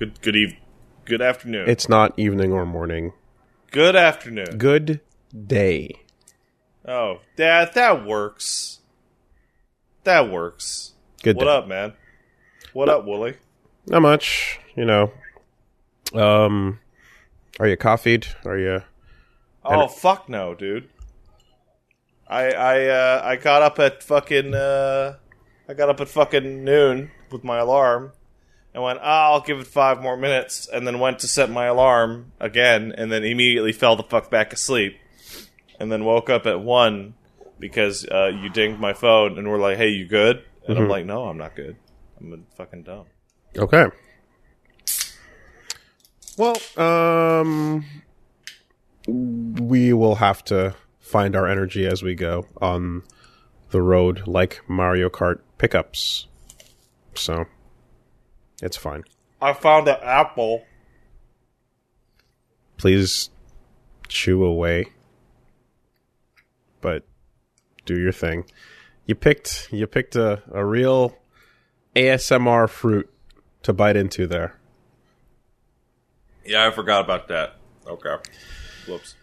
Good good eve good afternoon. It's not evening or morning. good afternoon. Good day. Oh, that that works. That works. Good What day. up, man? What up, Woolie? Not much, you know. Um, are you coffeeed? Are you? Oh fuck no, dude. I I uh I got up at fucking uh I got up at fucking noon with my alarm and went, oh, I'll give it five more minutes and then went to set my alarm again and then immediately fell the fuck back asleep. And then woke up at one because uh, you dinged my phone and were like, Hey, you good? And I'm like, No, I'm not good. I'm fucking dumb. Okay. Well, um, we will have to find our energy as we go on the road, like Mario Kart pickups. So, it's fine. I found an apple. Please chew away, but do your thing. You picked you picked a, a real ASMR fruit to bite into there. Yeah, I forgot about that. Okay. Whoops.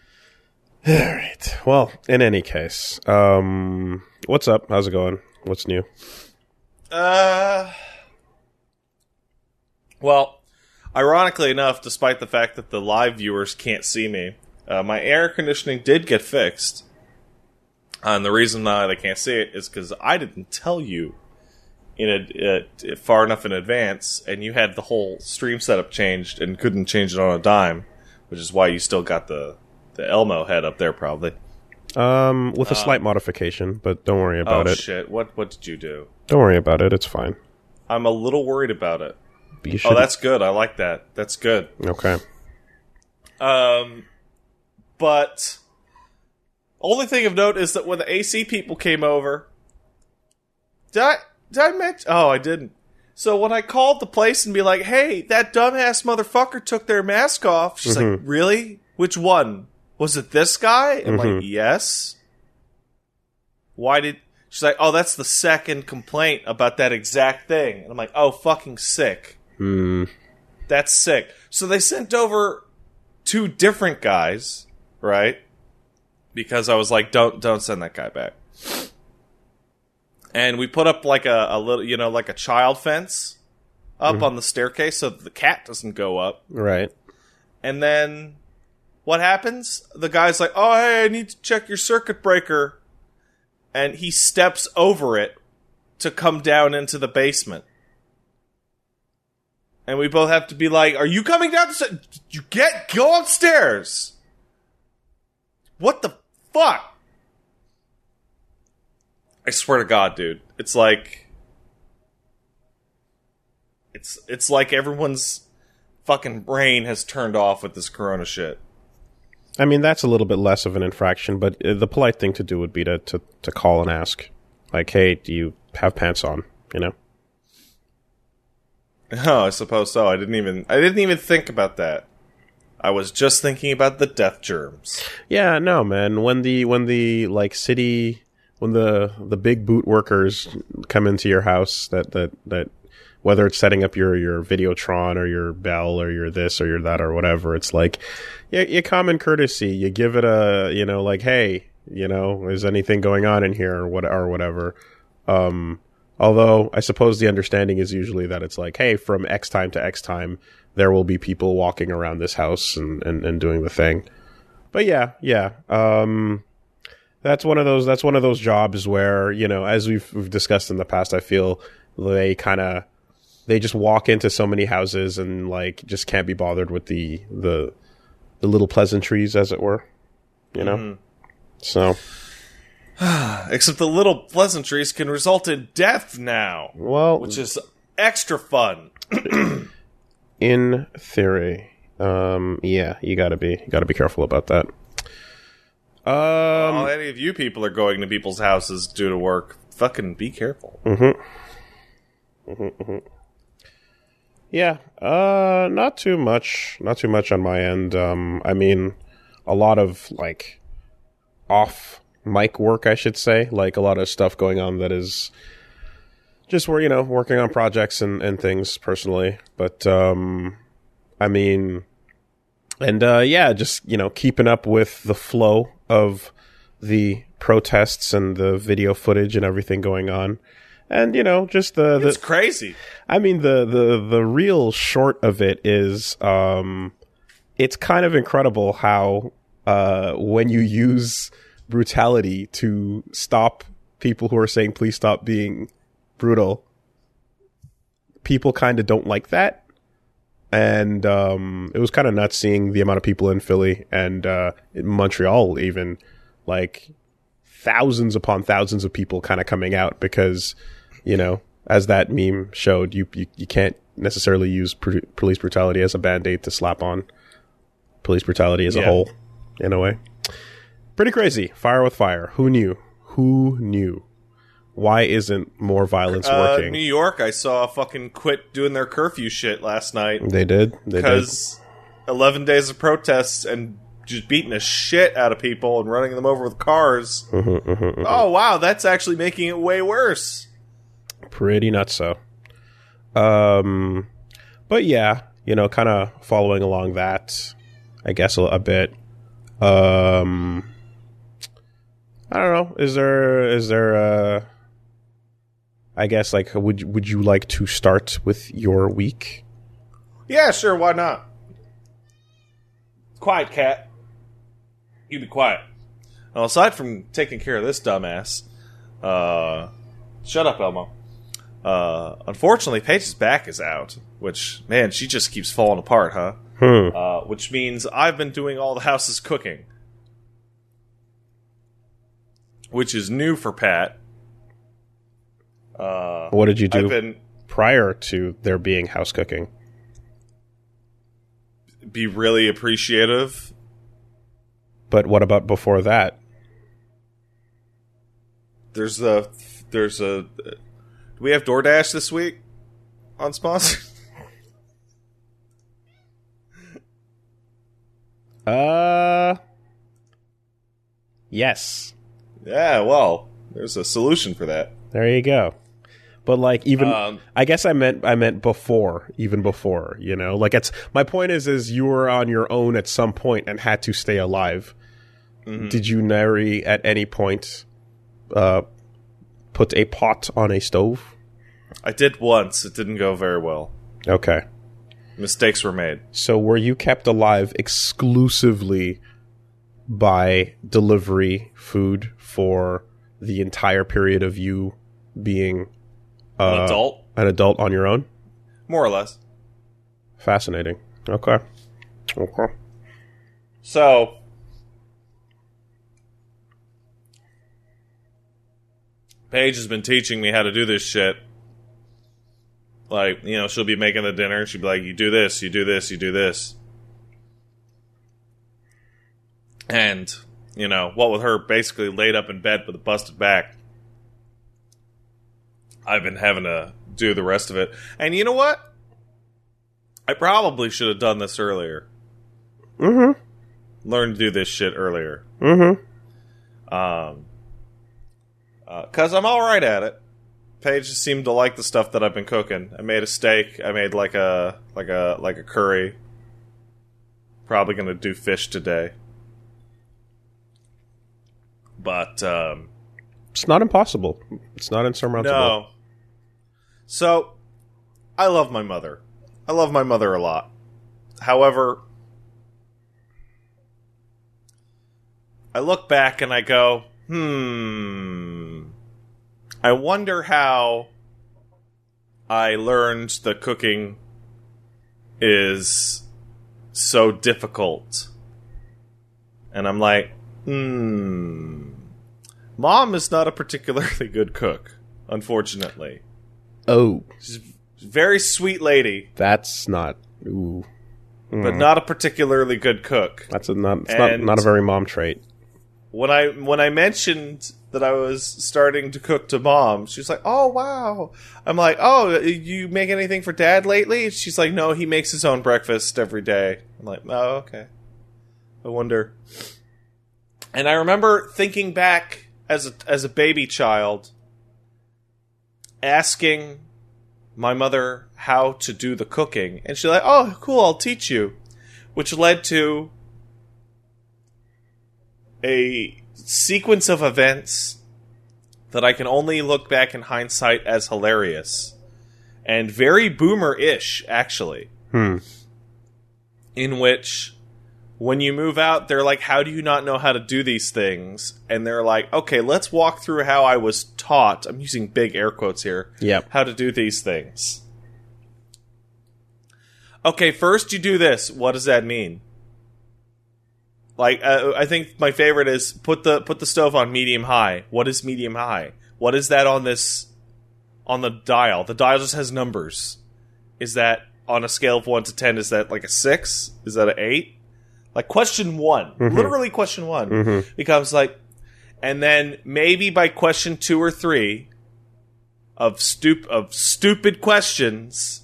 All right. Well, in any case, um, what's up? How's it going? What's new? Uh, well, ironically enough, despite the fact that the live viewers can't see me, uh, my air conditioning did get fixed. Uh, and the reason why they can't see it is because I didn't tell you in a, uh, far enough in advance, and you had the whole stream setup changed and couldn't change it on a dime, which is why you still got the the Elmo head up there, probably. Um, with a slight modification, but don't worry Oh about it. shit! What what did you do? Don't worry about it. It's fine. I'm a little worried about it. You Oh, that's good. I like that. That's good. okay. Um, but only thing of note is that when the AC people came over, did I did I mention? Oh, I didn't. So when I called the place and be like, "Hey, that dumbass motherfucker took their mask off," she's like, "Really? Which one? Was it this guy?" I'm like, "Yes." Why did? She's like, "Oh, that's the second complaint about that exact thing," and I'm like, "Oh, fucking sick." Hmm. That's sick. So they sent over two different guys, right? Because I was like, don't don't send that guy back. And we put up like a, a little, you know, like a child fence up on the staircase so that the cat doesn't go up. Right. And then what happens? The guy's like, "Oh, hey, I need to check your circuit breaker," and he steps over it to come down into the basement. And we both have to be like, "Are you coming down the You get go upstairs." What the fuck? I swear to God, dude, it's like it's it's like everyone's fucking brain has turned off with this corona shit. I mean, that's a little bit less of an infraction, but uh, the polite thing to do would be to, to, to call and ask, like, hey, do you have pants on? You know? Oh, I suppose so. I didn't even I didn't even think about that. I was just thinking about the death germs. Yeah, no, man. When the when the like city when the the big boot workers come into your house that that that whether it's setting up your your Videotron or your Bell or your this or your that or whatever, it's like you, you common courtesy. You give it a you know like hey you know is anything going on in here or what or whatever. Um, although I suppose the understanding is usually that it's like hey from X time to X time there will be people walking around this house and and, and doing the thing but yeah, yeah. Um, that's one of those. That's one of those jobs where you know, as we've, we've discussed in the past, I feel they kind of they just walk into so many houses and like just can't be bothered with the the the little pleasantries, as it were. You know. So Except the little pleasantries can result in death now, well, which is extra fun. in theory, um, yeah, you gotta be you gotta be careful about that. Um, All any of you people are going to people's houses due to work. Fucking be careful. Yeah, uh, not too much. Not too much on my end. Um, I mean, a lot of like off mic work, I should say. Like a lot of stuff going on that is just were you know working on projects and and things personally, but um, I mean, and uh, yeah, just you know keeping up with the flow of the protests and the video footage and everything going on. And you know, just the, the It's crazy. I mean the the the real short of it is um it's kind of incredible how uh when you use brutality to stop people who are saying please stop being brutal. People kind of don't like that. And um it was kind of nuts seeing the amount of people in Philly and uh in Montreal even like thousands upon thousands of people kind of coming out because you know as that meme showed you you, you can't necessarily use pr- police brutality as a band-aid to slap on police brutality as a whole in a way pretty crazy. Fire with fire. Who knew? Who knew? Why isn't more violence Uh, working? New York, I saw fucking quit doing their curfew shit last night. They did? They did? Because 11 days of protests and just beating the shit out of people and running them over with cars. Mm-hmm, Oh, wow, that's actually making it way worse. pretty nuts so um but yeah you know kind of following along that i guess a, a bit. Um i don't know is there is there uh i guess like would would you like to start with your week Yeah, sure, why not? Quiet, cat. You be quiet. Well, aside from taking care of this dumbass, uh, shut up, Elmo. Uh, unfortunately, Paige's back is out, which, man, she just keeps falling apart, huh? hmm Uh, which means I've been doing all the house's cooking. Which is new for Pat. Uh, what did you do been prior to there being house cooking be really appreciative but what about before that There's a there's a do we have DoorDash this week on sponsor? uh yes yeah, well, there's a solution for that. There you go. But like even Um, I guess I meant I meant before, even before, you know. Like it's my point is is you were on your own at some point and had to stay alive. Did you Nary at any point uh put a pot on a stove? I did once. It didn't go very well. Okay. Mistakes were made. So were you kept alive exclusively by delivery food for the entire period of you being An uh, adult, an adult on your own? more or less. Fascinating. Okay. Okay. So Paige has been teaching me how to do this shit. Like, you know, she'll be making the dinner. She'll be like, you do this, you do this, you do this. And, you know, what with her basically laid up in bed with a busted back, I've been having to do the rest of it. And you know what? I probably should have done this earlier. Mm-hmm. Learn to do this shit earlier. Mm-hmm. Um, because I'm all right at it. Paige just seemed to like the stuff that I've been cooking. I made a steak. I made like a like a like a curry. Probably gonna do fish today. But um, It's not impossible. It's not insurmountable. no. So, I love my mother. I love my mother a lot. However, I look back and I go, hmm. I wonder how I learned the cooking is so difficult. And I'm like, hmm. Mom is not a particularly good cook, unfortunately. Oh, She's a very sweet lady, that's not. Ooh, but mm. not a particularly good cook. that's a not. It's not not a very mom trait. When I when I mentioned that I was starting to cook to mom, she's like, "Oh wow!" I'm like, "Oh, you make anything for dad lately?" She's like, "No, he makes his own breakfast every day." I'm like, "Oh, okay." I wonder. And I remember thinking back as a as a baby child asking my mother how to do the cooking, and she's like, "Oh, cool, I'll teach you," which led to a sequence of events that I can only look back in hindsight as hilarious and very boomer-ish, actually. Hmm. In which, when you move out, they're like, "How do you not know how to do these things?" And they're like, "Okay, let's walk through how I was taught." I'm using big air quotes here Yep. how to do these things. Okay, first you do this. What does that mean? Like, uh, I think my favorite is put the put the stove on medium high. What is medium high? What is that on this on the dial? The dial just has numbers. Is that on a scale of one to ten? Is that like a six? Is that an eight? Like question one, mm-hmm. literally question one mm-hmm. becomes like, and then maybe by question two or three, of stup of stupid questions.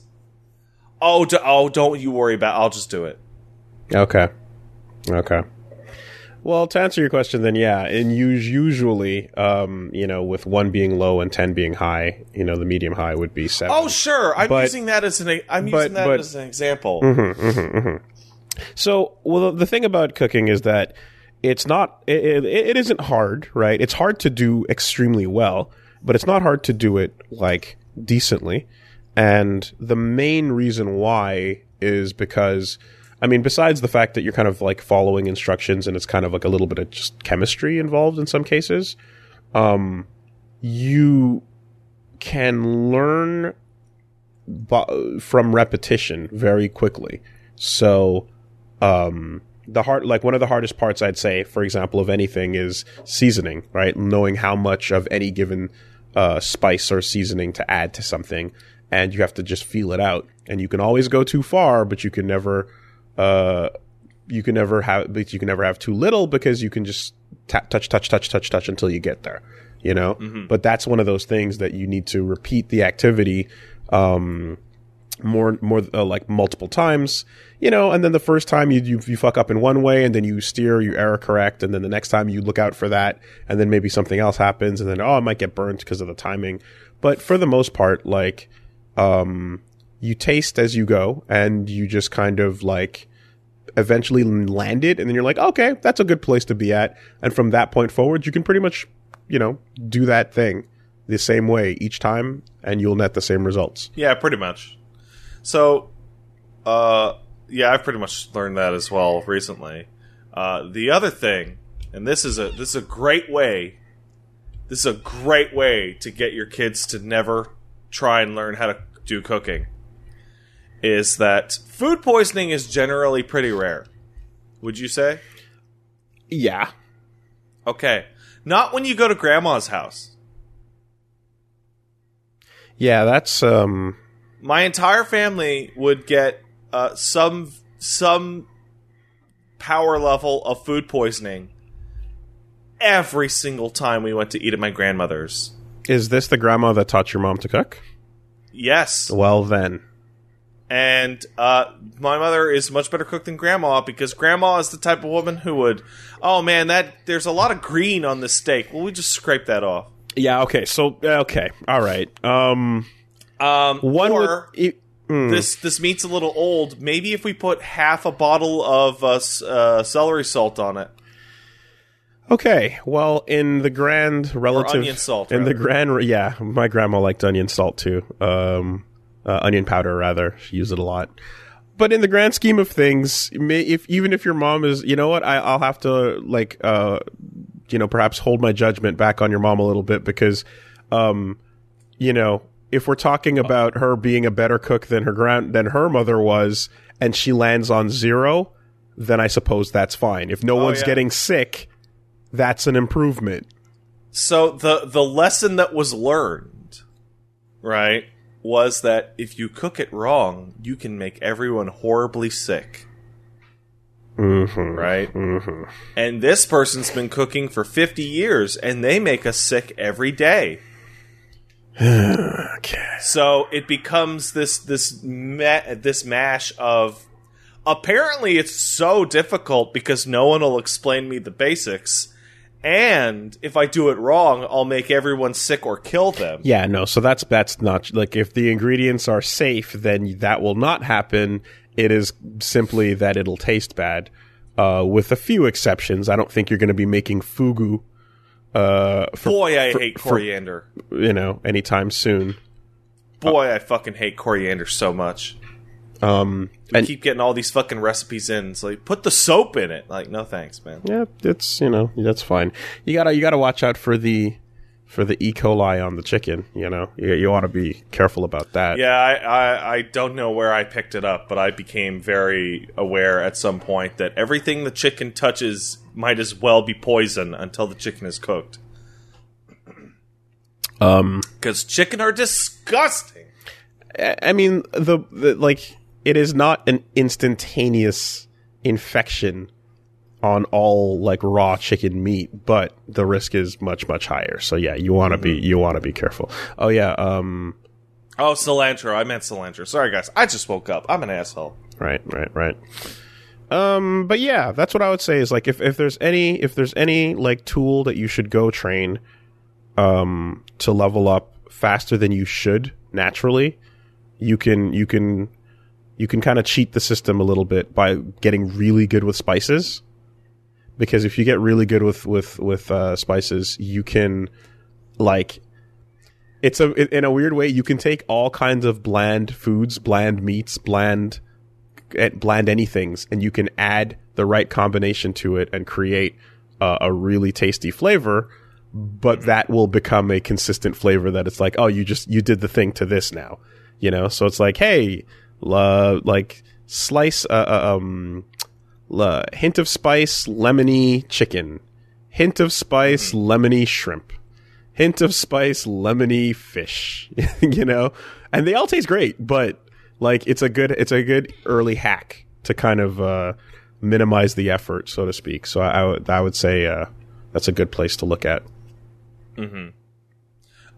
Oh, do, oh, don't you worry about. I'll just do it. Okay. Okay. Well, to answer your question, then yeah, and us- usually, um, you know, with one being low and ten being high, you know, the medium high would be seven. Oh, sure. I'm But- using that as an. I'm but- using that but- as an example. Mm-hmm, So, well, the thing about cooking is that it's not, it, it, it isn't hard, right? It's hard to do extremely well, but it's not hard to do it like decently. And the main reason why is because, I mean, besides the fact that you're kind of like following instructions and it's kind of like a little bit of just chemistry involved in some cases, um, you can learn from repetition very quickly. So, um, the hard, like one of the hardest parts, I'd say, for example, of anything is seasoning, right? Knowing how much of any given uh, spice or seasoning to add to something, and you have to just feel it out. And you can always go too far, but you can never, uh, you can never have, but you can never have too little because you can just touch, touch, touch, touch, touch until you get there. You know, but that's one of those things that you need to repeat the activity. Um, more more uh, like multiple times you know and then the first time you, you you fuck up in one way and then you steer you error correct and then the next time you look out for that and then maybe something else happens and then oh i might get burnt because of the timing. But for the most part like um you taste as you go and you just kind of like eventually land it and then you're like okay that's a good place to be at. And from that point forward you can pretty much you know do that thing the same way each time and you'll net the same results. Yeah, pretty much. So, uh, yeah, I've pretty much learned that as well recently. Uh, the other thing, and this is a this is a great way. This is a great way to get your kids to never try and learn how to do cooking. Is that food poisoning is generally pretty rare? Would you say? yeah Okay, not when you go to grandma's house. Yeah, that's um my entire family would get uh, some some power level of food poisoning every single time we went to eat at my grandmother's. is this the grandma that taught your mom to cook? Yes, Well then. and uh, my mother is much better cook than grandma because grandma is the type of woman who would, oh man, that there's a lot of green on this steak. Well, we just scrape that off. Yeah, okay. So okay. All right. Um Um, one or would mm, this this meat's a little old. Maybe if we put half a bottle of uh, uh, celery salt on it. Okay. Well, in the grand relative onion salt, in the grand yeah, my grandma liked onion salt too. Um uh, onion powder rather. She used it a lot. But in the grand scheme of things, may, if even if your mom is, you know what, I, I'll have to like, uh, you know, perhaps hold my judgment back on your mom a little bit because, um, you know, if we're talking about her being a better cook than her grand than her mother was, and she lands on zero, then I suppose that's fine. If no one's yeah. getting sick, that's an improvement. So the the lesson that was learned, right, was that if you cook it wrong, you can make everyone horribly sick, Mm-hmm. right? Mm-hmm. And this person's been cooking for 50 years and they make us sick every day. Okay. So it becomes this this ma- this mash of apparently it's so difficult because no one will explain me the basics and if I do it wrong, I'll make everyone sick or kill them. Yeah, no. So that's that's not like if the ingredients are safe, then that will not happen. It is simply that it'll taste bad, uh, with a few exceptions. I don't think you're going to be making fugu, uh, for, Boy, I for- hate for- coriander. you know, anytime soon. Boy, I fucking hate coriander so much. Um, I and keep getting all these fucking recipes in. It's like put the soap in it. Like, no thanks, man. yeah, it's you know that's fine. You gotta you gotta watch out for the for the E. coli on the chicken. You know, you, you want to be careful about that. Yeah, I, I I don't know where I picked it up, but I became very aware at some point that everything the chicken touches might as well be poison until the chicken is cooked. Um, Because chicken are disgusting. I mean, the, the like it is not an instantaneous infection on all like raw chicken meat, but the risk is much much higher. So yeah, you want to be you want to be careful. Oh yeah, um, Oh, cilantro. I meant cilantro. Sorry, guys. I just woke up. I'm an asshole. right, right, right. Um, but yeah, that's what I would say is like if if there's any if there's any like tool that you should go train, um, to level up faster than you should naturally, you can you can you can kind of cheat the system a little bit by getting really good with spices. Because if you get really good with with with uh, spices you can like it's a in a weird way you can take all kinds of bland foods bland meats bland bland anythings and you can add the right combination to it and create uh, a really tasty flavor but that will become a consistent flavor that it's like oh you just you did the thing to this now you know? So it's like hey uh, like slice uh, uh, um uh, hint of spice lemony chicken. Hint of spice lemony shrimp. Hint of spice lemony fish you know? And they all taste great but like it's a good it's a good early hack to kind of uh minimize the effort so to speak so i, I would i would say uh that's a good place to look at Mm-hmm.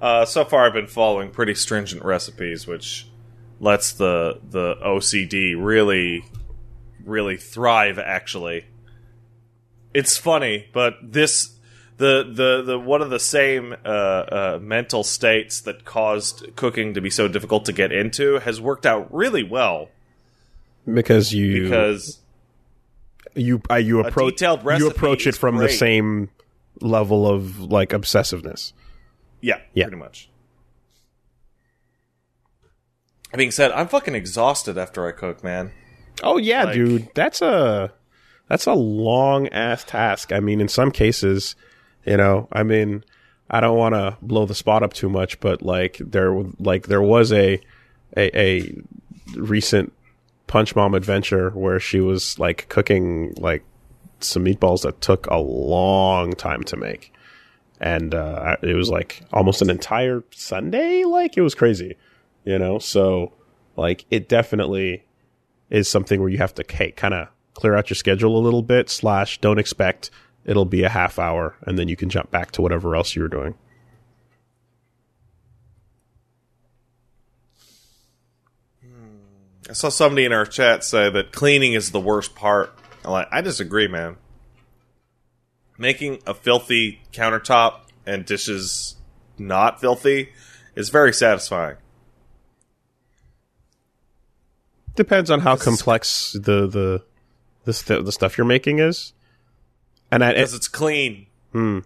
Uh, so far, I've been following pretty stringent recipes, which lets the the OCD really, really thrive. Actually, it's funny, but this the the the one of the same uh, uh, mental states that caused cooking to be so difficult to get into has worked out really well because you because you uh, you approach you approach it from the same level of like obsessiveness yeah, Yeah. pretty much. That being said, I'm fucking exhausted after I cook, man. Oh yeah, Like- dude. That's a that's a long ass task. I mean, in some cases, you know, I mean, I don't want to blow the spot up too much, but like there like there was a a, a recent Punch Mom adventure where she was like cooking like some meatballs that took a long time to make. And uh, it was like almost an entire Sunday. Like it was crazy, you know. So like it definitely is something where you have to hey, kind of clear out your schedule a little bit. Slash, don't expect it'll be a half hour, and then you can jump back to whatever else you were doing. I saw somebody in our chat say that cleaning is the worst part. I'm like, I disagree, man. Making a filthy countertop and dishes not filthy is very satisfying. Depends on how complex the the the, st- the stuff you're making is, and I, Because it's clean. and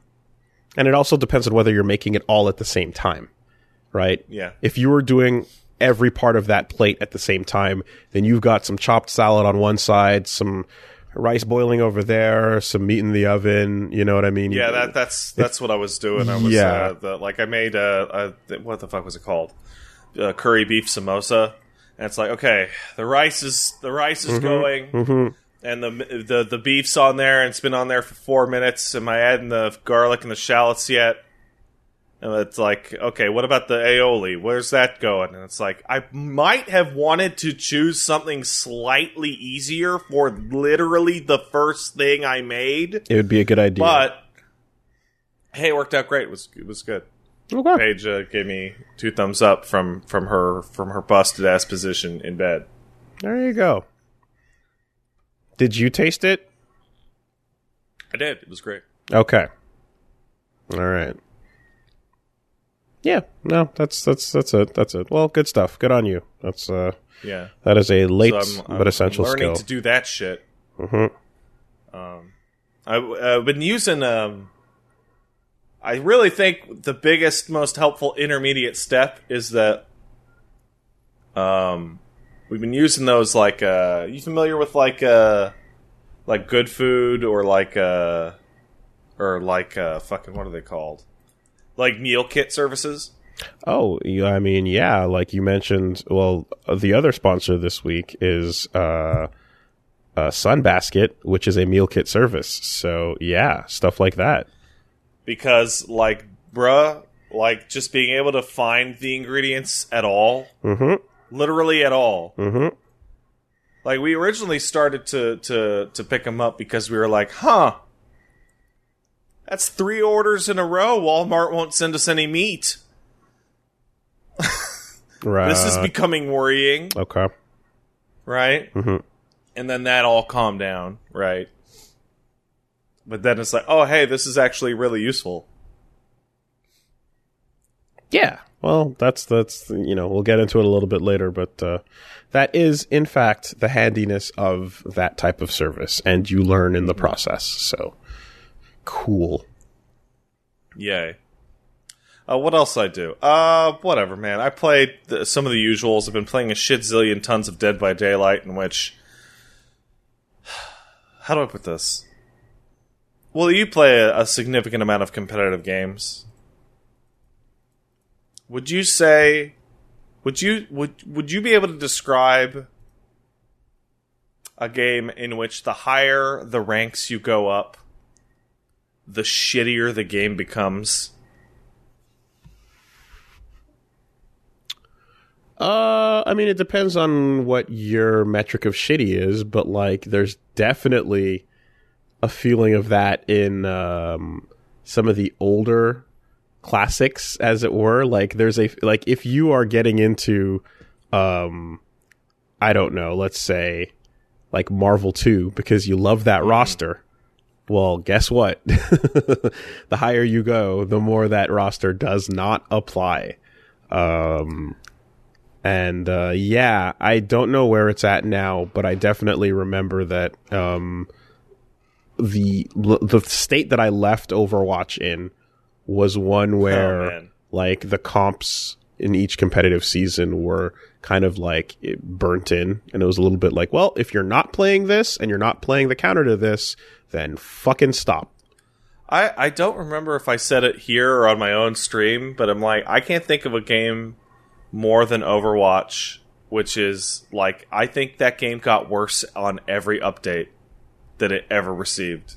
it also depends on whether you're making it all at the same time, right? Yeah. If you were doing every part of that plate at the same time, then you've got some chopped salad on one side, some rice boiling over there, some meat in the oven. You know what I mean? Yeah, that that's that's what I was doing. I was Yeah. uh, the, like I made a, a what the fuck was it called? Uh, curry beef samosa. And it's like, okay, the rice is the rice is going, and the the the beef's on there, and it's been on there for four minutes. Am I adding the garlic and the shallots yet? And it's like, okay, what about the aioli? Where's that going? And it's like, I might have wanted to choose something slightly easier for literally the first thing I made, it would be a good idea. but hey, it worked out great. It was it was good. okay. Paige uh, gave me two thumbs up from from her from her busted ass position in bed. there you go. Did you taste it? I did. It was great. Okay. All right. Yeah, no, that's that's that's it. That's it. Well, good stuff. Good on you. That's uh, Yeah. that is a late So I'm, but essential I'm learning skill. to do that shit. hmm Um, I, I've been using. Um, I really think the biggest, most helpful intermediate step is that. Um, we've been using those like. Uh, you familiar with like uh, like good food or like uh, or like uh, fucking what are they called? Like meal kit services. Oh, yeah, I mean, yeah, like you mentioned. Well, the other sponsor this week is uh, uh, Sunbasket, which is a meal kit service. So yeah, stuff like that. because like bruh like just being able to find the ingredients at all Mm-hmm. Literally at all Mm-hmm. like we originally started to to to pick them up because we were like huh that's three orders in a row walmart won't send us any meat Right. this is becoming worrying okay. right Mhm. and then that all calmed down right but then it's like oh hey this is actually really useful Yeah. Well, that's that's you know we'll get into it a little bit later, but uh, that is in fact the handiness of that type of service, and you learn in the process. So cool. Yay. Uh, what else I do? Uh, whatever, man. I played the, some of the usuals. I've been playing a shit zillion tons of Dead by Daylight, in which. How do I put this? Well, you play a, a significant amount of competitive games. Would you say? Would you would would you be able to describe a game in which the higher the ranks you go up, the shittier the game becomes? Uh, I mean, it depends on what your metric of shitty is, but like, there's definitely a feeling of that in um, some of the older classics, as it were. Like, there's a like if you are getting into, um, I don't know, let's say, like Marvel Two because you love that roster. Well, guess what? the higher you go, the more that roster does not apply. Um, and uh, yeah, I don't know where it's at now, but I definitely remember that um, the the state that I left Overwatch in was one oh, where Oh, like the comps in each competitive season were kind of like it burnt in, and it was a little bit like, well, if you're not playing this and you're not playing the counter to this, then fucking stop. I, I don't remember if I said it here or on my own stream, but I'm like, I can't think of a game more than Overwatch, which is like, I think that game got worse on every update that it ever received.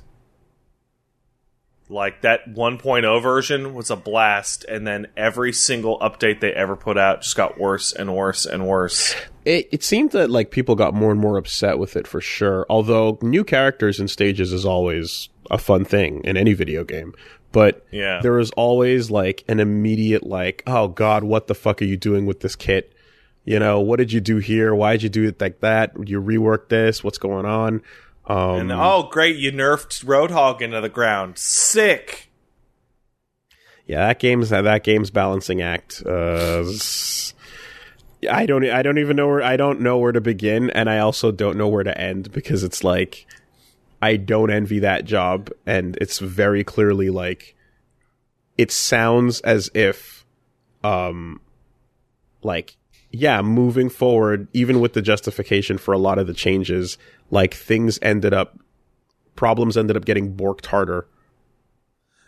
Like, that 1.0 version was a blast, and then every single update they ever put out just got worse and worse and worse. It, it seemed that like people got more and more upset with it for sure. Although new characters and stages is always a fun thing in any video game, but Yeah. there was always like an immediate like, oh god, what the fuck are you doing with this kit? You know, what did you do here? Why did you do it like that? You rework this? What's going on? Um, And oh, great, you nerfed Roadhog into the ground. Sick! yeah, that game's that game's balancing act. Uh, I don't I don't even know where I don't know where to begin, and I also don't know where to end because it's like I don't envy that job, and it's very clearly like it sounds as if, um, like yeah, moving forward, even with the justification for a lot of the changes, like things ended up problems ended up getting borked harder.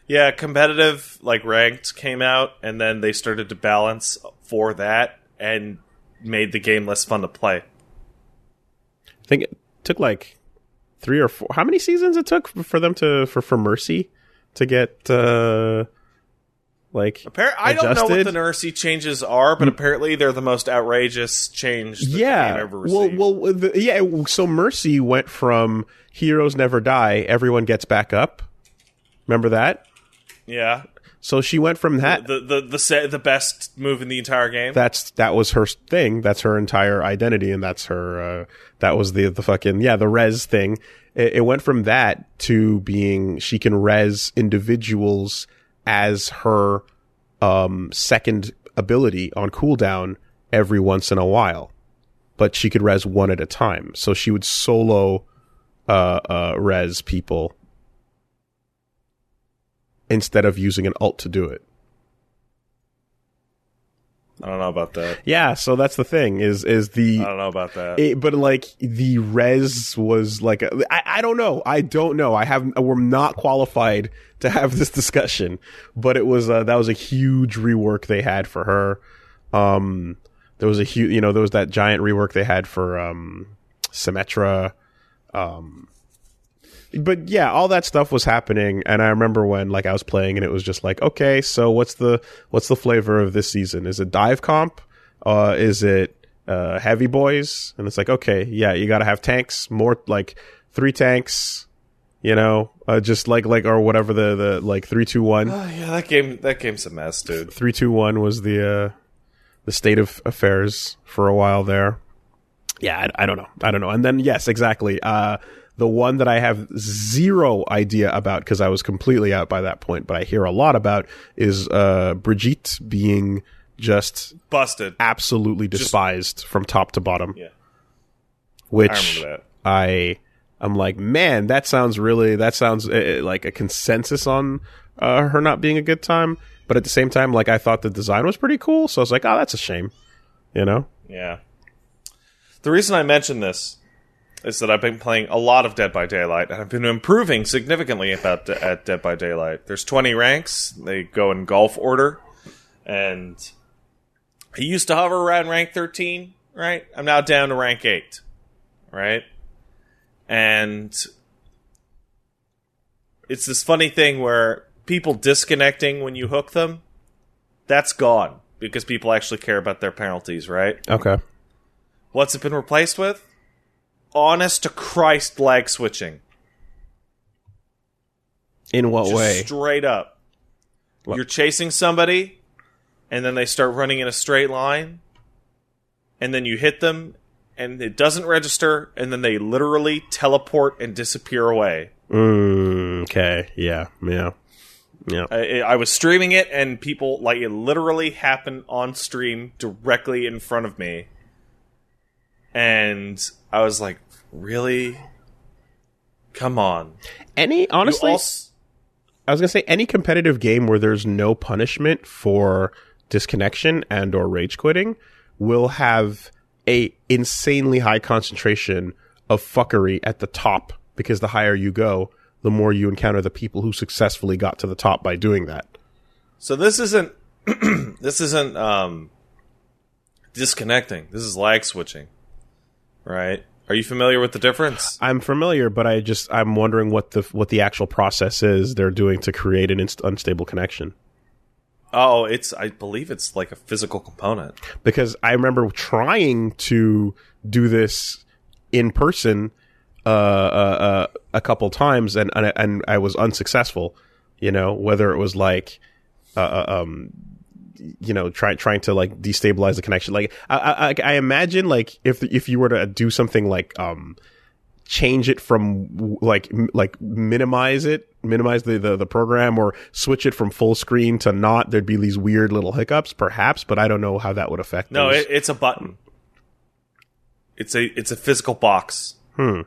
Yeah, competitive like ranked came out, and then they started to balance for that and made the game less fun to play. I think it took like three or four. How many seasons it took for them to for for Mercy to get uh like Appar- I don't know what the Mercy changes are, but apparently they're the most outrageous change that yeah ever well well the, yeah so Mercy went from heroes never die everyone gets back up. Remember that? yeah, So she went from that the the the se- the best move in the entire game. that's that was her thing. That's her entire identity, and that's her. Uh, that was the the fucking yeah the res thing. It, it went from that to being she can res individuals as her um, second ability on cooldown every once in a while, but she could res one at a time. So she would solo uh, uh, res people instead of using an alt to do it. I don't know about that. Yeah, so that's the thing is is the I don't know about that. it, but like the res was like a, I, I don't know I don't know I have we're not qualified to have this discussion but it was uh, that was a huge rework they had for her um there was a huge you know there was that giant rework they had for um Symmetra um but yeah, all that stuff was happening, and I remember when like I was playing, and it was just like, okay, so what's the what's the flavor of this season? Is it dive comp? Uh, is it uh, heavy boys? And it's like, okay, yeah, you got to have tanks, more like three tanks, you know, uh, just like like or whatever the the like three two one. Oh, yeah, that game that game's a mess, dude. Three two one was the uh, the state of affairs for a while there. Yeah, I, I don't know, I don't know. And then yes, exactly. Uh, the one that I have zero idea about because I was completely out by that point, but I hear a lot about is uh, Brigitte being just Busted. absolutely despised from top to bottom. Yeah. Which I. I I'm like, man, that sounds really that sounds uh, like a consensus on uh, her not being a good time. But at the same time, like I thought the design was pretty cool, so I was like, oh, that's a shame, you know. Yeah. The reason I mention this is that I've been playing a lot of Dead by Daylight, and I've been improving significantly about at Dead by Daylight. There's 20 ranks; they go in golf order, and I used to hover around rank 13. Right, I'm now down to rank eight. Right, and it's this funny thing where people disconnecting when you hook them, that's gone because people actually care about their penalties. Right. Okay. What's it been replaced with? Honest to Christ lag switching. In what Just way? straight up. What? You're chasing somebody, and then they start running in a straight line, and then you hit them, and it doesn't register, and then they literally teleport and disappear away. Mm, okay. Yeah. Yeah. Yeah. I, I was streaming it, and people like it literally happened on stream directly in front of me, and I was like, "Really? Come on!" Any honestly, als- I was gonna say any competitive game where there's no punishment for disconnection and or rage quitting will have a insanely high concentration of fuckery at the top because the higher you go, the more you encounter the people who successfully got to the top by doing that. So this isn't this isn't um disconnecting. This is lag switching. Right? Are you familiar with the difference? I'm familiar, but I just I'm wondering what the what the actual process is they're doing to create an inst- unstable connection. Oh, it's I believe it's like a physical component. because I remember trying to do this in person uh, uh, uh, a couple times, and, and and I was unsuccessful. You know, whether it was like, uh, uh, um, you know, trying trying to like destabilize the connection. Like, I, I, I imagine like if if you were to do something like um, change it from like m- like minimize it minimize the, the the program or switch it from full screen to not there'd be these weird little hiccups perhaps but i don't know how that would affect No, it, it's a button. It's a it's a physical box. Hmm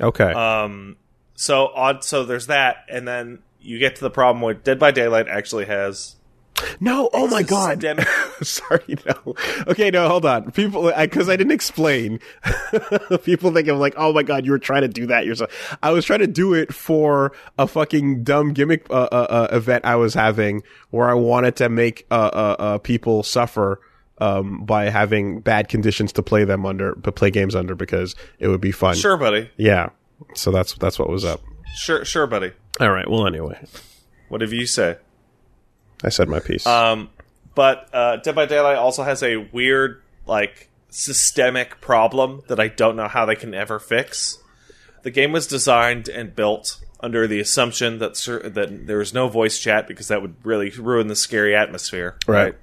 okay Um so odd so there's that and then you get to the problem where Dead by Daylight actually has no oh my god. systemic- sorry no. Okay no hold on. People because I, didn't explain. People think i'm like oh my god you were trying to do that yourself. I was trying to do it for a fucking dumb gimmick uh, uh, uh, event i was having where i wanted to make uh, uh, uh, people suffer um, by having bad conditions to play them under to play games under because it would be fun. Sure, buddy. yeah. So that's that's what was up. Sure, sure, buddy. all right. Well anyway. What Whatever you say. I said my piece Um, but uh, Dead by Daylight also has a weird, like, systemic problem that I don't know how they can ever fix. The game was designed and built under the assumption that cer- that there was no voice chat because that would really ruin the scary atmosphere, Right.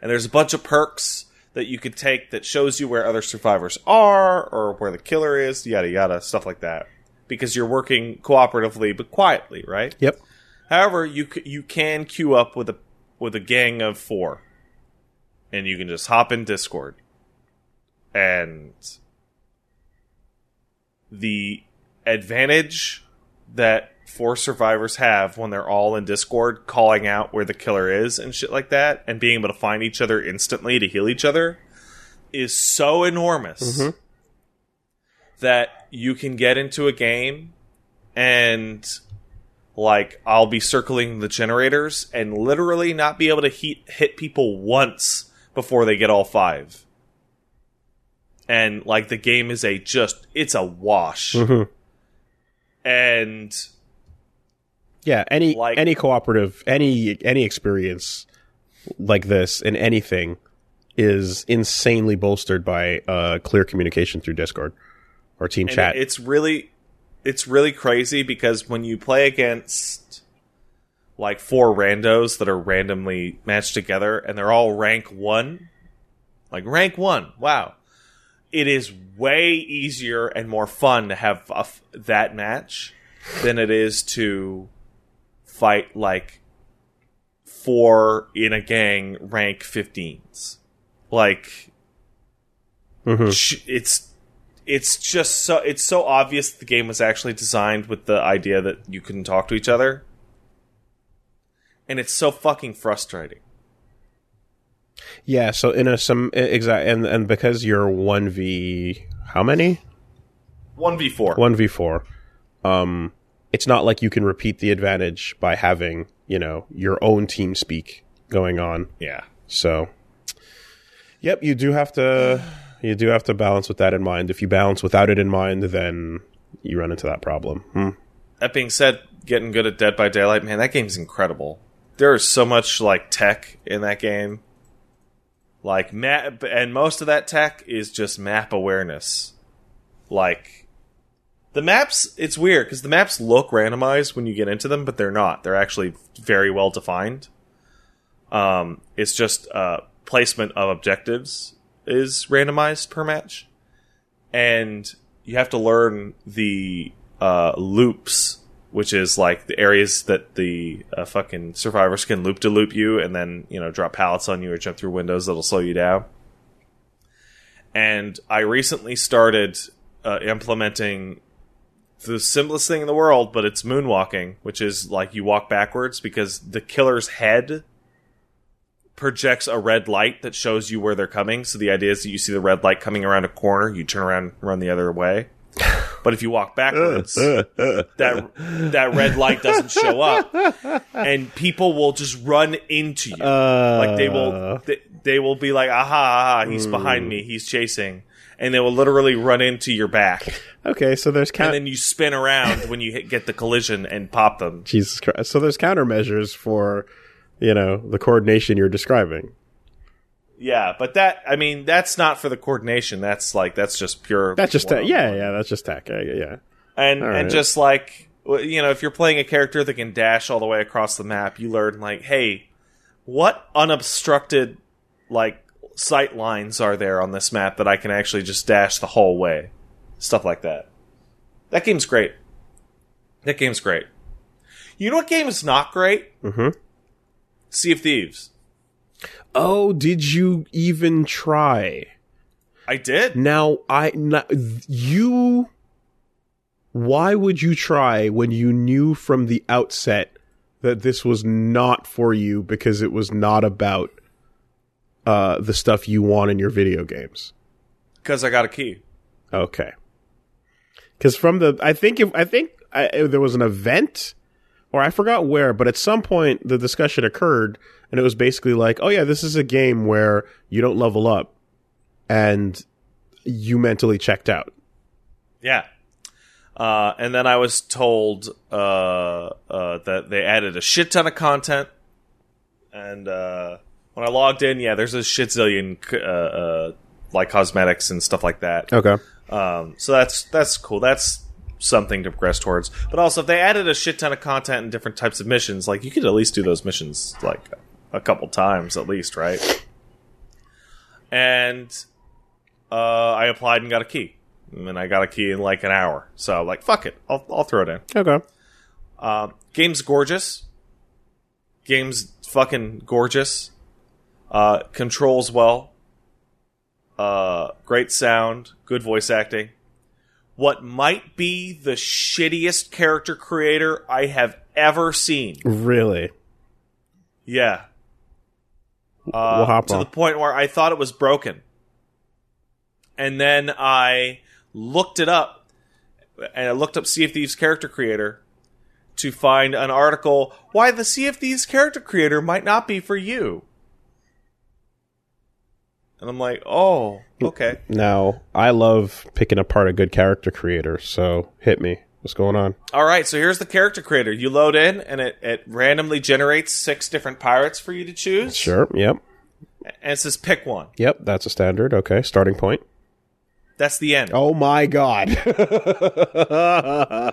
And there's a bunch of perks that you could take that shows you where other survivors are or where the killer is, yada yada, stuff like that. Because you're working cooperatively but quietly, right? yep However, you you can queue up with a with a gang of four, and you can just hop in Discord, and the advantage that four survivors have when they're all in Discord, calling out where the killer is and shit like that, and being able to find each other instantly to heal each other, is so enormous Mhm. that you can get into a game and like I'll be circling the generators and literally not be able to heat, hit people once before they get all five. And like the game is a just it's a wash. Mhm. And Yeah, any Like- any cooperative, any any experience like this in anything is insanely bolstered by uh, clear communication through Discord or team and chat. it's really it's really crazy because when you play against like four randos that are randomly matched together and they're all rank 1 like rank 1 wow it is way easier and more fun to have a f- that match than it is to fight like four in a gang rank 15s like Mhm. sh- it's it's just so it's so obvious the game was actually designed with the idea that you couldn't talk to each other. And it's so fucking frustrating. Yeah, so in a some exact and and because you're one v how many? 1v4 one v four, um, it's not like you can repeat the advantage by having you know your own team speak going on. yeah. So, yep, you do have to you do have to balance with that in mind. If you balance without it in mind, then you run into that problem. Hmm. that being said getting good at dead by daylight man that game's incredible there is so much like tech in that game like map and most of that tech is just map awareness like the maps it's weird because the maps look randomized when you get into them but they're not they're actually very well defined um, it's just uh, placement of objectives is randomized per match and you have to learn the uh, loops which is like the areas that the uh, fucking survivors can loop to loop you and then you know drop pallets on you or jump through windows that'll slow you down. And i recently started uh, implementing the simplest thing in the world but it's moonwalking which is like you walk backwards because the killer's head projects a red light that shows you where they're coming. So the idea is that you see the red light coming around a corner you turn around and run the other way. But if you walk backwards that that red light doesn't show up, and people will just run into you. Uh, like they will, they, they will be like, "Aha, aha he's behind me, he's chasing," and they will literally run into your back, Okay, so there's and then you spin around when you hit, get the collision and pop them. Jesus Christ. So there's countermeasures for you know the coordination you're describing. Yeah, but that I mean, that's not for the coordination. That's like that's just pure. That's just tech. Yeah, yeah, that's just tech. Yeah, yeah. and All and just like you know if you're playing a character that can dash all the way across the map you learn like hey what unobstructed like sight lines are there on this map that i can actually just dash the whole way stuff like that that game's great that game's great you know what game is not great Mhm. Sea of thieves Oh, did you even try? i did Now, I not, you. Why would you try when you knew from the outset that this was not for you because it was not about uh, the stuff you want in your video games? because i got a key Okay. Because from the, I think if I think I, there was an event, or I forgot where, but at some point the discussion occurred, and it was basically like, oh yeah, this is a game where you don't level up, and you mentally checked out. Yeah. Uh, and then I was told uh, uh, that they added a shit ton of content. And uh, when I logged in, yeah, there's a shit zillion uh, uh, like cosmetics and stuff like that. Okay. Um, so that's that's cool. That's something to progress towards. But also, if they added a shit ton of content and different types of missions, like you could at least do those missions like a couple times at least, right? And uh, I applied and got a key, and I got a key in like an hour. So like, fuck it, I'll I'll throw it in. Okay. Uh, game's gorgeous. Game's fucking gorgeous. Uh, controls well. Uh, great sound, good voice acting. What might be the shittiest character creator I have ever seen. Really? Yeah. We'll Uh, to on. the point where I thought it was broken. And then I looked it up, and I looked up Sea of Thieves character creator to find an article why the Sea of Thieves character creator might not be for you. And I'm like, oh, okay. Now, I love picking apart a good character creator, so hit me. What's going on? All right, so here's the character creator. You load in, and it, it randomly generates six different pirates for you to choose. Sure. Yep. And it says pick one. Yep. That's a standard. Okay. Starting point. That's the end. Oh my god.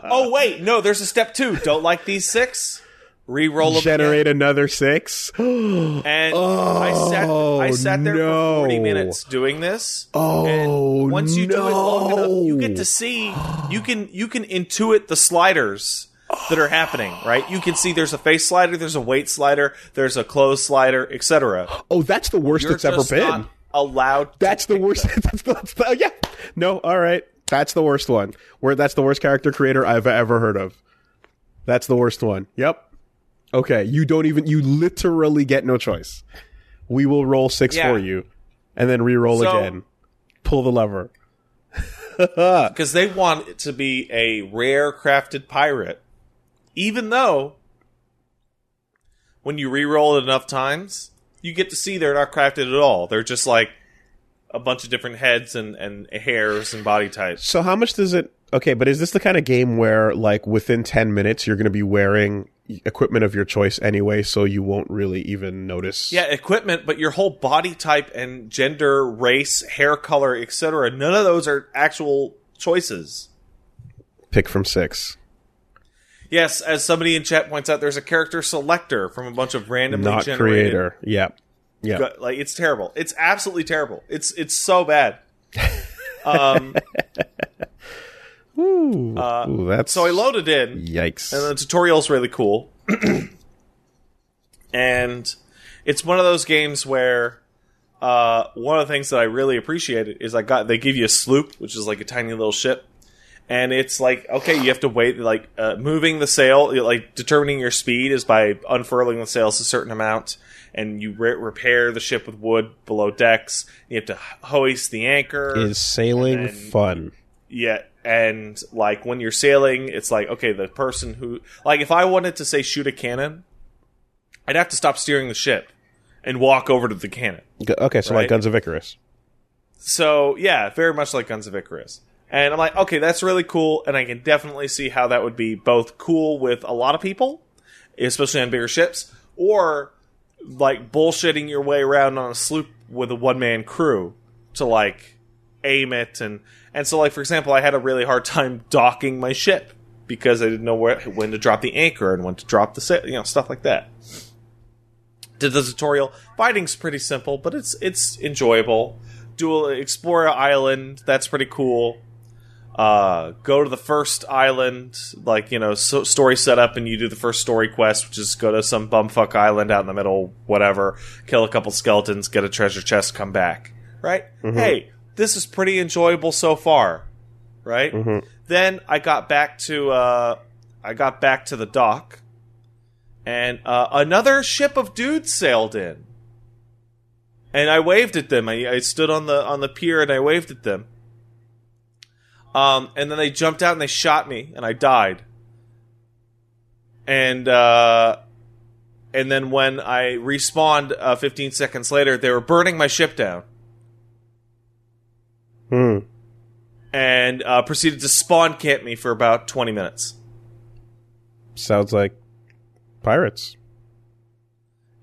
Oh wait, no, there's a step two. Don't like these six? Reroll them Generate another six. again. And I sat oh, I sat there no. for 40 minutes doing this. Oh, and once you do it long enough, you get no. to see you can you can intuit the sliders that are happening, right? You can see there's a face slider, there's a weight slider, there's a clothes slider, etc. Oh, that's the worst You're it's ever been. not allowed. to That's the worst. that's, the, that's the yeah. No, all right. That's the worst one. Where that's the worst character creator I've ever heard of. That's the worst one. Yep. Okay, you don't even. You literally get no choice. We will roll six Yeah. for you, and then re-roll So- again. Pull the lever. because they want it to be a rare crafted pirate, even though when you re-roll it enough times, you get to see they're not crafted at all. They're just like a bunch of different heads and, and hairs and body types. So how much does it? Okay, but is this the kind of game where, like, within ten minutes, you're going to be wearing equipment of your choice anyway, so you won't really even notice? Yeah, equipment, but your whole body type and gender, race, hair color, etc. None of those are actual choices. Pick from six. Yes, as somebody in chat points out, there's a character selector from a bunch of randomly Not generated creator. Yep. Yep. Go- like it's terrible. It's absolutely terrible. It's it's so bad. Um, Ooh, Ooh, that's so I loaded in, Yikes. and the tutorial's really cool. and it's one of those games where uh, one of the things that I really appreciated is I got they give you a sloop, which is like a tiny little ship, and it's like okay, you have to wait. Like uh, moving the sail, like determining your speed is by unfurling the sails a certain amount, and you re- repair the ship with wood below decks. You have to hoist the anchor. Is sailing and- fun? Yeah, and like when you're sailing, it's like okay, the person who like if I wanted to say shoot a cannon, I'd have to stop steering the ship and walk over to the cannon. Okay, so like Guns of Icarus. So yeah, very much like Guns of Icarus. And I'm like, okay, that's really cool, and I can definitely see how that would be both cool with a lot of people, especially on bigger ships, or like bullshitting your way around on a sloop with a one man crew to like aim it and and so like for example, I had a really hard time docking my ship because I didn't know where when to drop the anchor and when to drop the sail, you know, stuff like that. Did the tutorial. Fighting's pretty simple, but it's it's enjoyable. Do a, explore an island. That's pretty cool. Uh, go to the first island, like you know, so, story setup, and you do the first story quest, which is go to some bumfuck island out in the middle, whatever, kill a couple skeletons, get a treasure chest, come back. Right? Hey, this is pretty enjoyable so far. Right? Then I got back to uh, I got back to the dock, and uh, another ship of dudes sailed in and I waved at them. I, I stood on the on the pier and I waved at them. Um, and then they jumped out and they shot me, and I died. And uh, and then when I respawned uh, 15 seconds later, they were burning my ship down, Hmm. and uh, proceeded to spawn camp me for about 20 minutes. Sounds like pirates.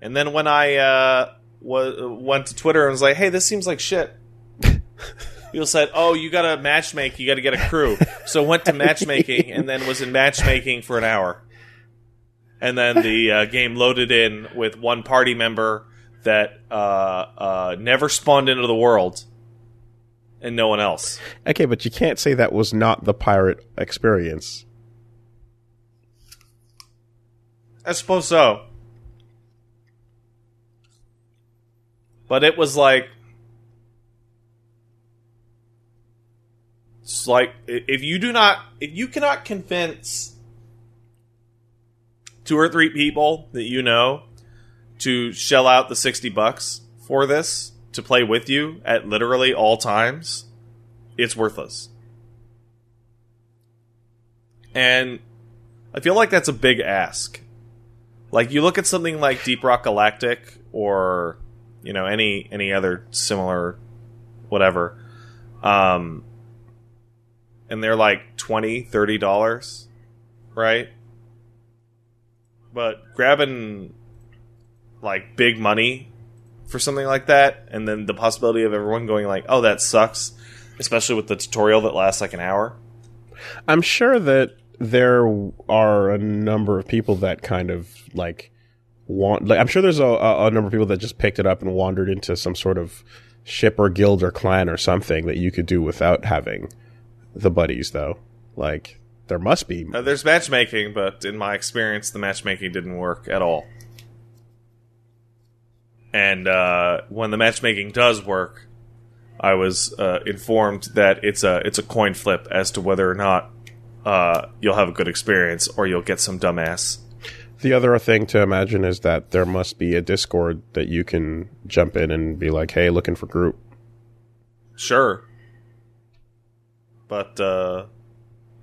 And then when I uh, wa- went to Twitter and was like, "Hey, this seems like shit," people said, "Oh, you got to matchmake. You got to get a crew." so went to matchmaking and then was in matchmaking for an hour, and then the uh, game loaded in with one party member that uh, uh, never spawned into the world, and no one else. Okay, but you can't say that was not the pirate experience. I suppose so. But it was like it's like if you do not if you cannot convince two or three people that you know to shell out the 60 bucks for this to play with you at literally all times, it's worthless. And I feel like that's a big ask. Like you look at something like Deep Rock Galactic or you know any any other similar whatever um and they're like 20 30 dollars right but grabbing like big money for something like that and then the possibility of everyone going like oh that sucks especially with the tutorial that lasts like an hour I'm sure that there are a number of people that kind of like want. Like, I'm sure there's a, a, a number of people that just picked it up and wandered into some sort of ship or guild or clan or something that you could do without having the buddies, though. Like, there must be. Uh, there's matchmaking, but in my experience, the matchmaking didn't work at all. And uh, when the matchmaking does work, I was uh, informed that it's a it's a coin flip as to whether or not uh, you'll have a good experience or you'll get some dumbass. The other thing to imagine is that there must be a Discord that you can jump in and be like, "Hey, looking for group." Sure, but uh,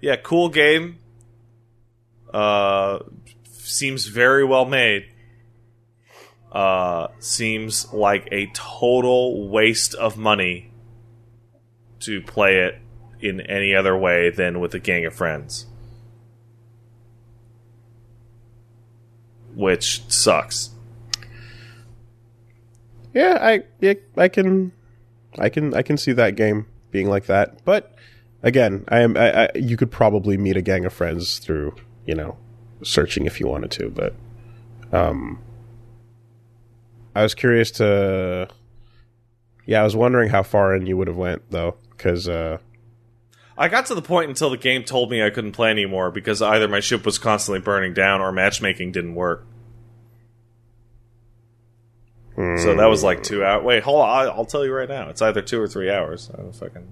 yeah, cool game. Uh, seems very well made. Uh, seems like a total waste of money to play it in any other way than with a gang of friends. Which sucks. Yeah, I yeah, I can I can I can see that game being like that. But again, I am I, I you could probably meet a gang of friends through, you know, searching if you wanted to, but um I was curious to Yeah, I was wondering how far in you would have went though cuz uh I got to the point until the game told me I couldn't play anymore because either my ship was constantly burning down or matchmaking didn't work. So that was like two hours. Wait, hold on. I'll tell you right now. It's either two or three hours. I don't fucking.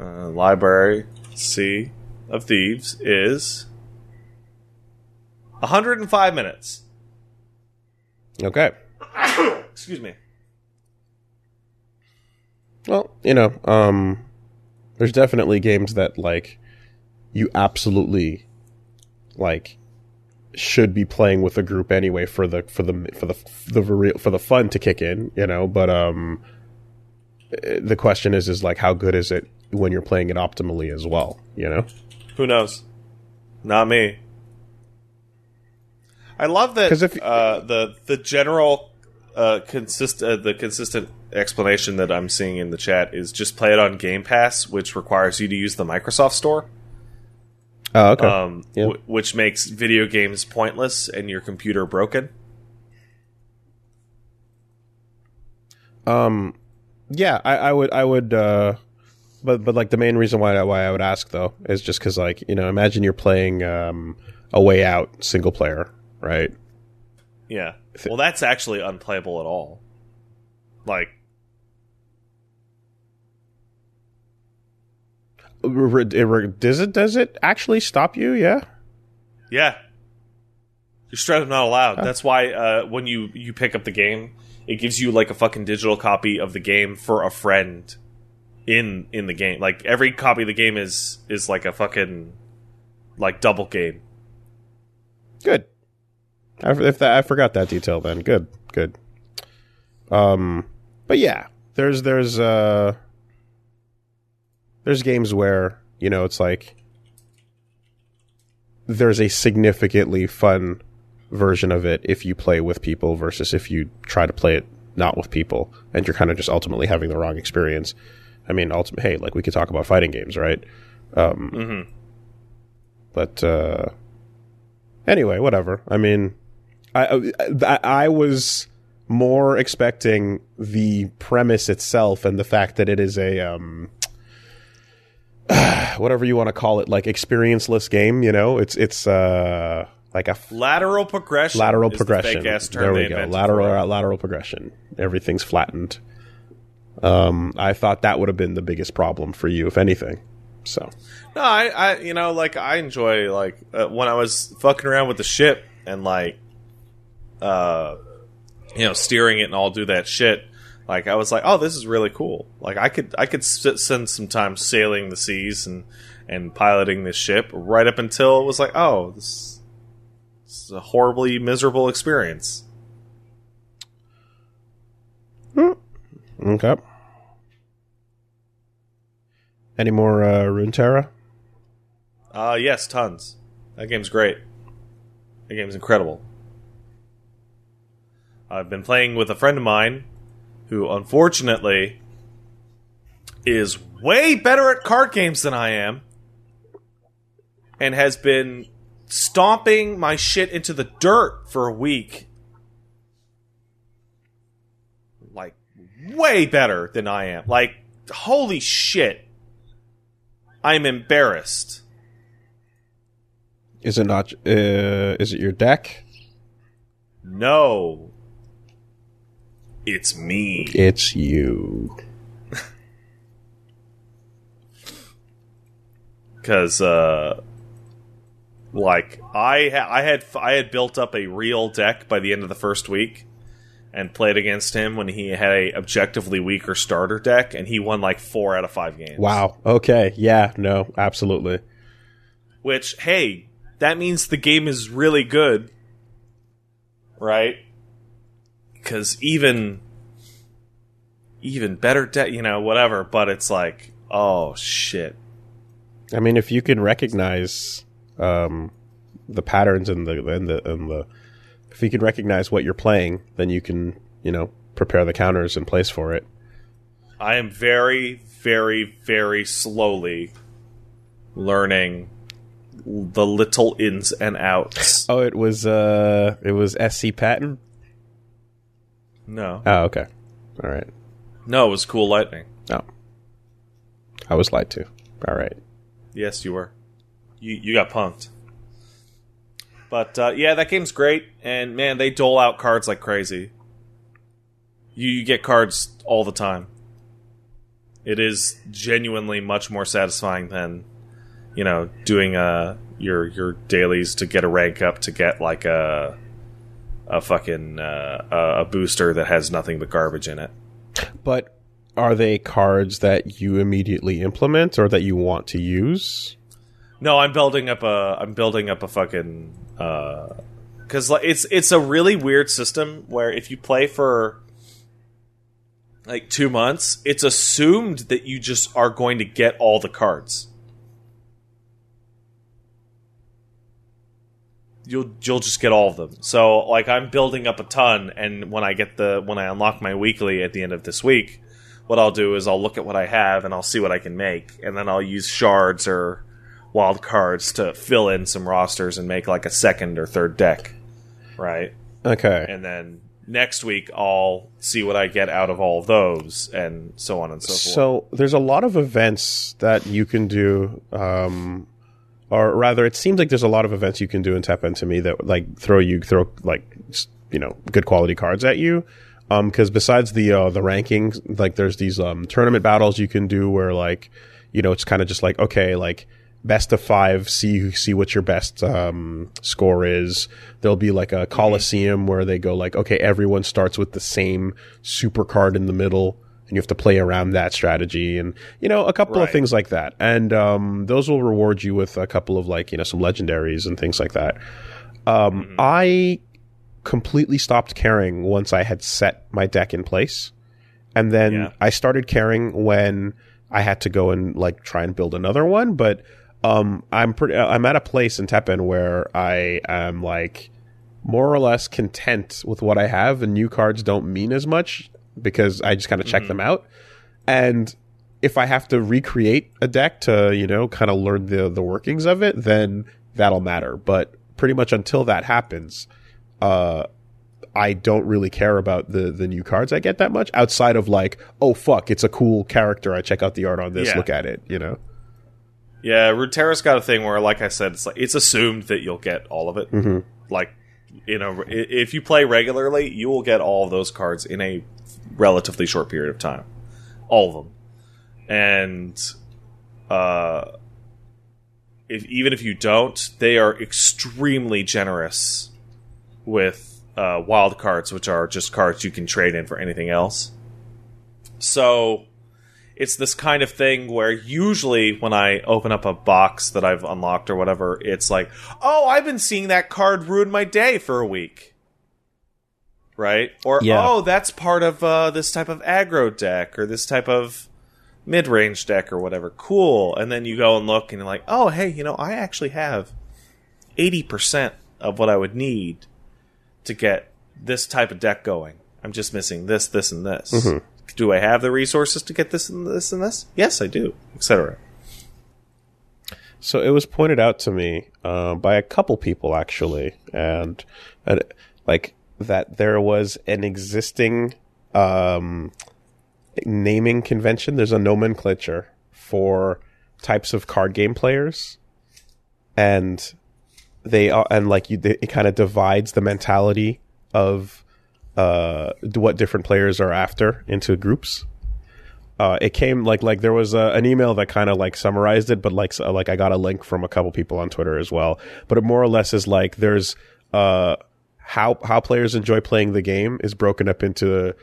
Uh, Library Sea of Thieves is 105 minutes. okay. Excuse me. Well, you know, um, there's definitely games that like you absolutely like should be playing with a group anyway for the for the for the for the real for the fun to kick in, you know. But um, eh, the question is, is like how good is it when you're playing it optimally as well, you know? Who knows? Not me. I love that if- uh, the the general uh, consist uh, the consistent explanation that I'm seeing in the chat is just play it on Game Pass, which requires you to use the Microsoft Store, Oh, okay. um, Yeah. w- which makes video games pointless and your computer broken. Um, yeah, I, I would, I would, uh, but but like the main reason why why I would ask though is just because like you know imagine you're playing um a way out single player right Yeah. Well, that's actually unplayable at all. Like, Re- it re- does it does it actually stop you yeah yeah, you're straight up not allowed. That's why uh, when you you pick up the game, it gives you like a fucking digital copy of the game for a friend in in the game. Like every copy of the game is is like a fucking like double game. good I, if that I forgot that detail then good good um but yeah there's there's uh there's games where you know it's like there's a significantly fun version of it if you play with people versus if you try to play it not with people and you're kind of just ultimately having the wrong experience. I mean, ultimate, hey, like we could talk about fighting games, right? Um, Mhm. But uh, anyway, whatever. I mean, I, I I was more expecting the premise itself and the fact that it is a um, whatever you want to call it, like experienceless game. You know, it's it's uh, like a f- Lateral progression. lateral is the progression. There we go. Lateral lateral progression. Everything's flattened. Um, I thought that would have been the biggest problem for you, if anything. So No, I, I, you know, like I enjoy like uh, when I was fucking around with the ship and like, uh, you know, steering it and all do that shit. Like I was like, oh, this is really cool. Like I could, I could s- spend some time sailing the seas and and piloting this ship right up until it was like, oh, this, this is a horribly miserable experience. Okay. Any more uh, Runeterra? Uh, yes, tons. That game's great. That game's incredible. I've been playing with a friend of mine who, unfortunately, is way better at card games than I am and has been stomping my shit into the dirt for a week. Like, way better than I am. Like, holy shit. I'm embarrassed. Is it not? Uh, is it your deck? No. It's me. It's you. Because, uh, like, I, ha- I had I had built up a real deck by the end of the first week and played against him when he had a objectively weaker starter deck, and he won like four out of five games. Wow. Okay. Yeah. No. Absolutely. Which, hey, that means the game is really good, right? Because even even better deck, you know, whatever. But it's like, oh shit. I mean, if you can recognize um, the patterns and the and the and the if you can recognize what you're playing, then you can you know prepare the counters in place for it. I am very, very, very slowly learning the little ins and outs. Oh, it was uh, it was SC Patton. No, Oh, okay. All right. no, it was Cool Lightning. Oh, I was lied to. All right. Yes, you were. You you got punked. But uh, yeah, that game's great, and man, they dole out cards like crazy. You, you get cards all the time. It is genuinely much more satisfying than, you know, doing uh your your dailies to get a rank up to get like a a fucking uh, a booster that has nothing but garbage in it. But are they cards that you immediately implement or that you want to use? No, I'm building up a. I'm building up a fucking. Uh, because like it's it's a really weird system where if you play for like two months, it's assumed that you just are going to get all the cards. You'll you'll just get all of them. So like I'm building up a ton, and when I get the when I unlock my weekly at the end of this week, what I'll do is I'll look at what I have and I'll see what I can make, and then I'll use shards or wild cards to fill in some rosters and make like a second or third deck, right? Okay. And then next week I'll see what I get out of all of those, and so on and so forth. So there's a lot of events that you can do, um, or rather, it seems like there's a lot of events you can do in Tap Into Me that like throw you throw like you know good quality cards at you. Because besides the uh, the rankings, like there's these um, tournament battles you can do where like you know it's kind of just like okay like best of five see see what your best um, score is. There'll be like a coliseum where they go like okay everyone starts with the same super card in the middle and you have to play around that strategy and you know a couple of things like that. And um, those will reward you with a couple of like you know some legendaries and things like that. Um, i completely stopped caring once i had set my deck in place. And then Yeah. I started caring when I had to go and like try and build another one. But um, I'm pretty. I'm at a place in Teppen where I am like more or less content with what I have, and new cards don't mean as much because I just kind of check them out. And if I have to recreate a deck to you know kind of learn the the workings of it, then that'll matter. But pretty much until that happens, uh, I don't really care about the the new cards I get that much outside of like, oh fuck, it's a cool character. I check out the art on this, Yeah. look at it, you know. Yeah, Runeterra's got a thing where, like I said, it's like it's assumed that you'll get all of it. Mhm. Like, you know, if you play regularly, you will get all of those cards in a relatively short period of time, all of them. And uh, if even if you don't, they are extremely generous with uh, wild cards, which are just cards you can trade in for anything else. So it's this kind of thing where usually when I open up a box that I've unlocked or whatever, it's like, oh, I've been seeing that card ruin my day for a week. Right? Or, Yeah. oh, that's part of uh, this type of aggro deck or this type of mid range deck or whatever. Cool. And then you go and look and you're like, oh, hey, you know, I actually have 80% of what I would need to get this type of deck going. I'm just missing this, this, and this. Do I have the resources to get this and this and this? Yes, I do, etc. So it was pointed out to me uh, by a couple people actually, and, and like that there was an existing um, naming convention. There's a nomenclature for types of card game players, and they are, and like you, it kind of divides the mentality of uh, what different players are after into groups uh, it came like like there was a, an email that kind of like summarized it, but like so, like I got a link from a couple people on Twitter as well. But it more or less is like there's uh how how players enjoy playing the game is broken up into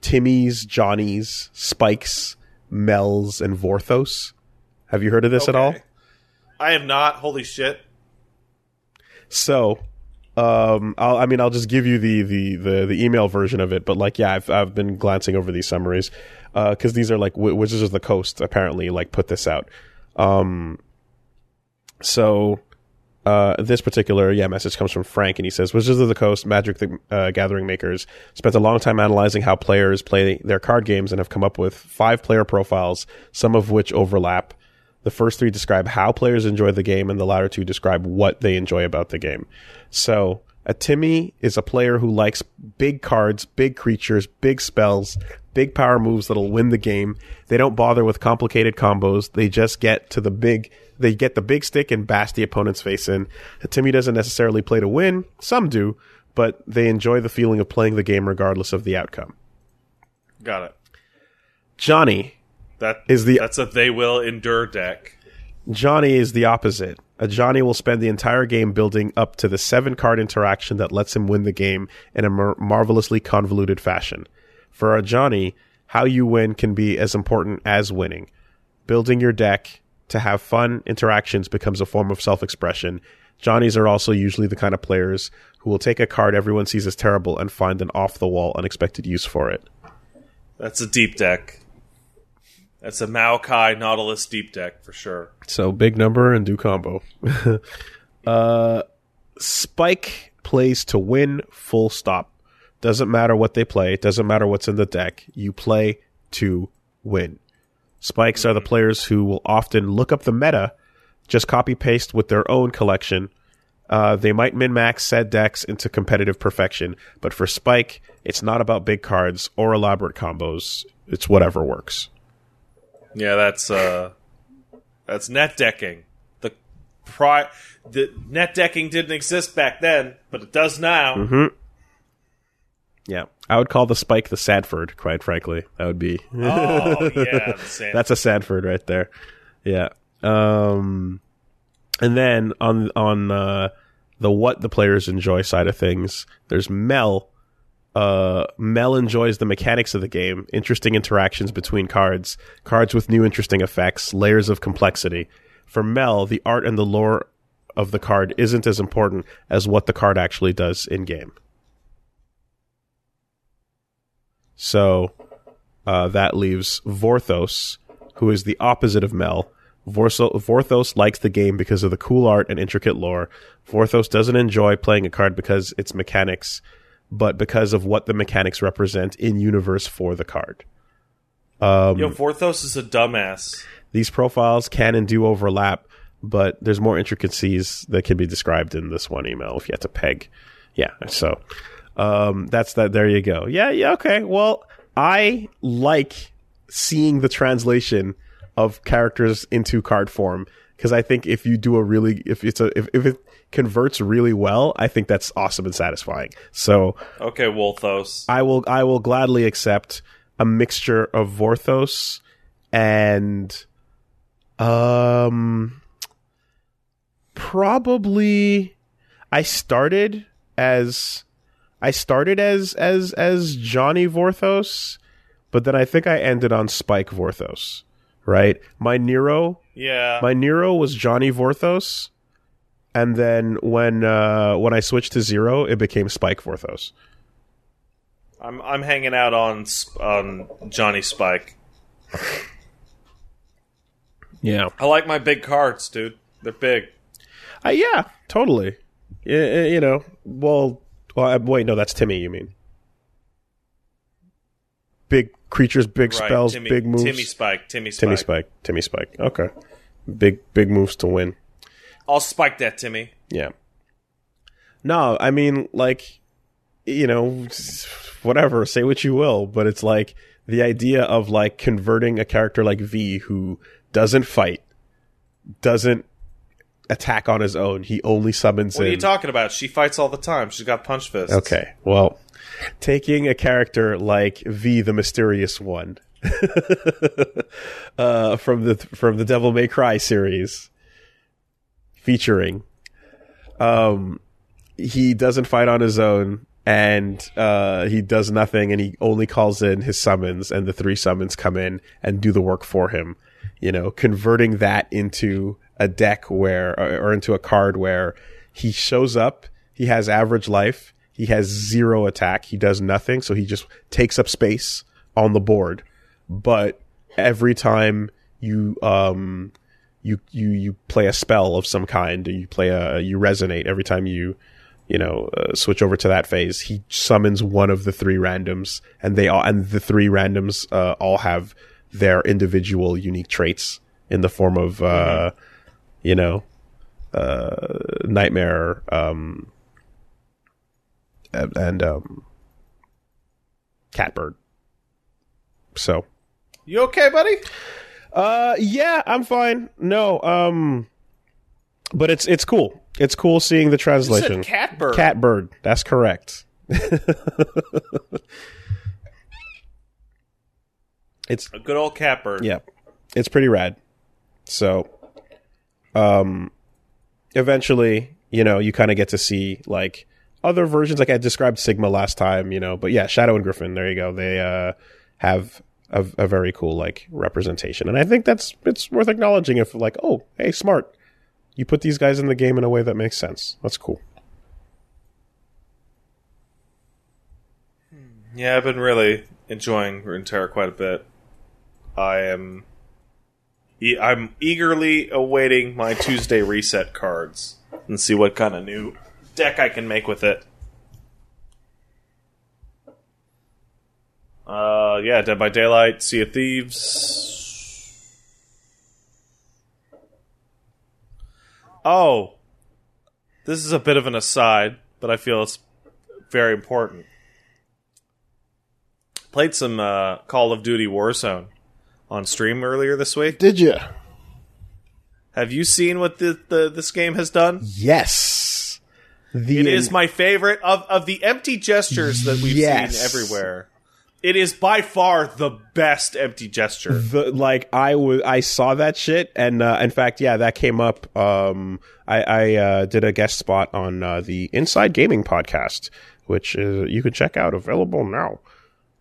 Timmy's, Johnny's, Spikes, Mel's, and Vorthos. Have you heard of this at all? I have not. Holy shit. So, um, I'll, I mean, I'll just give you the, the, the, the email version of it, but like, yeah, I've, I've been glancing over these summaries, uh, cause these are like Wi- Wizards of the Coast apparently like put this out. Um, so, uh, this particular, yeah, message comes from Frank and he says, Wizards of the Coast, Magic the uh, Gathering makers spent a long time analyzing how players play their card games and have come up with five player profiles, some of which overlap. The first three describe how players enjoy the game, and the latter two describe what they enjoy about the game. So, a Timmy is a player who likes big cards, big creatures, big spells, big power moves that'll win the game. They don't bother with complicated combos. They just get to the big, they get the big stick and bash the opponent's face in. A Timmy doesn't necessarily play to win. Some do, but they enjoy the feeling of playing the game regardless of the outcome. Got it. Johnny That Is the- that's a they will endure deck. Johnny is the opposite. A Johnny will spend the entire game building up to the seven card interaction that lets him win the game in a mar- marvelously convoluted fashion. For a Johnny, how you win can be as important as winning. Building your deck to have fun interactions becomes a form of self expression. Johnnies are also usually the kind of players who will take a card everyone sees as terrible and find an off the wall, unexpected use for it. That's a deep deck. That's a Maokai Nautilus deep deck for sure. So big number and do combo. uh, Spike plays to win, full stop. Doesn't matter what they play. Doesn't matter what's in the deck. You play to win. Spikes are the players who will often look up the meta, just copy paste with their own collection. Uh, they might min max said decks into competitive perfection, but for Spike, it's not about big cards or elaborate combos. It's whatever works. Yeah, that's uh that's net decking. The pri the net decking didn't exist back then, but it does now. Mm-hmm. Yeah, I would call the spike the Sadford. Quite frankly, that would be Oh yeah, that's a Sadford right there. Yeah. Um, and then on on uh, the what the players enjoy side of things, there's Mel. Uh, Mel enjoys the mechanics of the game, interesting interactions between cards, cards with new interesting effects, layers of complexity. For Mel, the art and the lore of the card isn't as important as what the card actually does in game. So uh, that leaves Vorthos, who is the opposite of Mel. Vorthos likes the game because of the cool art and intricate lore. Vorthos doesn't enjoy playing a card because its mechanics, but because of what the mechanics represent in universe for the card. Um, Yo, Vorthos is a dumbass. these profiles can and do overlap, but there's more intricacies that can be described in this one email if you had to peg. Yeah, so um, that's that. There you go. Yeah, yeah, okay. Well, I like seeing the translation of characters into card form because I think if you do a really if it's a if, if it converts really well, I think that's awesome and satisfying. So Okay, Wolthos. I will I will gladly accept a mixture of Vorthos and um probably I started as I started as as as Johnny Vorthos, but then I think I ended on Spike Vorthos. Right? My Nero Yeah. my Nero was Johnny Vorthos, and then when uh, when I switched to Zero, it became Spike Vorthos. I'm I'm hanging out on on Johnny Spike. Yeah, I like my big cards, dude. They're big. uh, yeah, totally. Yeah, you know, well, well, uh, wait, no, that's Timmy. You mean big creatures, big Right, spells, Timmy, big moves. Timmy Spike. Timmy Spike. Timmy Spike. Timmy Spike. Okay, big big moves to win. I'll spike that, Timmy. Yeah. No, I mean, like, you know, whatever, say what you will, but it's like the idea of like converting a character like V who doesn't fight, doesn't attack on his own. He only summons it. What are in. you talking about? She fights all the time. She's got punch fists. okay, well, taking a character like V, the mysterious one, uh, from the from the Devil May Cry series, featuring, um, he doesn't fight on his own, and uh, he does nothing, and he only calls in his summons, and the three summons come in and do the work for him. You know, converting that into a deck where, or into a card where he shows up, he has average life, he has zero attack, he does nothing, so he just takes up space on the board. But every time you um you you you play a spell of some kind, or you play a you resonate every time you you know uh, switch over to that phase. He summons one of the three randoms, and they all and the three randoms uh, all have their individual unique traits in the form of uh, you know uh, nightmare um and, and um catbird. So You okay, buddy? uh, yeah, I'm fine. No, um, but it's it's cool. It's cool seeing the translation. catbird. Catbird. That's correct. it's A good old catbird. yeah, it's pretty rad. So, um, eventually, you know, you kind of get to see like other versions. Like I described Sigma last time, you know, but yeah, Shadow and Griffon. There you go. They uh have a, a very cool like representation, and I think that's it's worth acknowledging. If like, oh, hey, smart, you put these guys in the game in a way that makes sense. That's cool. Yeah, I've been really enjoying Runeterra quite a bit. I am. E- I'm eagerly awaiting my Tuesday reset cards and see what kind of new deck I can make with it. Uh, yeah, Dead by Daylight, Sea of Thieves. Oh, this is a bit of an aside, but I feel it's very important played some uh, Call of Duty Warzone on stream earlier this week. Did you? Have you seen what the, the this game has done? Yes. The It is my favorite of of the empty gestures that we've Yes. seen everywhere. It is by far the best empty gesture. the like I was I saw that shit and uh, in fact yeah that came up um I I uh, did a guest spot on uh, the Inside Gaming podcast which uh, you can check out available now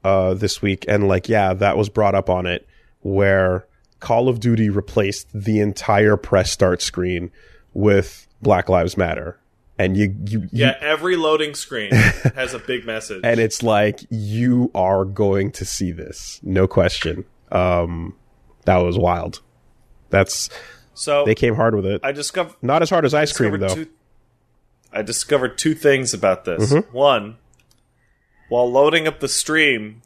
uh this week and like yeah that was brought up on it where Call of Duty replaced the entire press start screen with Black Lives Matter and you you, you Yeah, every loading screen has a big message. and it's like you are going to see this no question um that was wild that's so they came hard with it I discovered not as hard as ice cream though two, I discovered two things about this. Mm-hmm. One, while loading up the stream,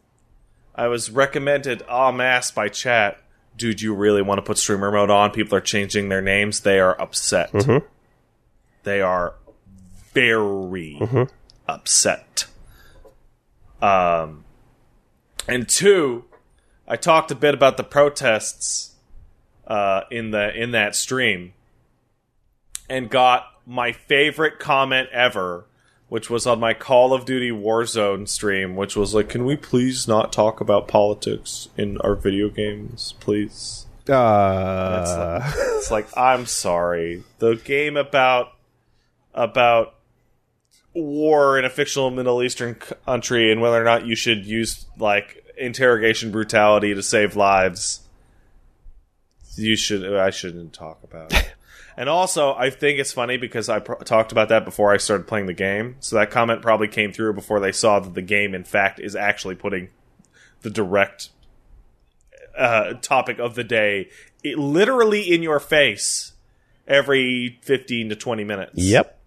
I was recommended en masse by chat. Dude, you really want to put streamer mode on? People are changing their names. They are upset. Mm-hmm. They are very Mm-hmm. upset. Um, and two, I talked a bit about the protests uh, in the in that stream, and got my favorite comment ever, which was on my Call of Duty Warzone stream, which was like, "Can we please not talk about politics in our video games, please?" Uh, It's like, I'm sorry, the game about about war in a fictional Middle Eastern country and whether or not you should use like interrogation brutality to save lives. You should. I shouldn't talk about. it. and also, I think it's funny because I pr- talked about that before I started playing the game. So that comment probably came through before they saw that the game, in fact, is actually putting the direct uh, topic of the day it, literally in your face every 15 to 20 minutes. yep.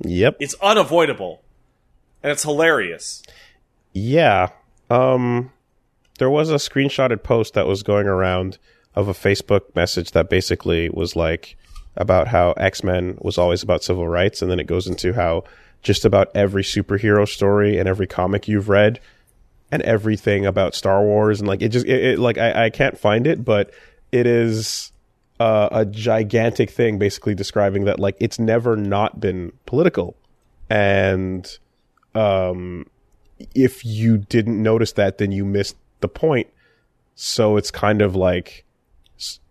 Yep. It's unavoidable. And it's hilarious. Yeah. Um there was a screenshotted post that was going around of a Facebook message that basically was like about how X-Men was always about civil rights and then it goes into how just about every superhero story and every comic you've read and everything about Star Wars and like it just it, it like I, I can't find it but it is uh, a gigantic thing basically describing that like it's never not been political and um if you didn't notice that then you missed the point so it's kind of like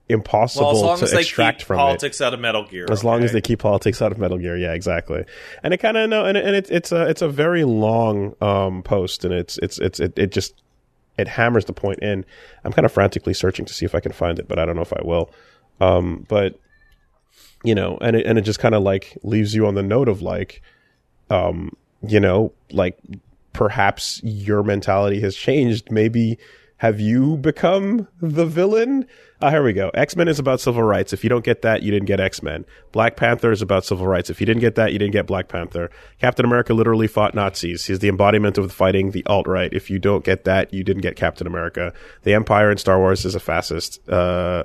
impossible Well, as long to as they extract keep from it politics out of Metal Gear. as long as they keep politics out of Metal Gear, yeah, exactly. And it kind of no, and, and it, it's a it's a very long um, post, and it's it's it's it, it just it hammers the point in. I'm kind of frantically searching to see if I can find it, but I don't know if I will. Um, but you know, and it and it just kind of like leaves you on the note of like, um, you know, like perhaps your mentality has changed. Maybe have you become the villain? Ah, here we go. X Men is about civil rights. If you don't get that, you didn't get X Men. Black Panther is about civil rights. If you didn't get that, you didn't get Black Panther. Captain America literally fought Nazis. He's the embodiment of fighting the alt right. If you don't get that, you didn't get Captain America. The Empire in Star Wars is a fascist. Uh,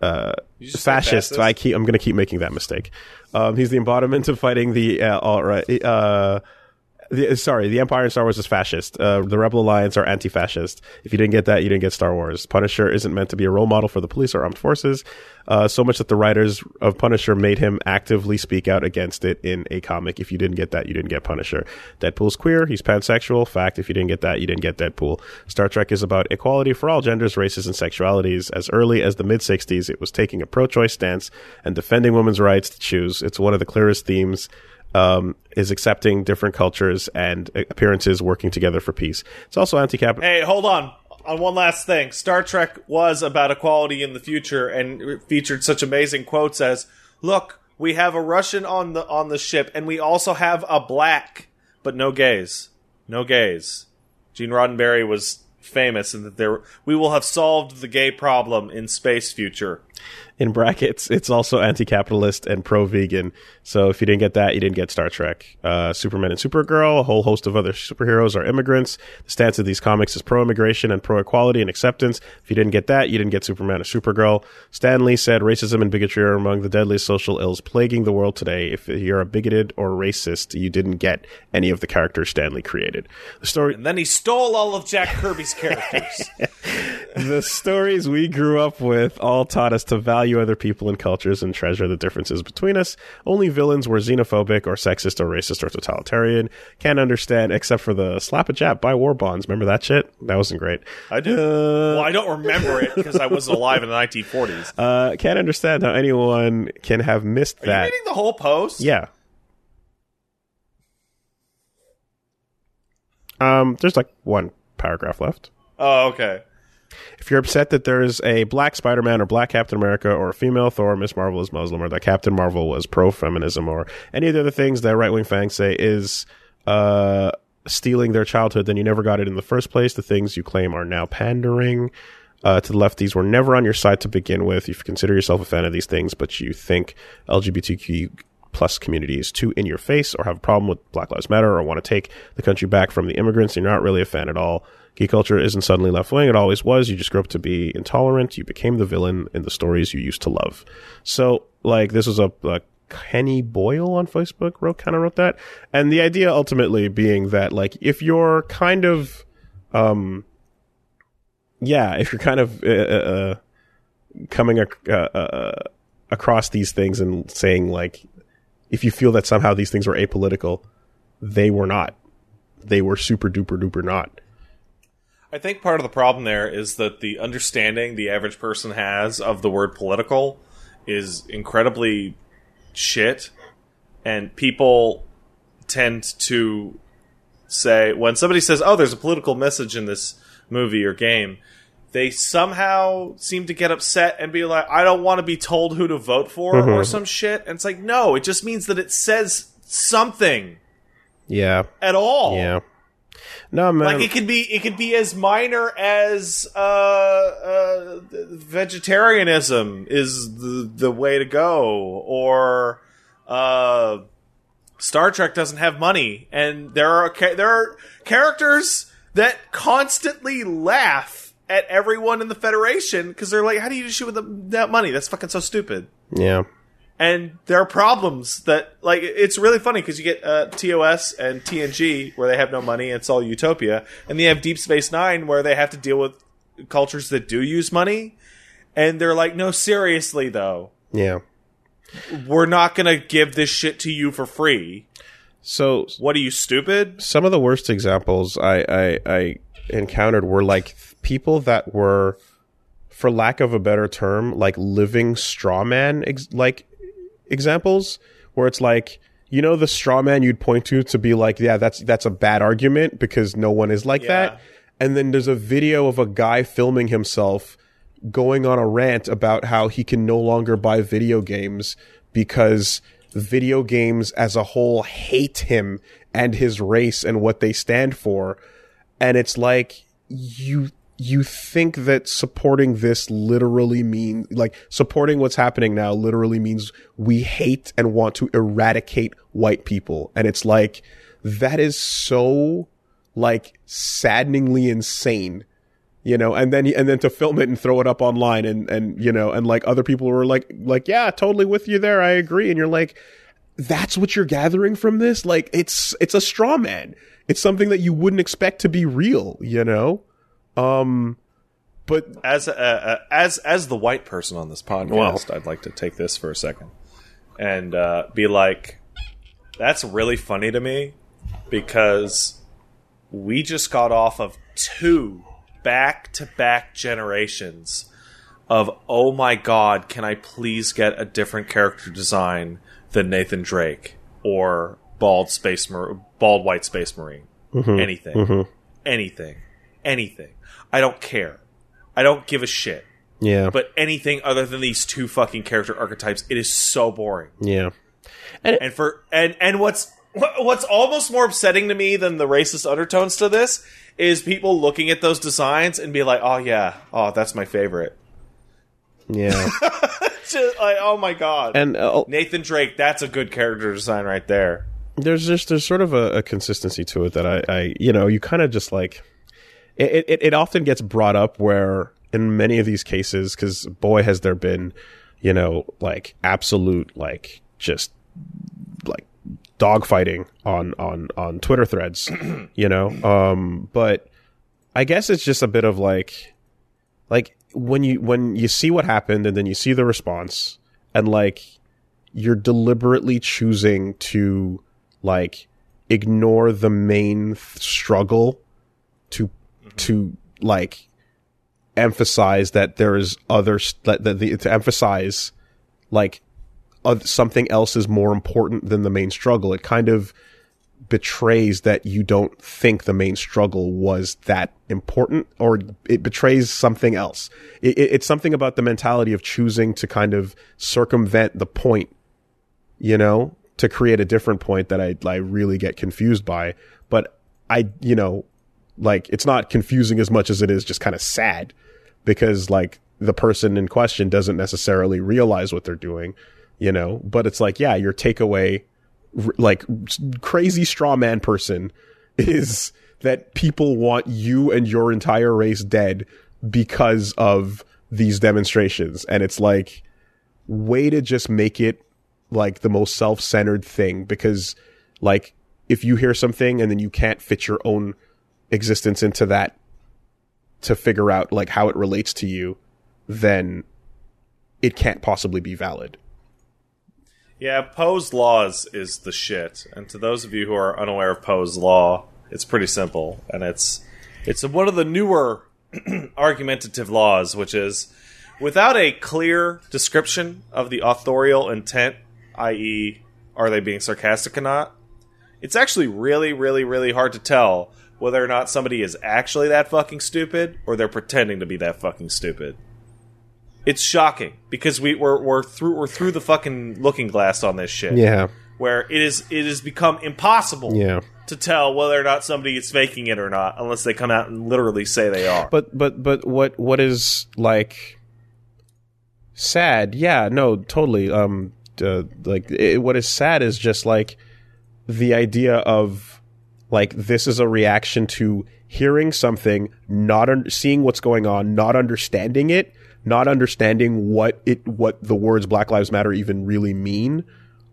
uh, You just said fascist. fascist? I keep. I'm going to keep making that mistake. Um, he's the embodiment of fighting the uh, alt right. Uh, the, sorry, the Empire in Star Wars is fascist. Uh, the Rebel Alliance are anti-fascist. If you didn't get that, you didn't get Star Wars. Punisher isn't meant to be a role model for the police or armed forces. Uh, so much that the writers of Punisher made him actively speak out against it in a comic. If you didn't get that, you didn't get Punisher. Deadpool's queer. He's pansexual. Fact. If you didn't get that, you didn't get Deadpool. Star Trek is about equality for all genders, races, and sexualities. As early as the mid '60s, it was taking a pro-choice stance and defending women's rights to choose. It's one of the clearest themes um, is accepting different cultures and appearances working together for peace. It's also anti-capital. Hey, hold on. On one last thing, Star Trek was about equality in the future and featured such amazing quotes as, "Look, we have a Russian on the on the ship, and we also have a black, but no gays, no gays." Gene Roddenberry was famous in that there we will have solved the gay problem in space future. In brackets, it's also anti-capitalist and pro-vegan. So if you didn't get that, you didn't get Star Trek. Uh, Superman and Supergirl, a whole host of other superheroes are immigrants. The stance of these comics is pro-immigration and pro-equality and acceptance. If you didn't get that, you didn't get Superman or Supergirl. Stan Lee said racism and bigotry are among the deadliest social ills plaguing the world today. If you're a bigoted or racist, you didn't get any of the characters Stan Lee created. The story, And then he stole all of Jack Kirby's characters. the stories we grew up with all taught us to value other people and cultures and treasure the differences between us. Only villains were xenophobic or sexist or racist or totalitarian. Can't understand except for the slap a jap buy war bonds. Remember that shit? That wasn't great. I do. well, I don't remember it because I wasn't alive in the 1940s. Uh, can't understand how anyone can have missed Are that. reading the whole post? Yeah. Um, there's like one paragraph left. Oh, okay. If you're upset that there's a black Spider Man or black Captain America or a female Thor, Miss Marvel is Muslim, or that Captain Marvel was pro feminism, or any of the other things that right wing fangs say is uh, stealing their childhood, then you never got it in the first place. The things you claim are now pandering. Uh, to the lefties were never on your side to begin with. If you consider yourself a fan of these things, but you think LGBTQ plus community is too in your face or have a problem with Black Lives Matter or want to take the country back from the immigrants, you're not really a fan at all. Geek culture isn't suddenly left wing. It always was. You just grew up to be intolerant. You became the villain in the stories you used to love. So, like, this was a, a Kenny Boyle on Facebook wrote, kind of wrote that. And the idea ultimately being that, like, if you're kind of, um, yeah, if you're kind of, uh, uh, coming ac- uh, uh, across these things and saying like, if you feel that somehow these things were apolitical, they were not. They were super duper duper not. I think part of the problem there is that the understanding the average person has of the word political is incredibly shit, and people tend to say when somebody says, "Oh, there's a political message in this movie or game," they somehow seem to get upset and be like, "I don't want to be told who to vote for" Mm-hmm. or some shit. And it's like, no, it just means that it says something Yeah, at all. yeah. No man, Like it could be, it could be as minor as uh, uh, vegetarianism is the the way to go, or uh, Star Trek doesn't have money, and there are ca- there are characters that constantly laugh at everyone in the Federation because they're like, "How do you shit with the, that money? That's fucking so stupid." yeah, and there are problems that like it's really funny because you get uh, TOS and TNG where they have no money, it's all utopia, and then you have Deep Space Nine where they have to deal with cultures that do use money, and they're like, no, seriously though, yeah. we're not gonna give this shit to you for free. So What are you stupid? some of the worst examples I, I, I encountered were like people that were, for lack of a better term, like living straw man ex- like examples, where it's like you know the straw man you'd point to to be like, yeah, that's that's a bad argument because no one is like Yeah. that, and then there's a video of a guy filming himself going on a rant about how he can no longer buy video games because video games as a whole hate him and his race and what they stand for and it's like you you think that supporting this literally means like supporting what's happening now literally means we hate and want to eradicate white people. And it's like that is so like saddeningly insane you know? And then and then to film it and throw it up online and and you know and like other people were like like yeah totally with you there. I agree. And you're like that's what you're gathering from this? Like it's it's a straw man. It's something that you wouldn't expect to be real you know um but as uh, uh, as as the white person on this podcast, I'd like to take this for a second and uh, be like, "That's really funny to me because we just got off of two back to back generations of oh my god, can I please get a different character design than Nathan Drake or bald space Mar- bald white space marine, anything, anything, anything. I don't care." I don't give a shit. yeah But anything other than these two fucking character archetypes, it is so boring. yeah And for and and what's what's almost more upsetting to me than the racist undertones to this is people looking at those designs and be like, "Oh yeah, oh that's my favorite." yeah Just like, oh my god, and uh, Nathan Drake, that's a good character design right there. there's just there's sort of a, a consistency to it that I, I you know you kind of just like it, it it often gets brought up where in many of these cases because boy has there been you know like absolute like just like dogfighting on on on Twitter threads you know? Um but I guess it's just a bit of like like when you when you see what happened and then you see the response and like you're deliberately choosing to like ignore the main th- struggle to like emphasize that there is other that, that the, to emphasize like uh, something else is more important than the main struggle it kind of betrays that you don't think the main struggle was that important or it betrays something else it, it, it's something about the mentality of choosing to kind of circumvent the point you know, to create a different point that I I really get confused by. But I, you know, like it's not confusing as much as it is just kind of sad because like the person in question doesn't necessarily realize what they're doing, you know. But it's like, yeah, your takeaway, like crazy straw man person, is that people want you and your entire race dead because of these demonstrations, and it's like way to just make it like the most self-centered thing because like if you hear something and then you can't fit your own existence into that to figure out like how it relates to you then it can't possibly be valid. Yeah, Poe's laws is the shit. And to those of you who are unaware of Poe's law, it's pretty simple, and it's it's one of the newer argumentative laws, which is without a clear description of the authorial intent, i.e., are they being sarcastic or not, it's actually really, really, really hard to tell whether or not somebody is actually that fucking stupid or they're pretending to be that fucking stupid. It's shocking because we, we're, we're through we're through the fucking looking glass on this shit. Yeah. Where it is it has become impossible Yeah. to tell whether or not somebody is faking it or not unless they come out and literally say they are. But but but what what is like sad? Yeah, no, totally. Um, uh, like it, what is sad is just like the idea of like this is a reaction to hearing something, not un- seeing what's going on, not understanding it, not understanding what it what the words Black Lives Matter even really mean,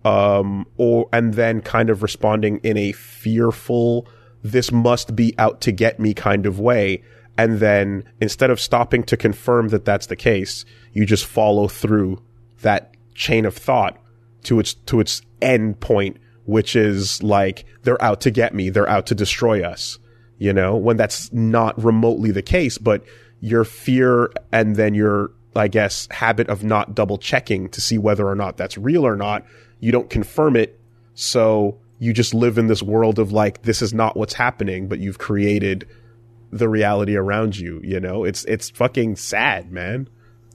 um, or and then kind of responding in a fearful, this must be out to get me kind of way. And then instead of stopping to confirm that that's the case, you just follow through that chain of thought to its to its end point, which is like they're out to get me, they're out to destroy us. You know, when that's not remotely the case, but your fear and then your I guess habit of not double checking to see whether or not that's real or not, you don't confirm it, so you just live in this world of like this is not what's happening, but you've created the reality around you, you know? It's it's fucking sad, man.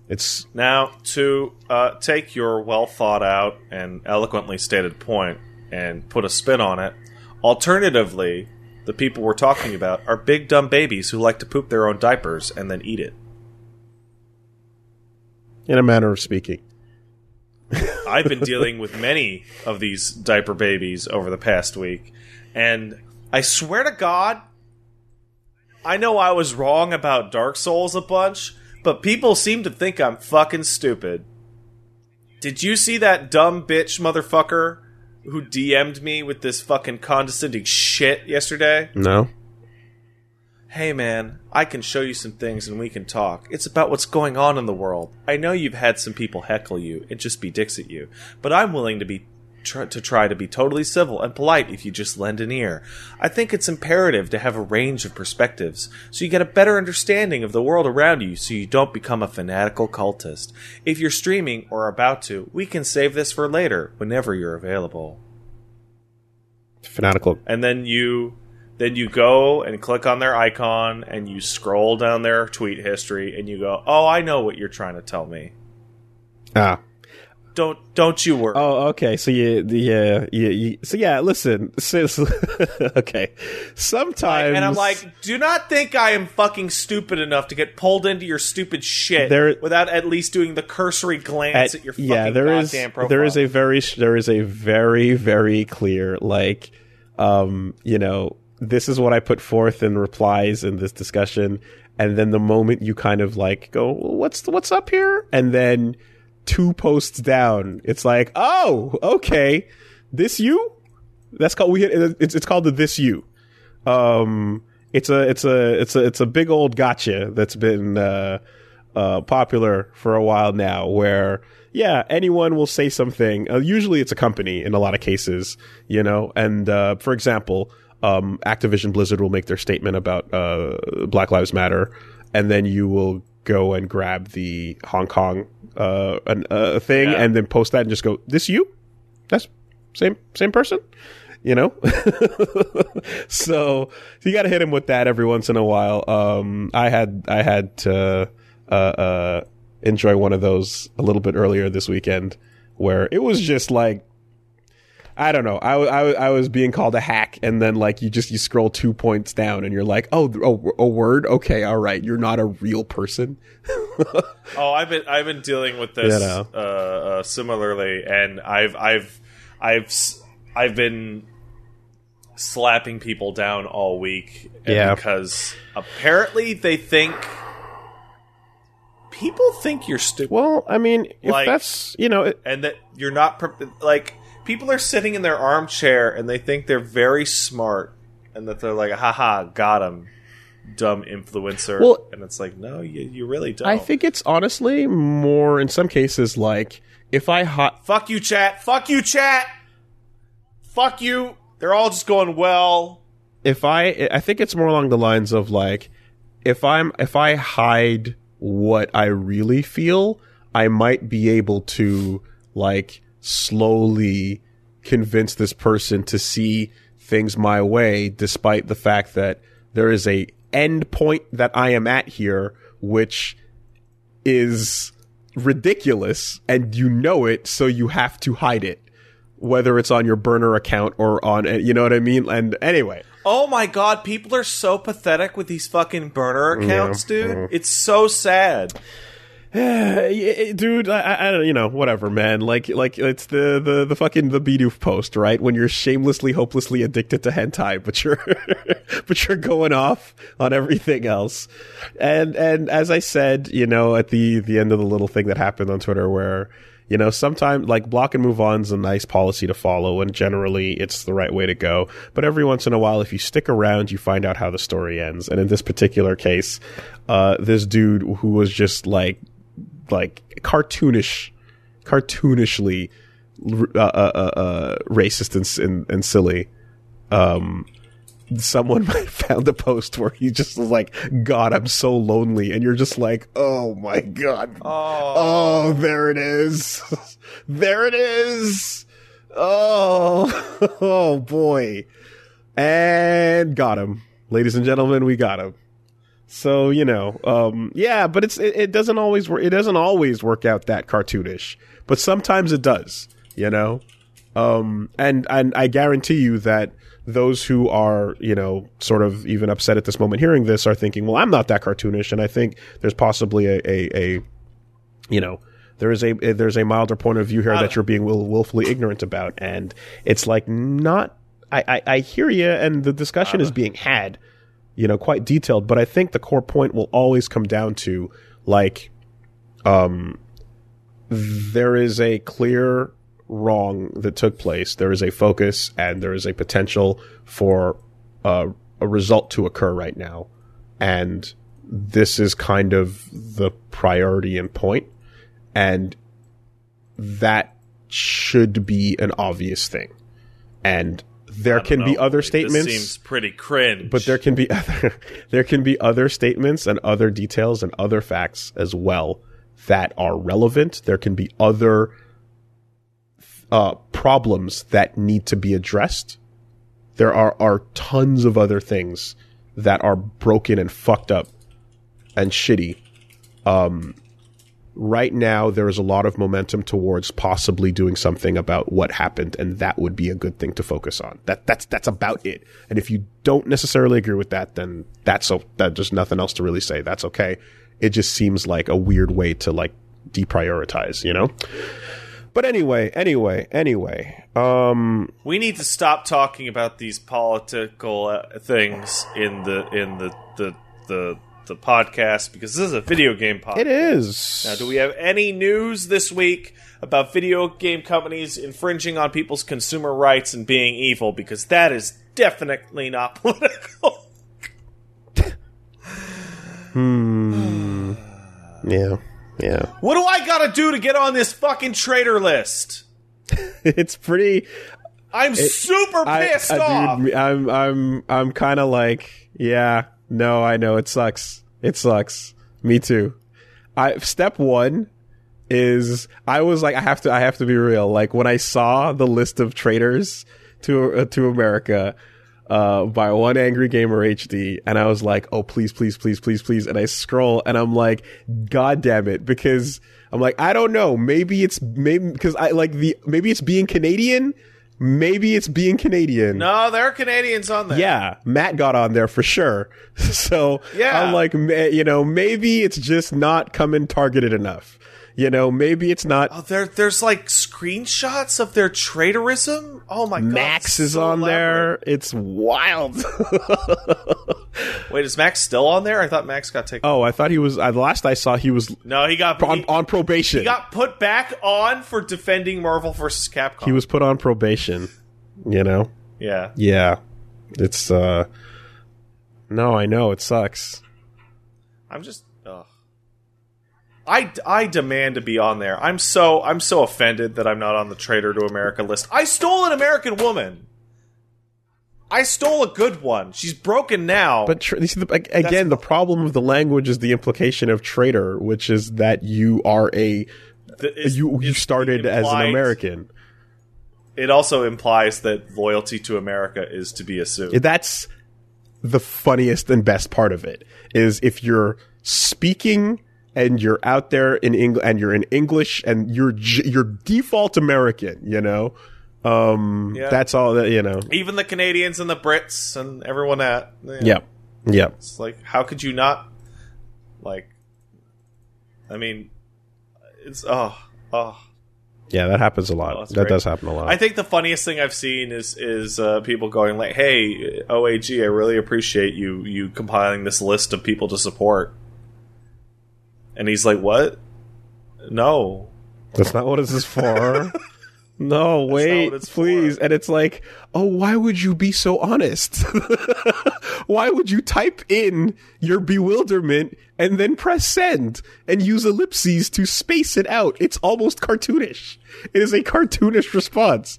It's Now, to uh, take your well thought out and eloquently stated point and put a spin on it, alternatively, the people we're talking about are big dumb babies who like to poop their own diapers and then eat it. in a manner of speaking. I've been dealing with many of these diaper babies over the past week, and I swear to God, I know I was wrong about Dark Souls a bunch, but people seem to think I'm fucking stupid. Did you see that dumb bitch motherfucker who DM'd me with this fucking condescending shit yesterday? No. Hey man, I can show you some things and we can talk. It's about what's going on in the world. I know you've had some people heckle you and just be dicks at you, but I'm willing to be tr- to try to be totally civil and polite if you just lend an ear. I think it's imperative to have a range of perspectives so you get a better understanding of the world around you so you don't become a fanatical cultist. If you're streaming or about to, we can save this for later whenever you're available Fanatical. and then you then you go and click on their icon and you scroll down their tweet history and you go oh i know what you're trying to tell me Ah. Don't don't you worry Oh, okay. So you, yeah, you, so yeah. Listen, okay. Sometimes, and i'm like do not think i am fucking stupid enough to get pulled into your stupid shit There- without at least doing the cursory glance at, your fucking yeah, there is goddamn profile there is a very there is a very very clear like, um, you know, this is what I put forth in replies in this discussion, and then the moment you kind of like go, what's what's up here, and then two posts down, it's like, oh, okay, this you. That's called we. It's it's called the this you. Um, it's a it's a it's a it's a big old gotcha that's been uh, uh, popular for a while now. Where yeah, anyone will say something. Uh, usually, it's a company in a lot of cases, you know. And uh, for example, um, Activision Blizzard will make their statement about uh, Black Lives Matter, and then you will go and grab the Hong Kong uh, an, uh, thing Yeah. and then post that and just go, "This you? That's same same person." you know so you got to hit him with that every once in a while um i had i had to uh uh enjoy one of those a little bit earlier this weekend where it was just like I don't know. I, I, I was being called a hack, and then like you just you scroll two points down, and you're like, oh, oh, a word. Okay, all right. You're not a real person. Oh, I've been I've been dealing with this You know. uh, uh, similarly, and I've I've I've I've been slapping people down all week, Yeah. because apparently they think people think you're stupid, Well, I mean, if Like- that's you know, it, and that you're not pre- like people are sitting in their armchair and they think they're very smart, and that they're like, haha, got him. dumb influencer. Well- and it's like, no, you, you really don't. I think it's honestly more in some cases like if I hot Fuck you, chat. Fuck you, chat. Fuck you. They're all just going well. if I I think it's more along the lines of like if I'm if I hide what I really feel, I might be able to like slowly convince this person to see things my way despite the fact that there is a end point that I am at here which is ridiculous and you know it so you have to hide it. Whether it's on your burner account or on you know what I mean? And anyway. Oh my god, people are so pathetic with these fucking burner accounts, dude. It's so sad. Yeah, eh, eh, dude, I, I, I don't, you know, whatever, man. Like, like it's the the the fucking the Bidoof post, right? When you're shamelessly, hopelessly addicted to hentai, but you're but you're going off on everything else. And and as I said, you know, at the the end of the little thing that happened on Twitter, where you know, sometimes like block and move on is a nice policy to follow, and generally it's the right way to go. But every once in a while, if you stick around, you find out how the story ends. And in this particular case, uh, this dude who was just like like cartoonish, cartoonishly uh, uh, uh, uh, racist and, and and silly. Um, someone found a post where he just was like, "God, I'm so lonely," and you're just like, "Oh my god, Oh, oh, there it is, there it is, oh, oh boy," and got him, ladies and gentlemen, we got him. So you know, um, yeah, but it's it, it doesn't always work. It doesn't always work out that cartoonish, but sometimes it does. You know, um, and and I guarantee you that those who are you know sort of even upset at this moment hearing this are thinking, well, I'm not that cartoonish, and I think there's possibly a a, a you know there is a there's a milder point of view here that you're being will, willfully ignorant about, and it's like not. I, I, I hear you, and the discussion is being had, you know, quite detailed. But I think the core point will always come down to like, um, there is a clear wrong that took place. There is a focus, and there is a potential for uh, a result to occur right now, and this is kind of the priority and point, and that should be an obvious thing, and there can be other this statements seems pretty cringe. but there can be other there can be other statements and other details and other facts as well that are relevant. There can be other uh, problems that need to be addressed. There are are tons of other things that are broken and fucked up and shitty. Um, right now, there is a lot of momentum towards possibly doing something about what happened, and that would be a good thing to focus on. That that's that's about it. And if you don't necessarily agree with that, then that's so that there's nothing else to really say. That's okay. It just seems like a weird way to like deprioritize, you know. But anyway, anyway, anyway, um, we need to stop talking about these political uh, things in the in the the the, the podcast because this is a video game podcast. it is. Now, do we have any news this week about video game companies infringing on people's consumer rights and being evil? Because that is definitely not political. hmm. Yeah, yeah. What do I gotta do to get on this fucking traitor list? it's pretty. I'm super I, pissed I- off. dude, I'm I'm I'm kind of like, yeah, no, I know it sucks. It sucks. Me too. I step one is I was like, I have to, I have to be real. Like when I saw the list of traitors to uh, to America. Uh, by one angry gamer HD, and I was like, "Oh, please, please, please, please, please!" And I scroll, and I'm like, "God damn it!" Because I'm like, I don't know. Maybe it's maybe because I like the maybe it's being Canadian. Maybe it's being Canadian. no, there are Canadians on there. Yeah, Matt got on there for sure. So Yeah. I'm like, you know, maybe it's just not coming targeted enough. You know, maybe it's not. Oh, there, there's like screenshots of their traitorism. Oh my god, Max is so on elaborate. there. It's wild. Wait, is Max still on there? I thought Max got taken. oh, I thought he was. Uh, the last I saw, he was No, he got on, he, on probation. he got put back on for defending Marvel versus Capcom. he was put on probation. You know. yeah. Yeah, it's uh, No, I know it sucks. I'm just. I, I demand to be on there. I'm so I'm so offended that I'm not on the Traitor to America list. I stole an American woman. I stole a good one. She's broken now. But tra- see, the, ag- again, the problem of the language is the implication of traitor, which is that you are a Th- is- you you started as an American. It also implies that loyalty to America is to be assumed. That's the funniest and best part of it is if you're speaking and you're out there in English and you're in English and you're j- you're default American, you know. Um, Yeah. that's all that you know. Even the Canadians and the Brits and everyone that. yeah. yeah. It's like, how could you not? Like, I mean, it's oh oh. Yeah, that happens a lot. that's that great. does happen a lot. I think the funniest thing I've seen is is uh, people going like, "Hey, OAG, I really appreciate you you compiling this list of people to support." And he's like, "What? No, That's not what this is for. no, wait, it's please. for. And it's like, oh, why would you be so honest? why would you type in your bewilderment and then press send and use ellipses to space it out? It's almost cartoonish. It is a cartoonish response.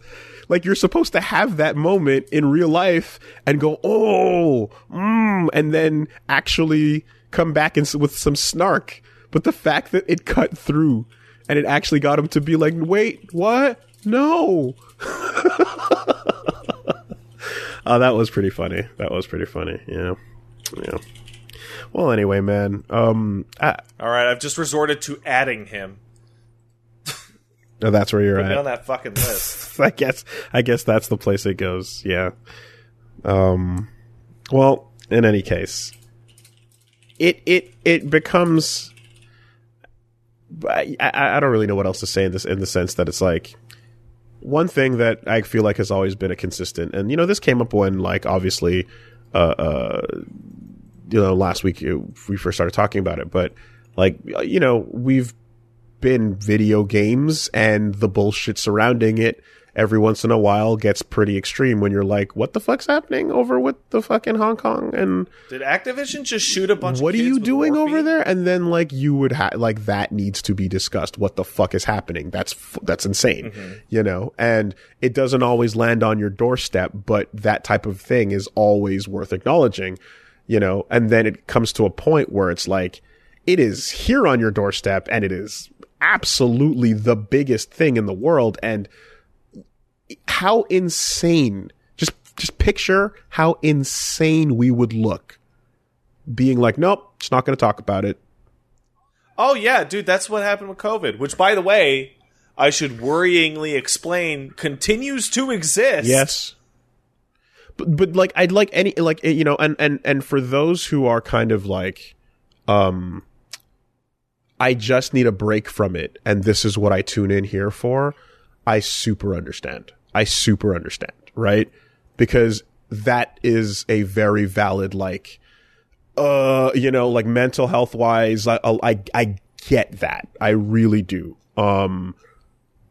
Like you're supposed to have that moment in real life and go, oh, mm, and then actually come back and s- with some snark. But the fact that it cut through and it actually got him to be like, wait, what? No. oh, that was pretty funny. That was pretty funny. Yeah. Yeah. Well, anyway, man. Um, I, all right, I've just resorted to adding him oh, that's where you're Put at. on that fucking list." I guess I guess that's the place it goes. Yeah. Um well, in any case, it it it becomes I, I don't really know what else to say in this in the sense that it's like one thing that I feel like has always been a consistent and you know this came up when like obviously uh uh you know last week uh, we first started talking about it but like you know we've been video games and the bullshit surrounding it every once in a while gets pretty extreme when you're like, what the fuck's happening over with the fucking Hong Kong and Did Activision just shoot a bunch? Of What are you doing over there? And then like you would have like that needs to be discussed. What the fuck is happening? That's f- that's insane, mm-hmm. you know. And it doesn't always land on your doorstep, but that type of thing is always worth acknowledging, you know. And then it comes to a point where it's like it is here on your doorstep, and it is absolutely the biggest thing in the world, and how insane just just picture how insane we would look being like nope it's not going to talk about it Oh yeah, dude, that's what happened with COVID. Which, by the way, I should worryingly explain continues to exist. yes but but like i'd like any like you know and and and for those who are kind of like um i just need a break from it and this is what i tune in here for i super understand i super understand right? Because that is a very valid like uh you know like mental health wise I, I i get that. I really do. Um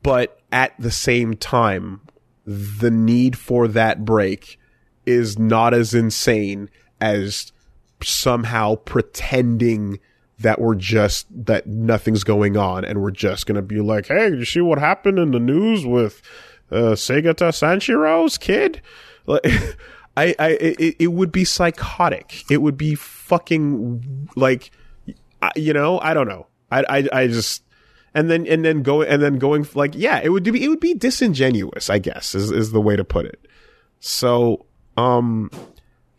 but at the same time the need for that break is not as insane as somehow pretending that we're just that nothing's going on and we're just gonna be like hey you see what happened in the news with uh Segata Sanshiro's kid like I, I, it, it would be psychotic. It would be fucking like, you know, I don't know. I, I, I just, and then, and then going, and then going like, yeah, it would be, it would be disingenuous, I guess, is, is the way to put it. So, um,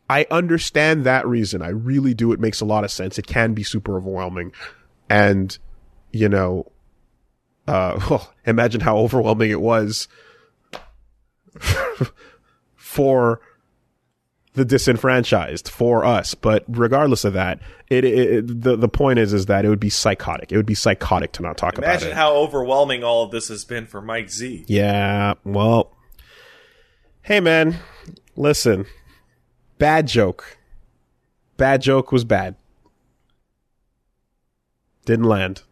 I understand that reason. I really do. It makes a lot of sense. It can be super overwhelming. And, you know, uh, imagine how overwhelming it was for the disenfranchised for us. But regardless of that, it, it the the point is is that it would be psychotic. It would be psychotic to not talk about it. Imagine how overwhelming all of this has been for Mike Z. yeah. Well, hey man, listen. Bad joke. Bad joke was bad. Didn't land.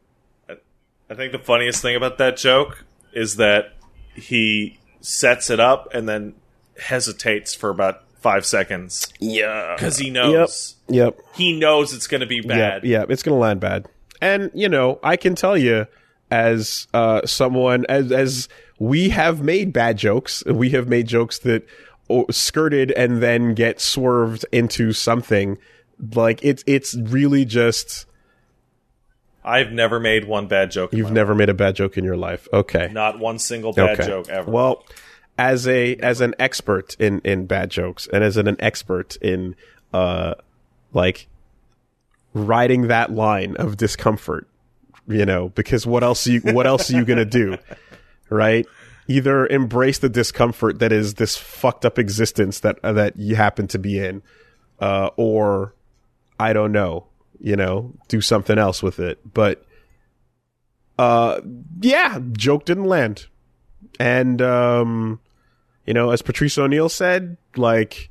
I think the funniest thing about that joke is that he sets it up and then hesitates for about five seconds Yeah. because he knows Yep. he knows it's going to be bad. Yeah, yeah, it's gonna land bad. And you know, I can tell you, as uh, someone as as we have made bad jokes, we have made jokes that oh, skirted and then get swerved into something. Like it's it's really just I've never made one bad joke. you've never made a bad joke in your life. Okay, not one single bad okay. joke ever. Well, as a as an expert in in bad jokes and as an, an expert in uh like riding that line of discomfort, you know, because what else are you what else are you gonna do, right? Either embrace the discomfort that is this fucked up existence that uh, that you happen to be in, uh, or I don't know, you know, do something else with it. But uh, yeah, joke didn't land, and um, you know, as Patrice O'Neal said, like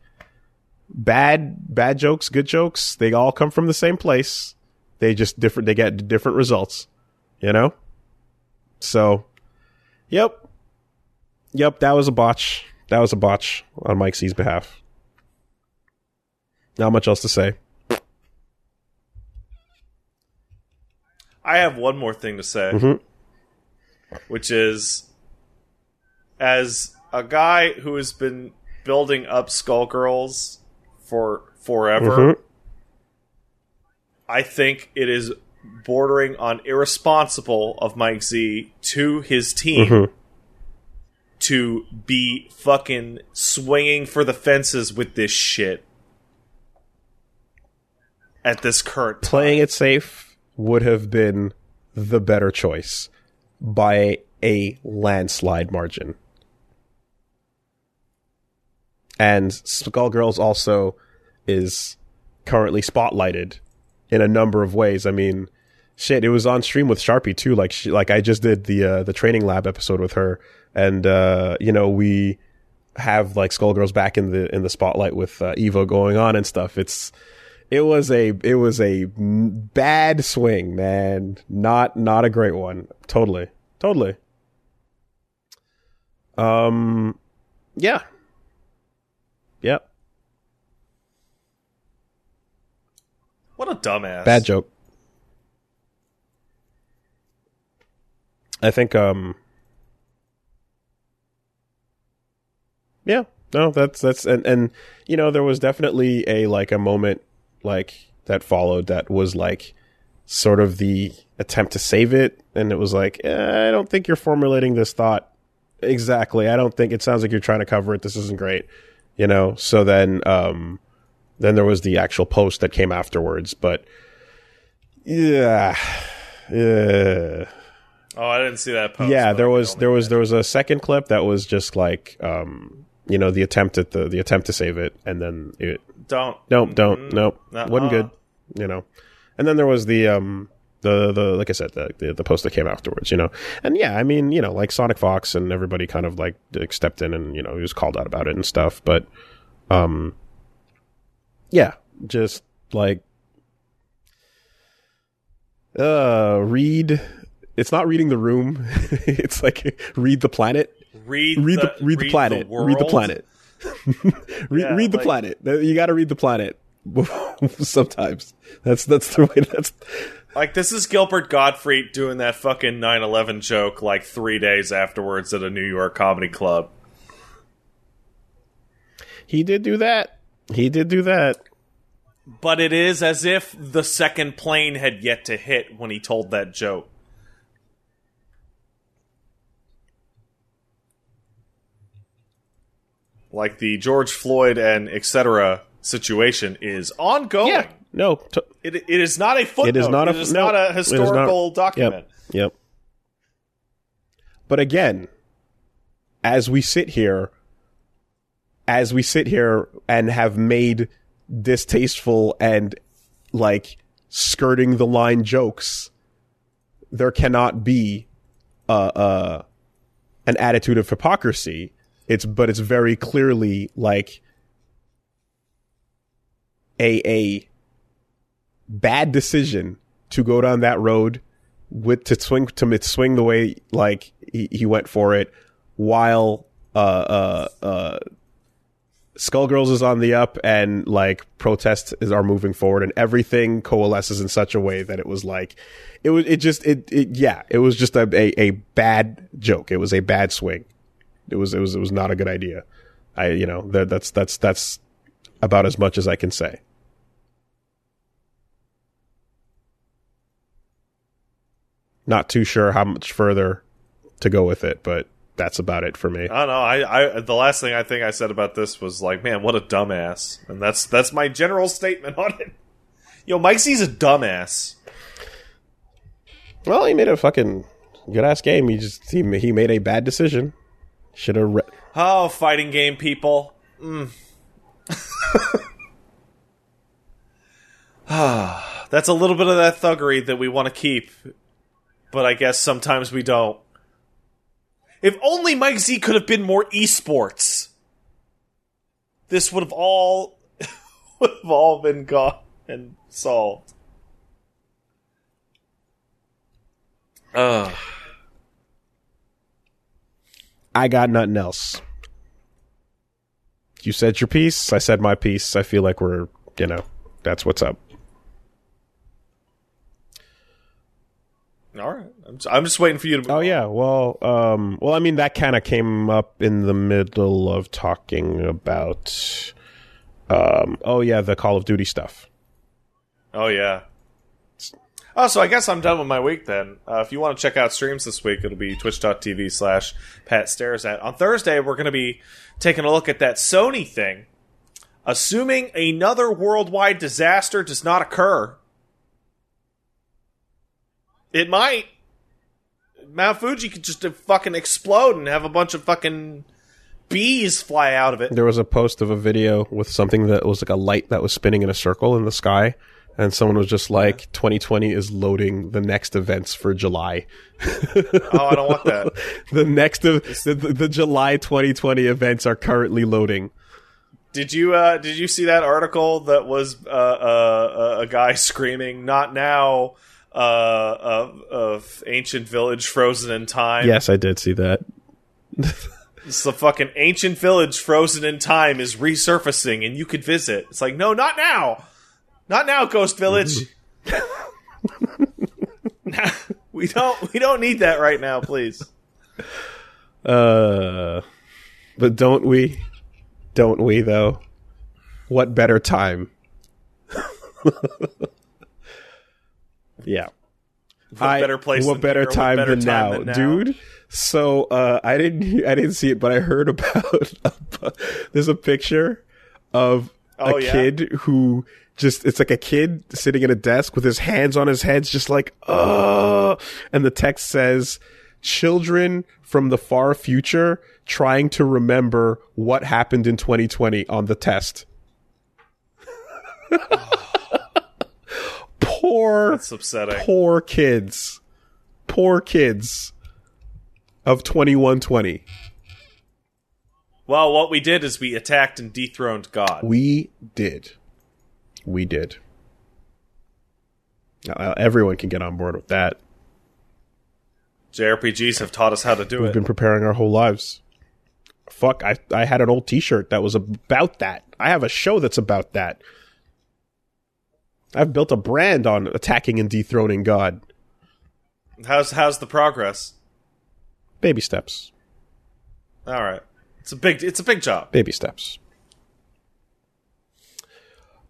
bad bad jokes, good jokes, they all come from the same place. They just different. They get different results. You know. So, yep, yep. That was a botch. That was a botch on Mike Z's behalf. Not much else to say. I have one more thing to say, Mhm. which is as a guy who has been building up Skullgirls for forever, Mhm. I think it is bordering on irresponsible of Mike Z to his team Mhm. to be fucking swinging for the fences with this shit at this current time. Playing it safe would have been the better choice by a landslide margin. And Skullgirls also is currently spotlighted in a number of ways. I mean, shit, it was on stream with Sharpie too. Like, she, like I just did the uh, the training lab episode with her, and uh, you know we have like Skullgirls back in the in the spotlight with uh, Evo going on and stuff. It's it was a it was a bad swing, man. Not not a great one. Totally, totally. Um, yeah, yep. What a dumbass. Bad joke. I think um Yeah, no, that's that's and and you know there was definitely a like a moment like that followed that was like sort of the attempt to save it and it was like eh, I don't think you're formulating this thought exactly. I don't think it sounds like you're trying to cover it. This isn't great. You know, so then um then there was the actual post that came afterwards, but yeah. Yeah. Oh, I didn't see that post. yeah, there was there was there was a second clip that was just like um you know the attempt at the the attempt to save it and then it Don't. nope don't nope. Nuh-uh. wasn't good you know. And then there was the um the the like I said the, the the post that came afterwards you know. And yeah I mean you know like Sonic Fox and everybody kind of like stepped in and you know he was called out about it and stuff but um yeah just like uh read it's not reading the room. It's like read the planet read read the, read the planet. Read the planet. Read, Yeah, read the like- planet. You got to read the planet sometimes. That's that's the way that's Like this is Gilbert Gottfried doing that fucking 9/11 joke like 3 days afterwards at a New York comedy club. he did do that. He did do that. But it is as if the second plane had yet to hit when he told that joke. Like the George Floyd and etc. situation is ongoing. yeah no t- It, it is not a footnote. it is not a it is no, not a historical not- document. Yep. Yep. But again, as we sit here, as we sit here and have made distasteful and like skirting the line jokes, there cannot be uh, uh, an attitude of hypocrisy. It's but it's very clearly like a a bad decision to go down that road with to swing to swing the way like he, he went for it while uh uh uh Skullgirls is on the up, and like protests is are moving forward, and everything coalesces in such a way that it was like, it was it just it, it yeah, it was just a, a a bad joke. It was a bad swing. It was it was it was not a good idea. I you know that that's that's that's about as much as I can say. Not too sure how much further to go with it, but that's about it for me. I don't know. I, I the last thing I think I said about this was like, man, what a dumbass, and that's that's my general statement on it. Yo, Mike Z's a dumbass. Well, he made a fucking good ass game. He just he he made a bad decision. Should have. Re- Oh, fighting game people. Mm. Ah, that's a little bit of that thuggery that we want to keep, but I guess sometimes we don't. If only Mike Z could have been more esports, this would have all would have all been gone and solved. Ugh. I got nothing else. You said your piece. I said my piece. I feel like we're you know that's what's up. All right, I'm just, I'm just waiting for you to. Oh yeah, well, um, well, I mean that kind of came up in the middle of talking about, um, oh yeah, the Call of Duty stuff. Oh yeah. Oh, so I guess I'm done with my week then. Uh, if you want to check out streams this week, it'll be twitch.tv slash Pat Stares at. On Thursday, we're going to be taking a look at that Sony thing. Assuming another worldwide disaster does not occur, it might. Mount Fuji could just fucking explode and have a bunch of fucking bees fly out of it. There was a post of a video with something that was like a light that was spinning in a circle in the sky, and someone was just like, "2020 is loading the next events for July." Oh, I don't want that. the next of the, the, July 2020 events are currently loading. Did you uh, did you see that article that was uh, uh, a guy screaming "Not now"? Uh, of, of ancient village frozen in time. Yes, I did see that. It's the fucking ancient village frozen in time is resurfacing, and you could visit. It's like, no, not now, not now, Ghost Village. we don't we don't need that right now, please. Uh, but don't we? Don't we though? What better time? yeah. What better place? What than better here? What time, better than, time now, than now? dude? So uh, I didn't I didn't see it, but I heard about. there's a picture of Oh, a yeah? kid who just it's like a kid sitting at a desk with his hands on his head, just like uh, and the text says, "Children from the far future trying to remember what happened in 2020 on the test." Poor That's upsetting. poor kids. Poor kids of 2120. Well, what we did is we attacked and dethroned God. We did. We did. Now, uh, everyone can get on board with that. JRPGs have taught us how to do it. We've been preparing our whole lives. Fuck, I I had an old t-shirt that was about that. I have a show that's about that. I've built a brand on attacking and dethroning God. How's how's the progress? Baby steps. All right, it's a big it's a big job. baby steps.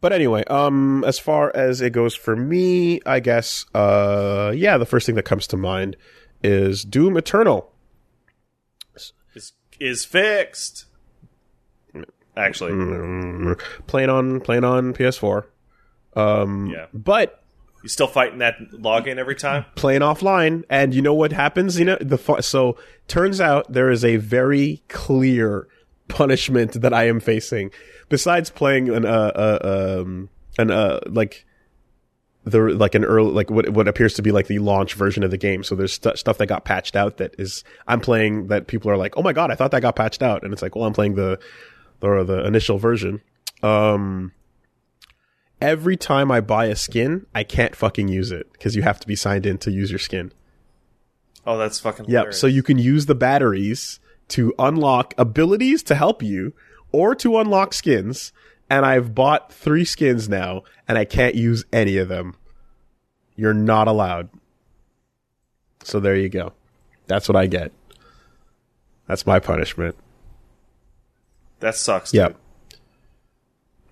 But anyway, um, as far as it goes for me, I guess, uh, yeah, the first thing that comes to mind is Doom Eternal. Is is fixed. Actually, Mm, playing on playing on PS4, yeah. but You still fighting that login every time? playing offline. And you know what happens? You know the fu- so turns out there is a very clear punishment that I am facing. Besides playing an uh, uh um an uh like the like an early like what what appears to be like the launch version of the game. So there's stu stuff that got patched out that is I'm playing that people are like, oh my god, I thought that got patched out, and it's like, well, I'm playing the the the initial version. Um, every time I buy a skin, I can't fucking use it because you have to be signed in to use your skin. Oh, that's fucking Yep. hilarious. So you can use the batteries to unlock abilities to help you or to unlock skins, and I've bought three skins now, and I can't use any of them. You're not allowed. So there you go. That's what I get. That's my punishment. That sucks. Yeah. dude.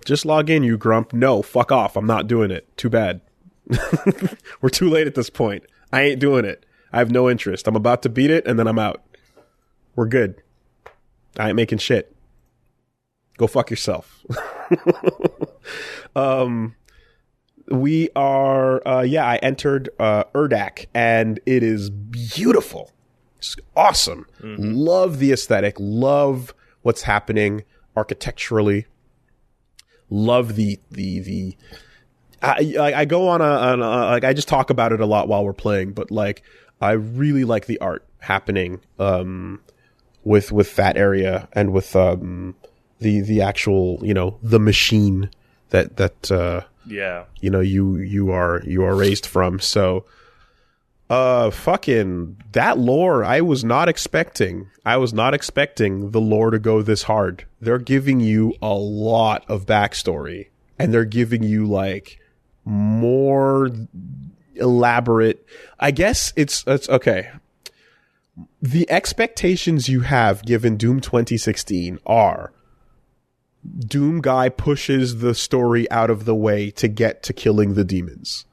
Just log in, you grump. No, fuck off. I'm not doing it. Too bad. We're too late at this point. I ain't doing it. I have no interest. I'm about to beat it and then I'm out. We're good. I ain't making shit. Go fuck yourself. um we are uh yeah, I entered uh Urdak and it is beautiful. It's awesome. Love the aesthetic, love what's happening architecturally. Love the the the I I, I go on a, on a like I just talk about it a lot while we're playing, but like I really like the art happening um with with that area and with um the the actual you know the machine that that uh Yeah. you know you you are you are raised from. So uh fucking that lore i was not expecting. I was not expecting the lore to go this hard. They're giving you a lot of backstory and they're giving you like more elaborate i guess it's it's okay. The expectations you have given doom 2016 are Doom guy pushes the story out of the way to get to killing the demons.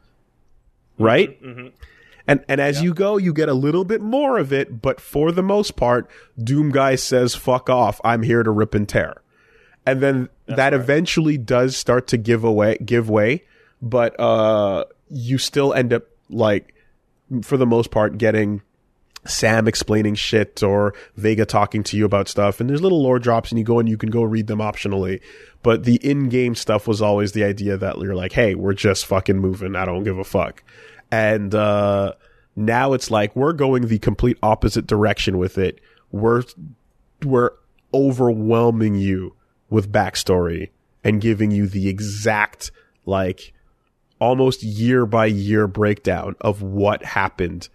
Right? And and as you go, you get a little bit more of it, but for the most part, Doom guy says fuck off, I'm here to rip and tear. And then that eventually does start to give away give way, but uh you still end up like for the most part getting Sam explaining shit or Vega talking to you about stuff. And there's little lore drops and you go and you can go read them optionally. But the in game stuff was always the idea that you're like, hey, we're just fucking moving. I don't give a fuck. And uh, now it's like we're going the complete opposite direction with it. We're we're overwhelming you with backstory and giving you the exact like almost year by year breakdown of what happened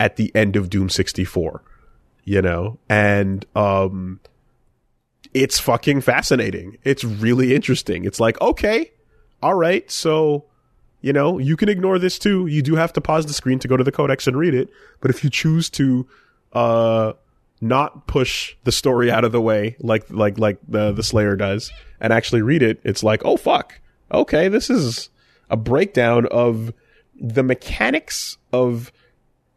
at the end of Doom 64, you know? And, um, it's fucking fascinating. It's really interesting. It's like, okay, all right. So, you know, you can ignore this too. You do have to pause the screen to go to the codex and read it. But if you choose to, uh, not push the story out of the way like, like, like the, the Slayer does and actually read it, it's like, oh fuck. Okay. This is a breakdown of the mechanics of,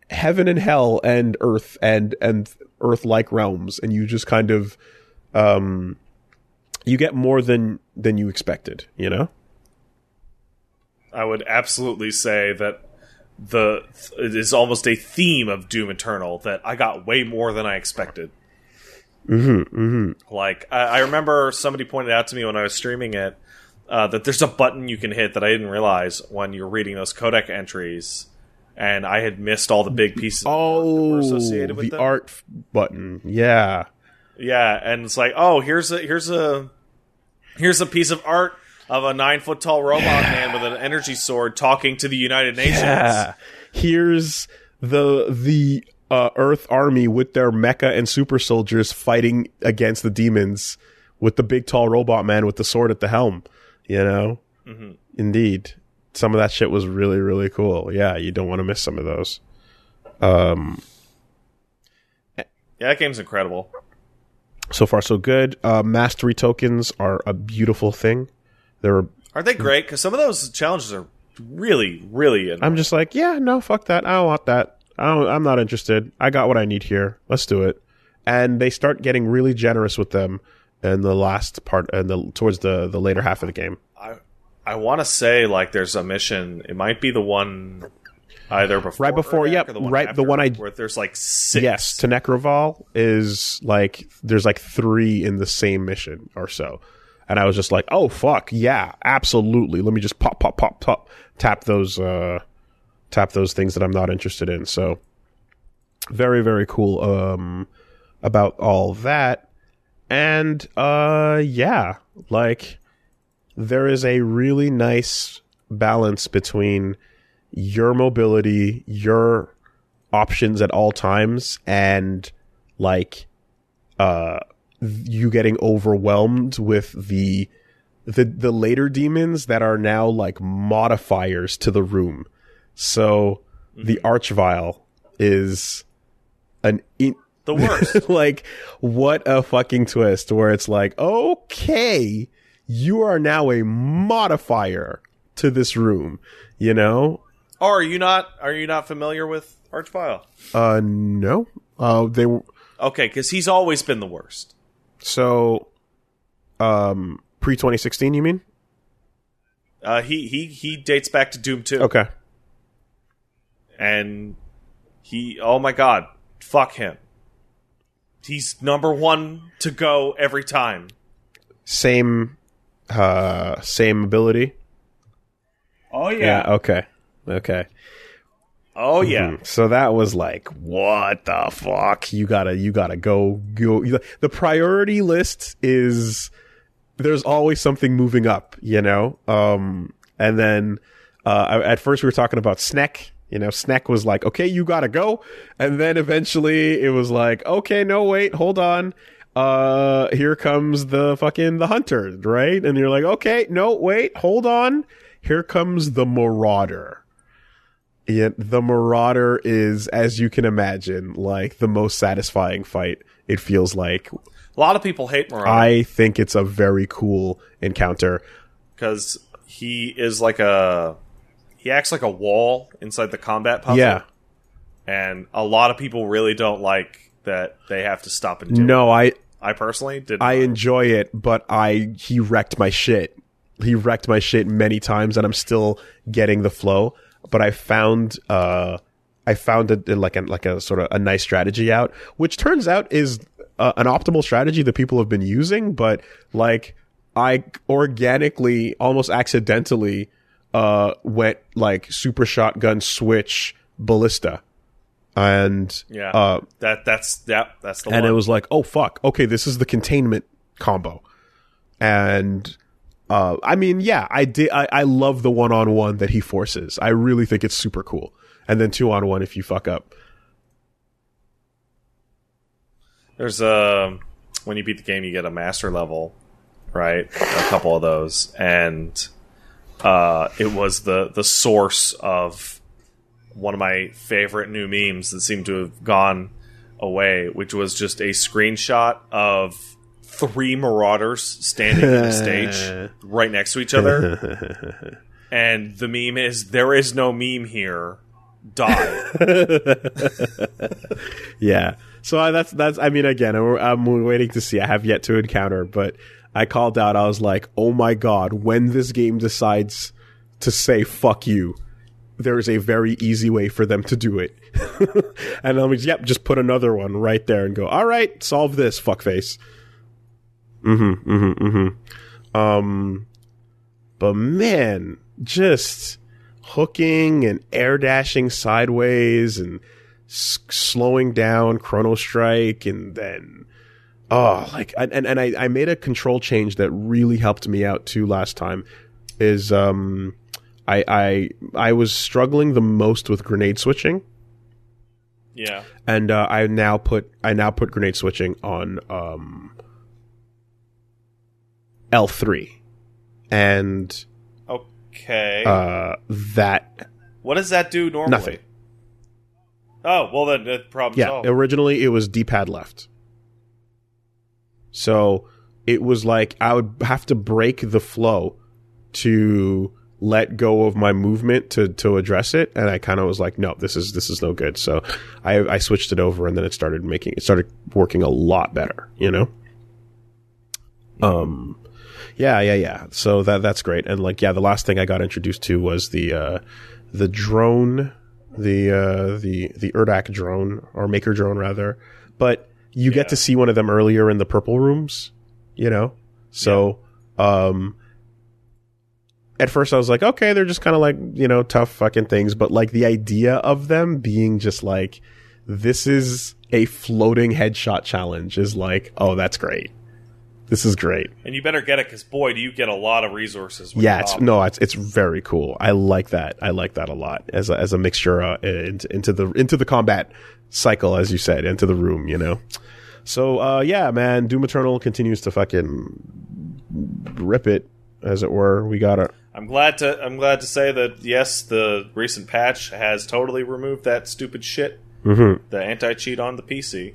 heaven and hell and earth and and earth like realms and you just kind of um you get more than than you expected you know I would absolutely say that the it is almost a theme of Doom Eternal that I got way more than I expected. mm-hmm, mm-hmm. Like I, I remember somebody pointed out to me when I was streaming it uh, that there's a button you can hit that I didn't realize when you're reading those codex entries, and I had missed all the big pieces. oh associated with the them. art button yeah Yeah, and it's like, oh, here's a here's a here's a piece of art of a nine foot tall robot man with an energy sword talking to the United Nations. yeah here's the the uh, earth army with their mecha and super soldiers fighting against the demons with the big tall robot man with the sword at the helm you know indeed some of that shit was really really cool. Yeah you don't want to miss some of those. Um Yeah, that game's incredible. so far so good. Uh mastery tokens are a beautiful thing. They're Aren't they great? Because some of those challenges are really, really. Annoying. i'm just like yeah no fuck that. I don't want that. I don't, i'm not interested. I got what i need here. Let's do it. And they start getting really generous with them in the last part and the towards the the later half of the game I want to say like there's a mission. It might be the one either before, Right before- yep, the one right, the one I- where there's like six. Yes, to Nekravol is like there's like three in the same mission or so. And I was just like, oh fuck, yeah, absolutely. Let me just pop, pop, pop, pop, tap those uh tap those things that I'm not interested in. So very, very cool um about all that. And uh yeah, like there is a really nice balance between your mobility, your options at all times and like uh you getting overwhelmed with the the the later demons that are now like modifiers to the room. So the Archvile is an in- The worst. like what a fucking twist where it's like okay you are now a modifier to this room you know or are you not? Are you not familiar with Archvile? uh no uh they were Okay, because he's always been the worst. so um pre 2016 you mean Uh, he he he dates back to Doom Two, okay and he oh my god, fuck him. He's number one to go every time. same uh same ability Oh yeah. yeah okay okay Oh yeah. So that was like, what the fuck? You gotta, you gotta go, go. The priority list is there's always something moving up, you know. Um, and then uh, at first we were talking about Sneck. You know, Sneck was like, okay, you gotta go, and then eventually it was like, okay, no, wait, hold on. Uh, here comes the fucking the hunter, right? And you're like, okay, no, wait, hold on. Here comes the marauder. Yeah, the Marauder is, as you can imagine, like the most satisfying fight. It feels like. A lot of people hate Marauder I think it's a very cool encounter. because he is like a he acts like a wall inside the combat puzzle. Yeah. and a lot of people really don't like that they have to stop and do. No, I I personally did. I not. enjoy it, but I he wrecked my shit. He wrecked my shit many times, and I'm still getting the flow. But I found uh I found it like a like a sort of a nice strategy out, which turns out is uh, an optimal strategy that people have been using. But like I organically, almost accidentally, uh went like super shotgun switch ballista, and yeah, uh that that's that that's the and one. it was like, oh fuck, okay, this is the containment combo, and uh, I mean, yeah, I did. I, I love the one on one that he forces. I really think it's super cool. And then two on one if you fuck up. There's a when you beat the game, you get a master level, right? A couple of those, and uh, it was the the source of one of my favorite new memes that seemed to have gone away, which was just a screenshot of three marauders standing on the stage right next to each other. and the meme is there is no meme here. Die. Yeah. So I, that's that's. I mean, again, I'm, I'm waiting to see. I have yet to encounter, but I called out. I was like, "Oh my god!" When this game decides to say "fuck you," there is a very easy way for them to do it. and I'm like, "Yep, just put another one right there and go. All right, solve this, fuckface." Mm-hmm. Mm-hmm. Mm-hmm. Um, but man, just hooking and air dashing sideways and s- slowing down Chrono Strike and then oh like and and I, I made a control change that really helped me out too last time is um I I I was struggling the most with grenade switching yeah. and uh, I now put I now put grenade switching on um L3 and Okay. uh that what does that do normally? nothing Oh, well then the problem Yeah, solved. originally it was D-pad left. So it was like I would have to break the flow to let go of my movement to to address it, and I kind of was like, no, this is this is no good. So I I switched it over, and then it started making it started working a lot better. You know. Um. Yeah, yeah, yeah. So that that's great. And like, yeah, the last thing I got introduced to was the uh, the drone, the uh, the the Urdak drone or Maker drone rather. But you get to see one of them earlier in the purple rooms, you know. So, um, at first I was like, okay, they're just kind of like you know tough fucking things. But like the idea of them being just like this is a floating headshot challenge is like, oh, that's great. This is great. and you better get it because boy, do you get a lot of resources. Yeah, it's no, it's it's very cool. I like that. I like that a lot as a, as a mixture uh, into, into the into the combat cycle, as you said, into the room. You know, So uh, yeah, man, Doom Eternal continues to fucking rip it, as it were. We got a I'm glad to I'm glad to say that yes, the recent patch has totally removed that stupid shit, mhm. the anti cheat on the PC,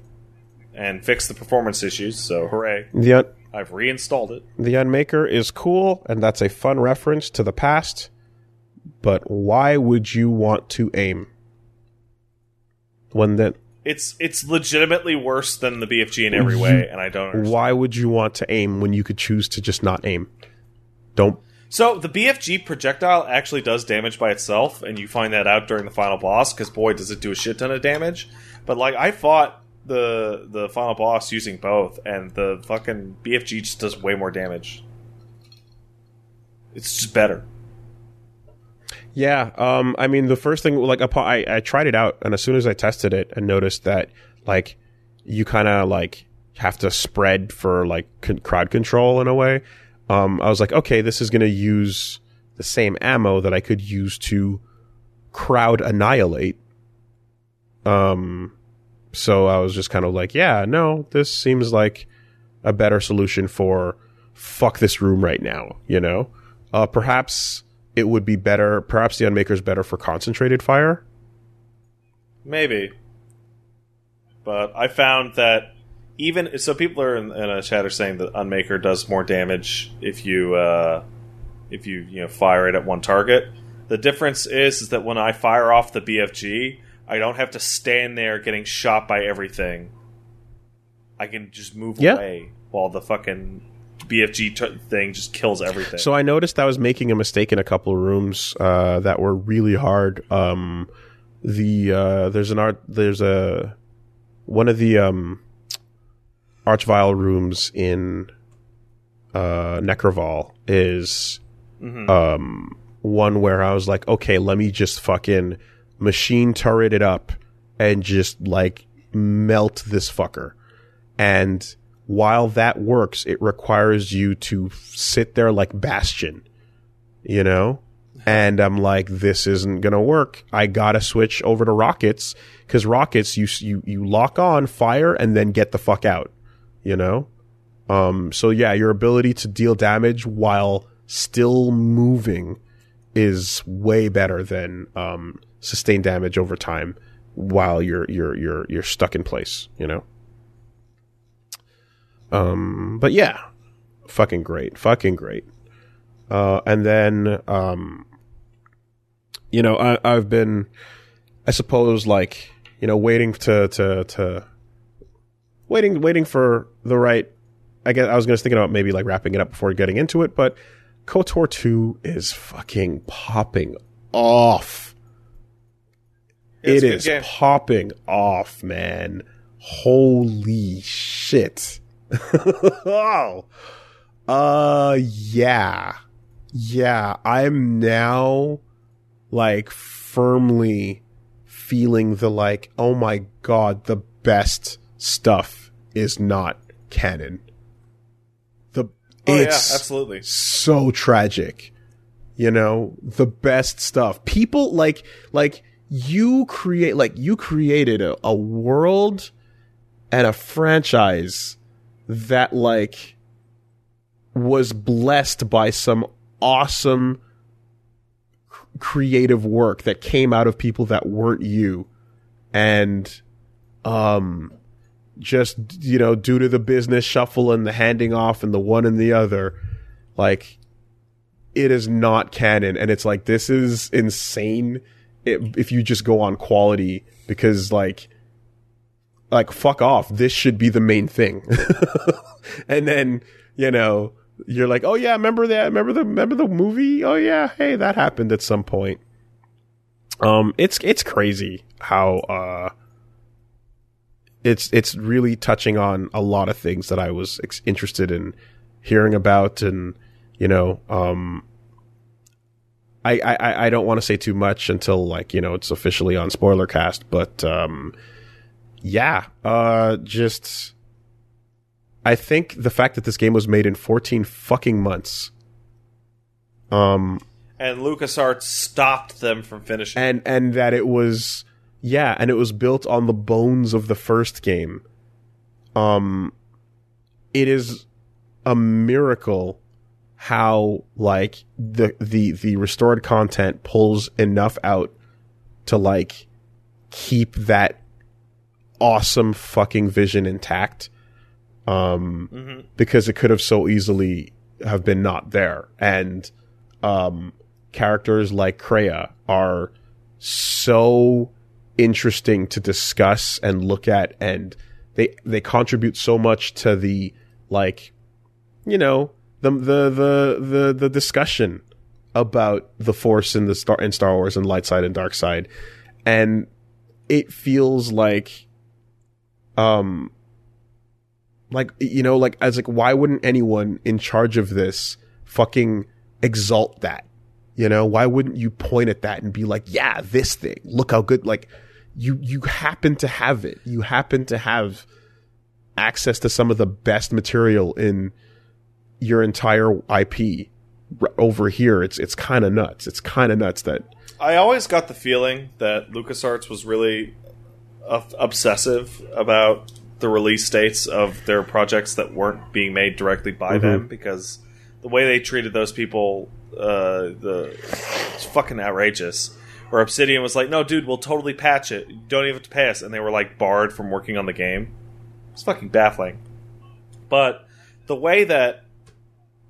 and fixed the performance issues. So hooray! the un- I've reinstalled it. the Unmaker is cool, and that's a fun reference to the past. But why would you want to aim when that? It's it's legitimately worse than the BFG in every way, and I don't. Understand. Why would you want to aim when you could choose to just not aim? Don't So the BFG projectile actually does damage by itself, and you find that out during the final boss. Because boy, does it do a shit ton of damage! But like I fought the the final boss using both, and the fucking BFG just does way more damage. It's just better. Yeah, um, I mean, the first thing, like, I, I tried it out, and as soon as I tested it, and noticed that, like, you kind of like have to spread for like con- crowd control in a way. Um, I was like, okay, this is going to use the same ammo that I could use to crowd annihilate. Um, so I was just kind of like, yeah, no, this seems like a better solution for fuck this room right now, you know? Uh, perhaps it would be better, perhaps the Unmaker is better for concentrated fire. Maybe. But I found that even so, people are in, in a chat are saying that Unmaker does more damage if you uh, if you you know fire it at one target. The difference is is that when I fire off the BFG, I don't have to stand there getting shot by everything. I can just move Yeah. away while the fucking BFG t- thing just kills everything. So I noticed I was making a mistake in a couple of rooms uh, that were really hard. Um, the uh, there's an art there's a one of the um, Archvile rooms in uh, Nekravol is um, one where I was like, okay, let me just fucking machine turret it up and just like melt this fucker. And while that works, it requires you to sit there like Bastion, you know? And I'm like, this isn't gonna work. I gotta switch over to rockets because rockets, you you you lock on, fire, and then get the fuck out, you know. Um, so yeah, your ability to deal damage while still moving is way better than um, sustain damage over time while you're you're you're you're stuck in place, you know. Um, but yeah, fucking great, fucking great. Uh, and then um, you know, I, I've been, I suppose, like you know, waiting to to to waiting waiting for the right. I guess I was just thinking about maybe like wrapping it up before getting into it, but KOTOR two is fucking popping off. It's It is popping off, man. Holy shit. oh. Uh yeah. Yeah, I'm now like firmly feeling the like, oh my god, the best stuff is not canon. The oh yeah, it's absolutely. so tragic. You know, the best stuff. People like like you create like you created a, a world and a franchise that like was blessed by some awesome creative work that came out of people that weren't you and um just you know due to the business shuffle and the handing off and the one and the other like it is not canon. And it's like this is insane if you just go on quality because like like fuck off. This should be the main thing. And then you know you're like oh yeah remember that remember the remember the movie? Oh yeah hey that happened at some point. Um it's it's crazy how uh it's it's really touching on a lot of things that I was ex- interested in hearing about and you know um I, I, I don't want to say too much until like you know it's officially on spoiler cast, but um, yeah, uh, just I think the fact that this game was made in 14 fucking months, um, And LucasArts stopped them from finishing. and and that it was yeah, and it was built on the bones of the first game, um, it is a miracle how like the the the restored content pulls enough out to like keep that awesome fucking vision intact. Um because it could have so easily have been not there. And um characters like Kreia are so interesting to discuss and look at and they they contribute so much to the like you know the the the the, the discussion about the force in the star in Star Wars and light side and dark side. And it feels like um like you know like as like why wouldn't anyone in charge of this fucking exalt that? You know why wouldn't you point at that and be like yeah this thing look how good like you you happen to have it. You happen to have access to some of the best material in your entire IP r- over here. It's it's kind of nuts. It's kind of nuts that I always got the feeling that LucasArts was really obsessive about the release dates of their projects that weren't being made directly by them because the way they treated those people, uh, the it's fucking outrageous. Where Obsidian was like, "No, dude, we'll totally patch it. Don't even have to pay us," and they were like barred from working on the game. It's fucking baffling. But the way that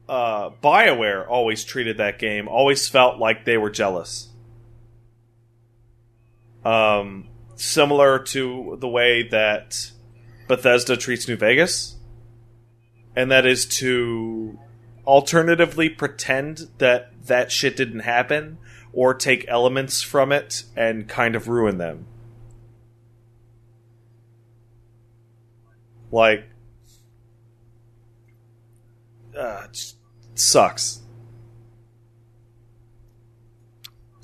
uh, Bioware always treated that game always felt like they were jealous um, similar to the way that Bethesda treats New Vegas, and that is to alternatively pretend that that shit didn't happen or take elements from it and kind of ruin them. Like, uh, sucks.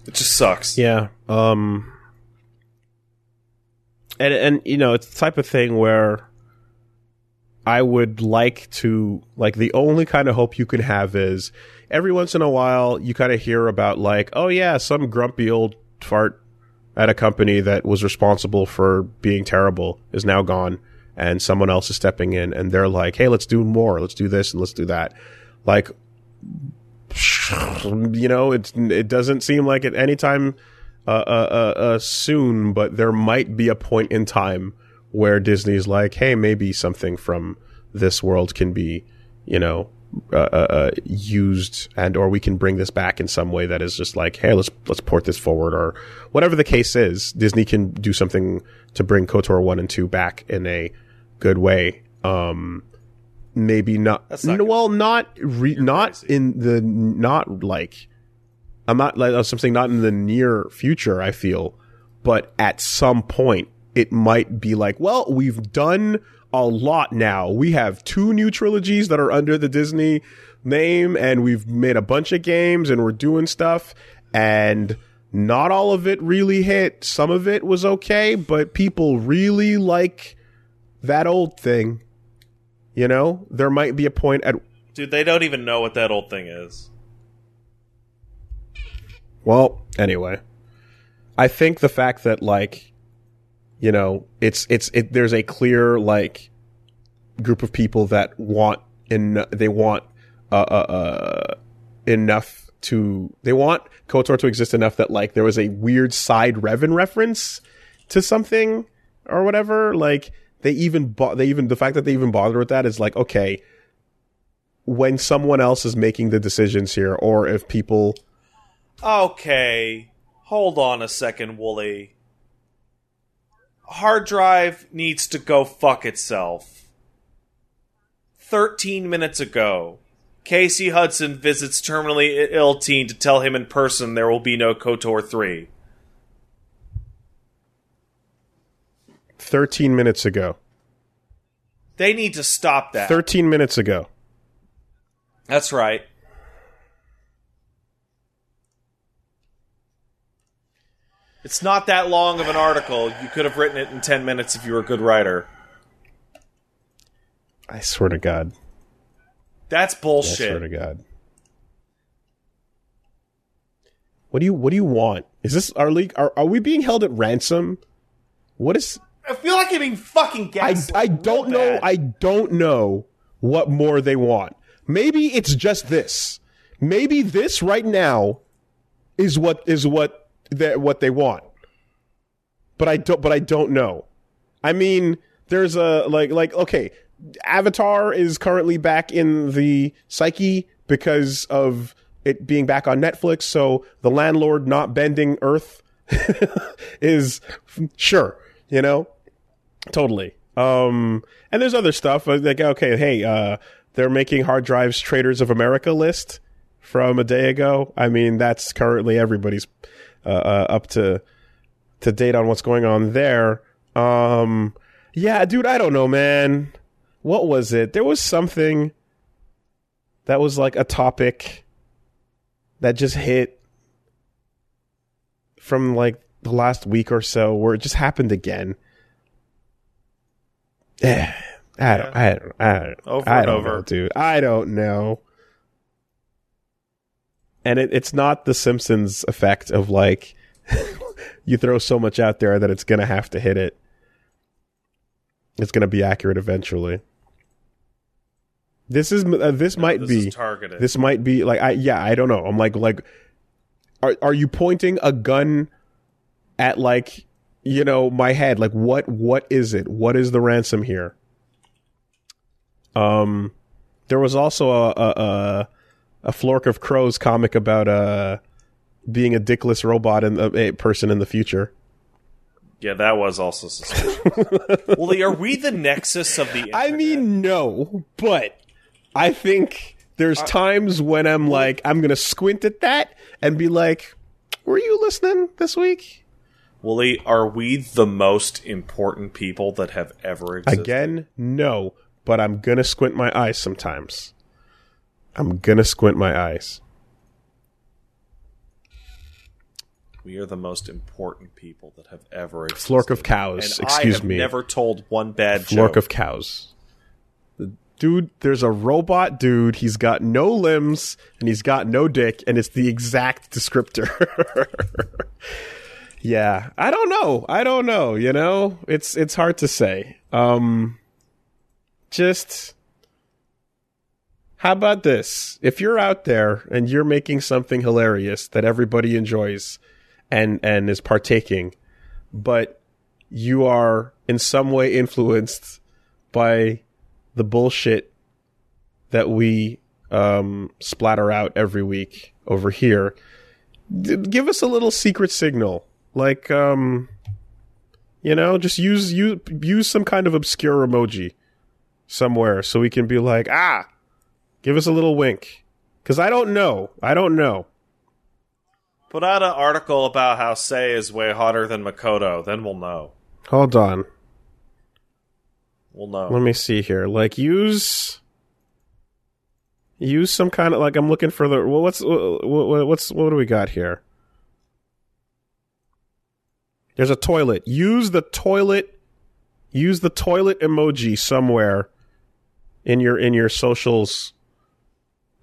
It just sucks. Yeah. Um and and you know, it's the type of thing where I would like to like the only kind of hope you can have is every once in a while you kind of hear about like, oh yeah, some grumpy old fart at a company that was responsible for being terrible is now gone and someone else is stepping in and they're like, "Hey, let's do more. Let's do this and let's do that." Like you know, it's it doesn't seem like at any time uh, uh, uh, uh, soon, but there might be a point in time where Disney's like, hey, maybe something from this world can be, you know, uh, uh, uh, used and or we can bring this back in some way that is just like, hey, let's let's port this forward or whatever the case is. Disney can do something to bring KOTOR one and two back in a good way. Um, maybe not. Not n- well, not re- not crazy. in the not like I'm not like I'm not in the near future. I feel, but at some point it might be like, well, we've done a lot now. We have two new trilogies that are under the Disney name, and we've made a bunch of games, and we're doing stuff, and not all of it really hit. Some of it was okay, but people really like that old thing. You know, there might be a point at Dude, they don't even know what that old thing is. Well, anyway, I think the fact that like, you know, it's it's it. There's a clear like group of people that want in they want uh, uh, uh enough to they want Kotor to exist enough that like there was a weird side Revan reference to something or whatever. Like they even bo- they even the fact that they even bothered with that is like okay. When someone else is making the decisions here, or if people Okay, hold on a second, Woolie. Hard drive needs to go fuck itself. 13 minutes ago, Casey Hudson visits terminally ill teen to tell him in person there will be no KOTOR 3. 13 minutes ago. They need to stop that. 13 minutes ago. That's right. It's not that long of an article. You could have written it in 10 minutes if you were a good writer. I swear to God. That's bullshit. I swear to. God. What do you What do you want? Is this our league? Are Are we being held at ransom? What is I feel like I'm being fucking I, gaslit. I don't know. bad. I don't know what more they want. Maybe it's just this. Maybe this right now is what is what they, what they want. But I don't. But I don't know. I mean, there's a like like okay, Avatar is currently back in the psyche because of it being back on Netflix. So the landlord not bending Earth is sure, you know, totally. Um, and there's other stuff like okay, hey, uh, they're making hard drives Traders of America list from a day ago. I mean, that's currently everybody's uh, uh, up to to date on what's going on there. Um, yeah, dude, I don't know, man. What was it? There was something that was like a topic that just hit from like the last week or so where it just happened again. Eh, I don't, I don't, I don't, Over I and don't over. know, dude. I don't know. And it, it's not the Simpsons effect of like you throw so much out there that it's gonna have to hit it. It's gonna be accurate eventually. This is uh, this might this be is targeted. this might be like I yeah I don't know. I'm like like are are you pointing a gun at like you know my head like what what is it? What is the ransom here? Um there was also a a a, a Flork of Crows comic about uh being a dickless robot and a, person in the future. yeah, that was also suspicious. Woolie, are we the nexus of the? I mean, no, but I think there's times when I'm like, I'm gonna squint at that and be like, "Were you listening this week?" Woolie, are we the most important people that have ever existed? Again, no, but I'm gonna squint my eyes sometimes. I'm gonna squint my eyes. We are the most important people that have ever existed. Flork of cows, and excuse I have me. never told one bad Flork joke. of cows. The Dude, there's a robot dude. He's got no limbs and he's got no dick, and it's the exact descriptor. yeah, I don't know. I don't know. You know, it's it's hard to say. Um, just how about this? If you're out there and you're making something hilarious that everybody enjoys and and is partaking, but you are in some way influenced by the bullshit that we um, splatter out every week over here, d- give us a little secret signal, like um, you know, just use use use some kind of obscure emoji somewhere so we can be like, ah, give us a little wink, because I don't know, I don't know. Put out an article about how Sae is way hotter than Makoto, then we'll know. Hold on. We'll know. Let me see here. Like use use some kind of like I'm looking for the well, what's what, what's what do we got here? There's a toilet. Use the toilet use the toilet emoji somewhere in your in your socials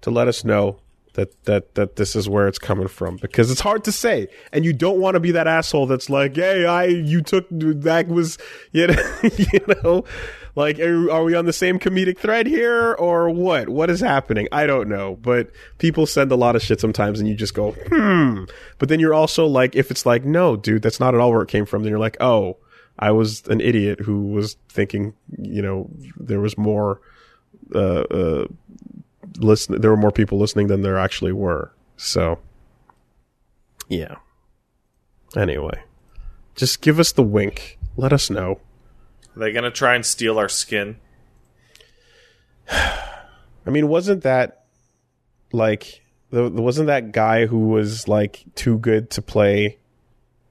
to let us know that that that this is where it's coming from. Because it's hard to say. And you don't want to be that asshole that's like hey i you took that was you know, you know like are, are we on the same comedic thread here or what? What is happening? I don't know. But people send a lot of shit sometimes and you just go hmm. But then you're also like if it's like no dude that's not at all where it came from then you're like oh i was an idiot who was thinking you know there was more uh, uh listen there were more people listening than there actually were. So yeah. Anyway just give us the wink. Let us know. Are they gonna try and steal our skin? i mean wasn't that like the, wasn't that guy who was like too good to play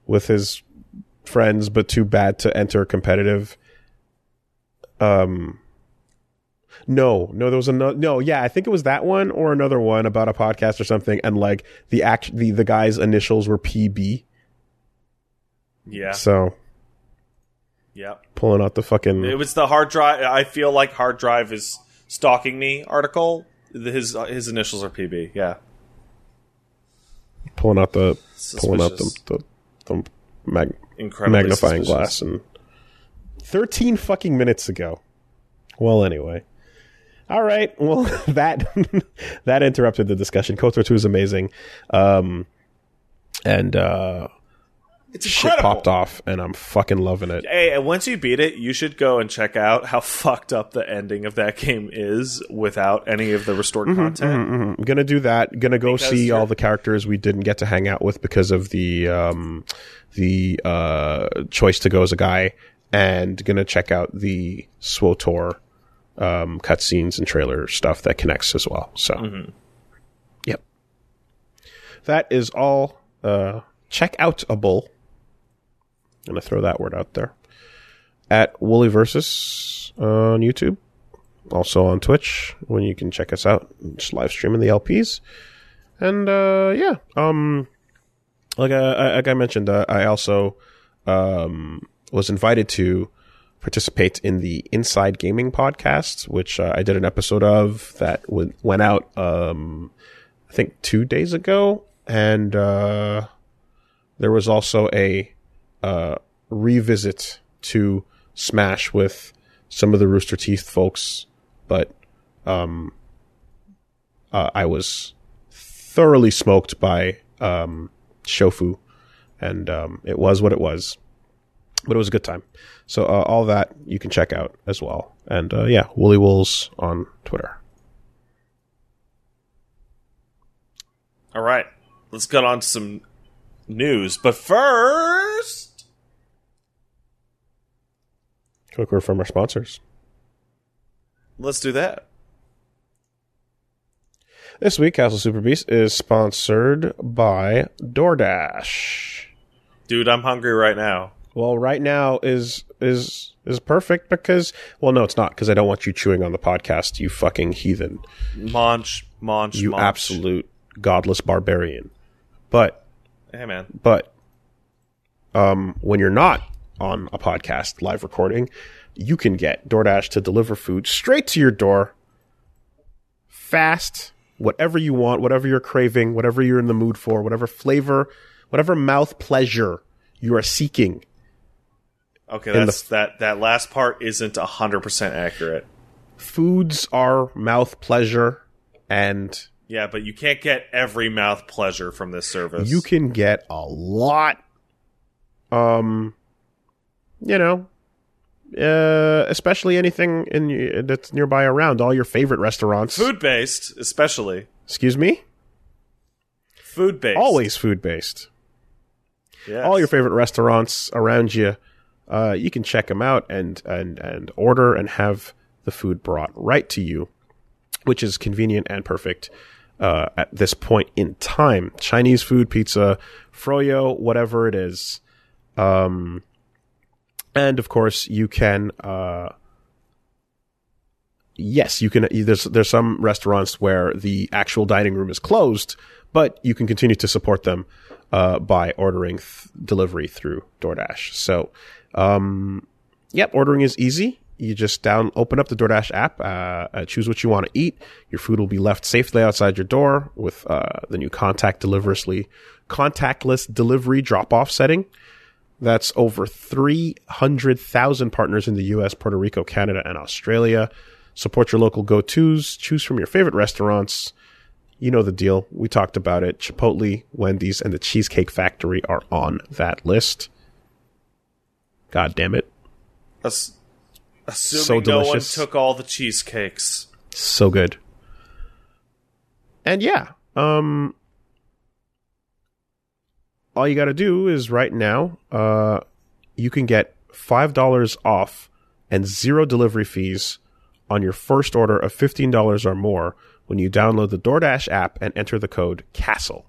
with his friends but too bad to enter competitive um no, no, there was another. No, yeah, I think it was that one or another one about a podcast or something, and like the act, the the guy's initials were PB. Yeah. So Yep. pulling out the fucking It was the hard drive. I feel like hard drive is stalking me. Article. His his initials are PB. Yeah. pulling out the pulling out the the, the mag, magnifying suspicious. glass and 13 fucking minutes ago. Well, anyway. All right. Well, that that interrupted the discussion. KOTOR 2 is amazing. Um, and uh, It's shit popped off, and I'm fucking loving it. Hey, and once you beat it, you should go and check out how fucked up the ending of that game is without any of the restored content. I'm gonna do that. Gonna go Because see all the characters we didn't get to hang out with because of the um, the uh, choice to go as a guy, and gonna check out the SWOTOR um, cutscenes and trailer stuff that connects as well. So, yep, that is all. Uh, check out a bull. I'm gonna throw that word out there at WoolieVersus on YouTube also on Twitch when you can check us out, just live streaming the LPs. And uh, yeah, um, like I, like I mentioned, uh, I also um, was invited to participate in the Inside Gaming podcast, which uh, I did an episode of that w- went out, um, I think, two days ago, and uh, there was also a uh, revisit to Smash with some of the Rooster Teeth folks, but um, uh, I was thoroughly smoked by um, Shofu, and um, it was what it was. But it was a good time. So uh, all that you can check out as well. And uh, yeah, WoolieWoolz on Twitter. All right, let's get on to some news. But first, Quick word from our sponsors. let's do that. This week, Castle Super Beast is sponsored by DoorDash. Dude, I'm hungry right now. Well, right now is is is perfect because well, no, it's not because I don't want you chewing on the podcast, you fucking heathen, Munch, munch, you absolute godless barbarian. But Hey, man. but um, when you're not on a podcast live recording, you can get DoorDash to deliver food straight to your door, fast, whatever you want, whatever you're craving, whatever you're in the mood for, whatever flavor, whatever mouth pleasure you are seeking. Okay, the- that's that. That last part isn't hundred percent accurate. Foods are mouth pleasure, and Yeah, but you can't get every mouth pleasure from this service. you can get a lot. Um, you know, uh, especially anything in that's nearby around all your favorite restaurants. food based, especially Excuse me. food based. Always food based. Yes. All your favorite restaurants around you. Uh, you can check them out and and and order and have the food brought right to you, which is convenient and perfect. Uh, at this point in time, Chinese food, pizza, froyo, whatever it is, um, and of course you can. Uh, yes, you can. There's there's some restaurants where the actual dining room is closed, but you can continue to support them uh, by ordering th- delivery through DoorDash. So, um, yep, ordering is easy. You just down open up the DoorDash app, uh, uh, choose what you want to eat. Your food will be left safely outside your door with uh, the new contact deliverously contactless delivery drop off setting. That's over 300,000 partners in the US, Puerto Rico, Canada, and Australia. Support your local go tos, choose from your favorite restaurants. You know the deal. We talked about it. Chipotle, Wendy's, and the Cheesecake Factory are on that list. God damn it. Ass- assuming So no one took all the cheesecakes. So good. And yeah, um all you got to do is right now uh you can get $5 off and zero delivery fees on your first order of $15 or more when you download the DoorDash app and enter the code CASTLE.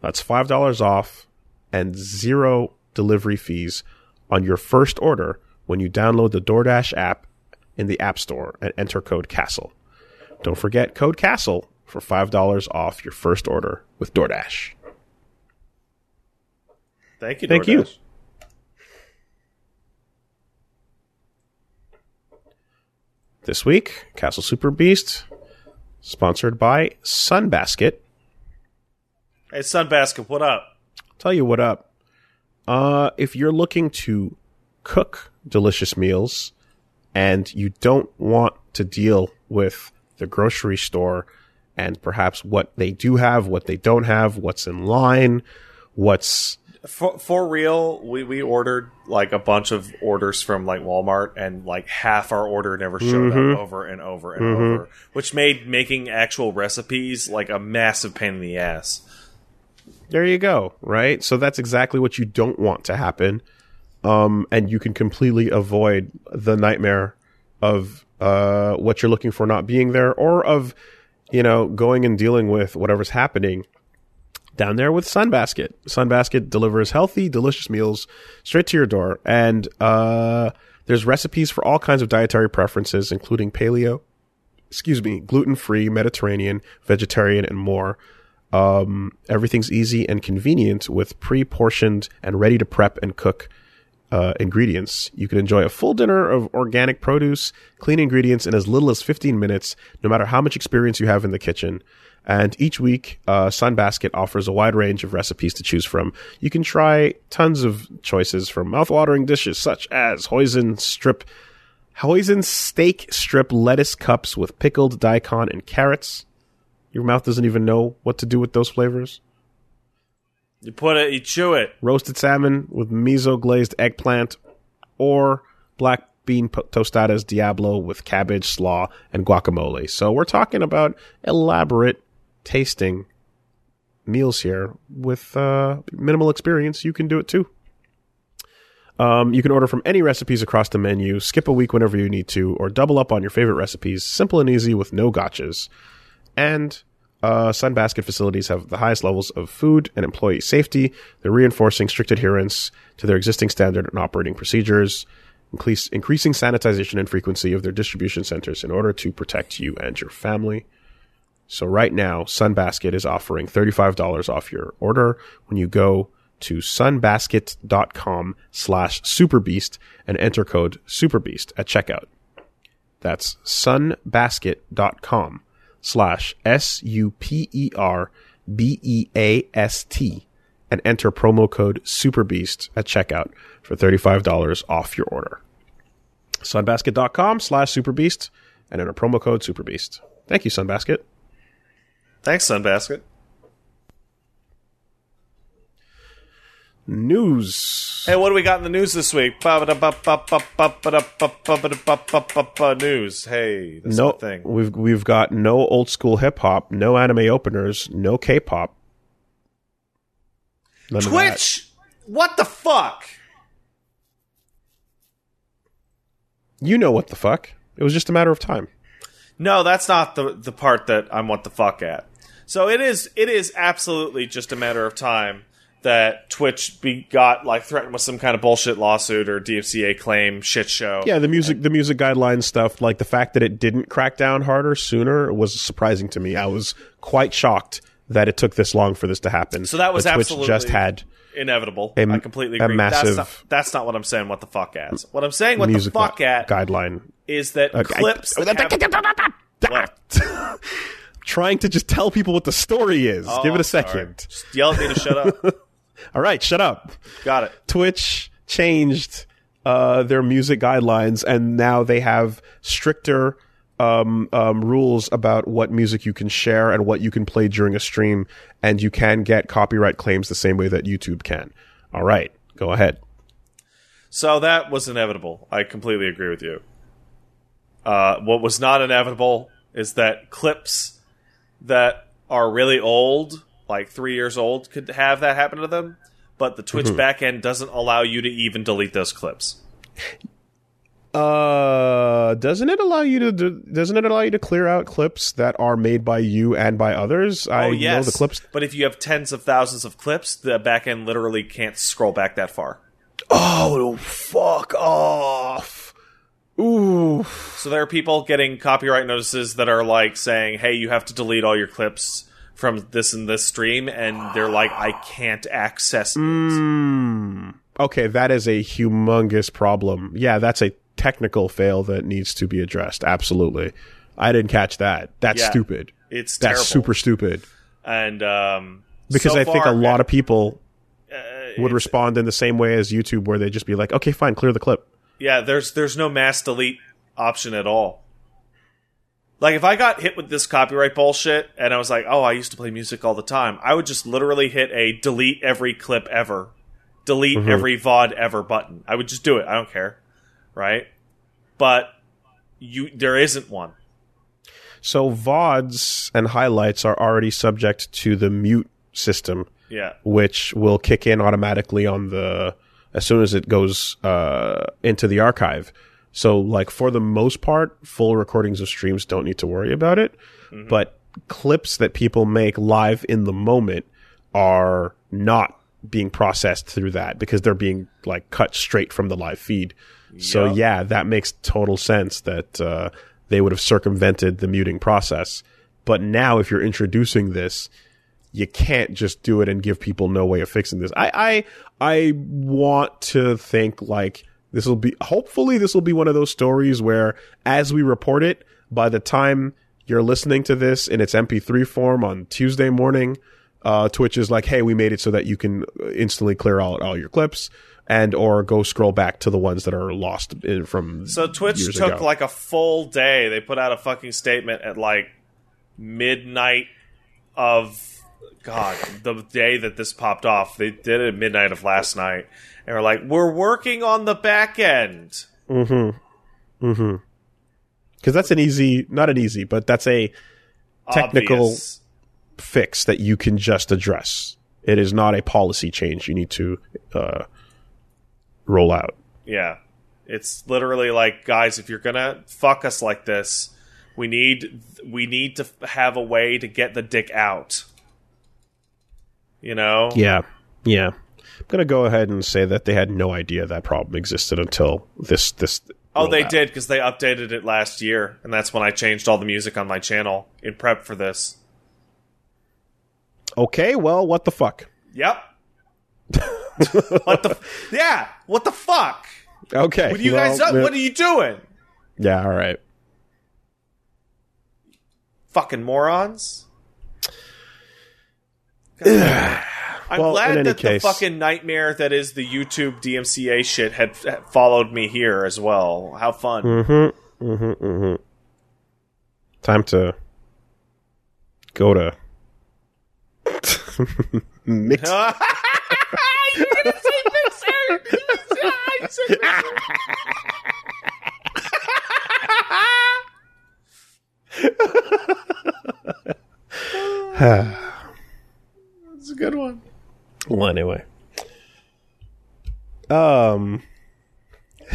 That's $5 off and zero delivery fees on your first order when you download the DoorDash app in the App Store and enter code CASTLE. Don't forget code CASTLE for $5 off your first order with DoorDash. Thank you. Thank you. This week, Castle Super Beast, sponsored by Sunbasket. Hey, Sunbasket, what up? Tell you what up. Uh, if you're looking to cook delicious meals and you don't want to deal with the grocery store and perhaps what they do have, what they don't have, what's in line, what's For, for real, we, we ordered like a bunch of orders from like Walmart, and like half our order never showed Mm-hmm. up over and over and over, which made making actual recipes like a massive pain in the ass. There you go, right? So that's exactly what you don't want to happen. Um, and you can completely avoid the nightmare of uh, what you're looking for not being there or of, you know, going and dealing with whatever's happening down there with Sunbasket. Sunbasket delivers healthy, delicious meals straight to your door. And uh, there's recipes for all kinds of dietary preferences, including paleo, excuse me, gluten free, Mediterranean, vegetarian, and more. Um, everything's easy and convenient with pre portioned and ready to prep and cook uh, ingredients. You can enjoy a full dinner of organic produce, clean ingredients in as little as 15 minutes, no matter how much experience you have in the kitchen. And each week, uh, Sunbasket offers a wide range of recipes to choose from. You can try tons of choices from mouthwatering dishes such as hoisin strip, hoisin steak strip lettuce cups with pickled daikon and carrots. Your mouth doesn't even know what to do with those flavors. You put it, you chew it. Roasted salmon with miso glazed eggplant, or black bean tostadas Diablo with cabbage, slaw, and guacamole. So we're talking about elaborate tasting meals here with uh, minimal experience. You can do it too. Um, you can order from any recipes across the menu, skip a week whenever you need to, or double up on your favorite recipes. Simple and easy with no gotchas. And uh, Sunbasket facilities have the highest levels of food and employee safety. They're reinforcing strict adherence to their existing standard and operating procedures, increase, increasing sanitization and frequency of their distribution centers in order to protect you and your family. So right now, Sunbasket is offering $35 off your order when you go to sunbasket.com slash superbeast and enter code superbeast at checkout. That's sunbasket.com slash S-U-P-E-R-B-E-A-S-T and enter promo code superbeast at checkout for $35 off your order. Sunbasket.com slash superbeast and enter promo code superbeast. Thank you, Sunbasket. Thanks, Sunbasket. News. Hey, what do we got in the news this week? News. Hey, No, thing. we've we've got no old school hip hop, no anime openers, no K-pop. None. Twitch. What the fuck? You know what the fuck? It was just a matter of time. No, that's not the the part that I'm what the fuck at. So it is it is absolutely just a matter of time that Twitch be got like threatened with some kind of bullshit lawsuit or DMCA claim shit show. Yeah, the music the music guidelines stuff, like the fact that it didn't crack down harder sooner was surprising to me. I was quite shocked that it took this long for this to happen. So that was But Twitch just had inevitable. A- I completely a agree. massive- that's, not, that's not what I'm saying. What the fuck at? What I'm saying. What the fuck at guideline. is that Okay. clips. that have- Trying to just tell people what the story is. Oh, Give it a second. Just yell at me to shut up. All right, shut up. Got it. Twitch changed uh, their music guidelines, and now they have stricter um, um, rules about what music you can share and what you can play during a stream, and you can get copyright claims the same way that YouTube can. All right, go ahead. So that was inevitable. I completely agree with you. Uh, what was not inevitable is that clips that are really old, like three years old, could have that happen to them. But the Twitch backend doesn't allow you to even delete those clips. Uh, doesn't it allow you to? Do, doesn't it allow you to clear out clips that are made by you and by others? I oh yes, know the clips. But if you have tens of thousands of clips, the backend literally can't scroll back that far. Oh, fuck off! Ooh. So there are people getting copyright notices that are like saying, "Hey, you have to delete all your clips from this and this stream," and they're like, "I can't access." these." Mm. Okay, that is a humongous problem. Yeah, that's a technical fail that needs to be addressed. Absolutely. I didn't catch that. That's Yeah. stupid. It's That's terrible. super stupid. and um, Because so I think a lot of people uh, would respond in the same way as YouTube, where they'd just be like, "Okay, fine, clear the clip." Yeah, there's there's no mass delete option at all. Like if I got hit with this copyright bullshit and I was like, "Oh, I used to play music all the time," I would just literally hit a delete every clip ever, delete every VOD ever button. I would just do it. I don't care, right? But you, there isn't one. So VODs and highlights are already subject to the mute system, Yeah, which will kick in automatically on the as soon as it goes uh, into the archive. So, like for the most part, full recordings of streams don't need to worry about it. But clips that people make live in the moment are not being processed through that because they're being like cut straight from the live feed. So yeah, that makes total sense that uh, they would have circumvented the muting process. But now, if you're introducing this, you can't just do it and give people no way of fixing this. I I, I want to think like this will be hopefully this will be one of those stories where as we report it, by the time you're listening to this in its MP3 form on Tuesday morning, uh, Twitch is like, hey, we made it so that you can instantly clear out all your clips and or go scroll back to the ones that are lost in, from So Twitch took ago. like a full day. They put out a fucking statement at like midnight of God, the day that this popped off. They did it at midnight of last night. And we're like, we're working on the back end. Mm-hmm. Mm-hmm. Because that's an easy, not an easy, but that's a Technical- Obvious. fix that you can just address. It is not a policy change you need to uh, roll out. Yeah. It's literally like, guys, if you're gonna fuck us like this, we need we need to have a way to get the dick out. You know? Yeah, yeah. I'm gonna go ahead and say that they had no idea that problem existed until this this. Oh, they out. did because they updated it last year, and that's when I changed all the music on my channel in prep for this. Okay, well, what the fuck? Yep. what the? Yeah. What the fuck? Okay, What are you well, guys? Up? What are you doing? Yeah, all right. Fucking morons. I'm Well, glad that case- the fucking nightmare that is the YouTube DMCA shit had, had followed me here as well. How fun! Mm-hmm. Mm-hmm. Mm-hmm. Time to go to mix. You're gonna say Mixer. I said Mixer. That's a good one. Well, anyway. Um,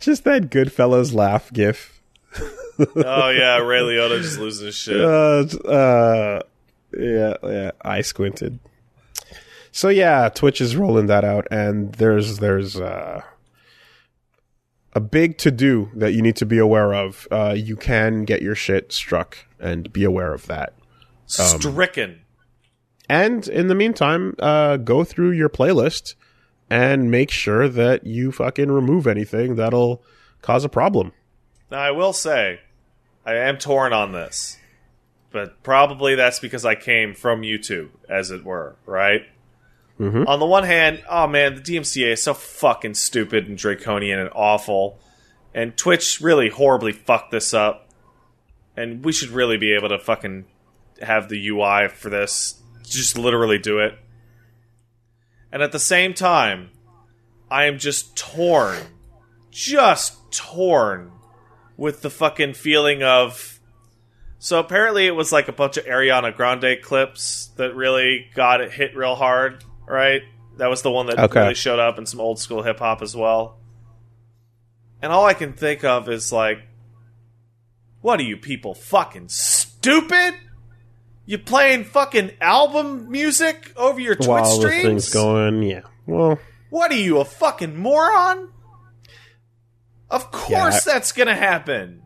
just that Goodfellas laugh gif. Oh yeah, Ray Liotta just losing his shit. Uh, uh, yeah, yeah. I squinted. So yeah, Twitch is rolling that out, and there's there's uh, a big to do that you need to be aware of. Uh, you can get your shit struck, and be aware of that. Stricken. And in the meantime, uh, go through your playlist and make sure that you fucking remove anything that'll cause a problem. Now I will say, I am torn on this, but probably that's because I came from YouTube, as it were, right? Mhm. On the one hand, oh man, the DMCA is so fucking stupid and draconian and awful, and Twitch really horribly fucked this up, and we should really be able to fucking have the UI for this, just literally do it. And at the same time, I am just torn, just torn with the fucking feeling of. So apparently, it was like a bunch of Ariana Grande clips that really got it hit real hard, right? That was the one that Okay. really showed up in some old school hip hop as well. And all I can think of is like, what are you people fucking stupid? You playing fucking album music over your Twitch While streams? thing's going, yeah. Well, What are you, a fucking moron? Of course that's gonna happen.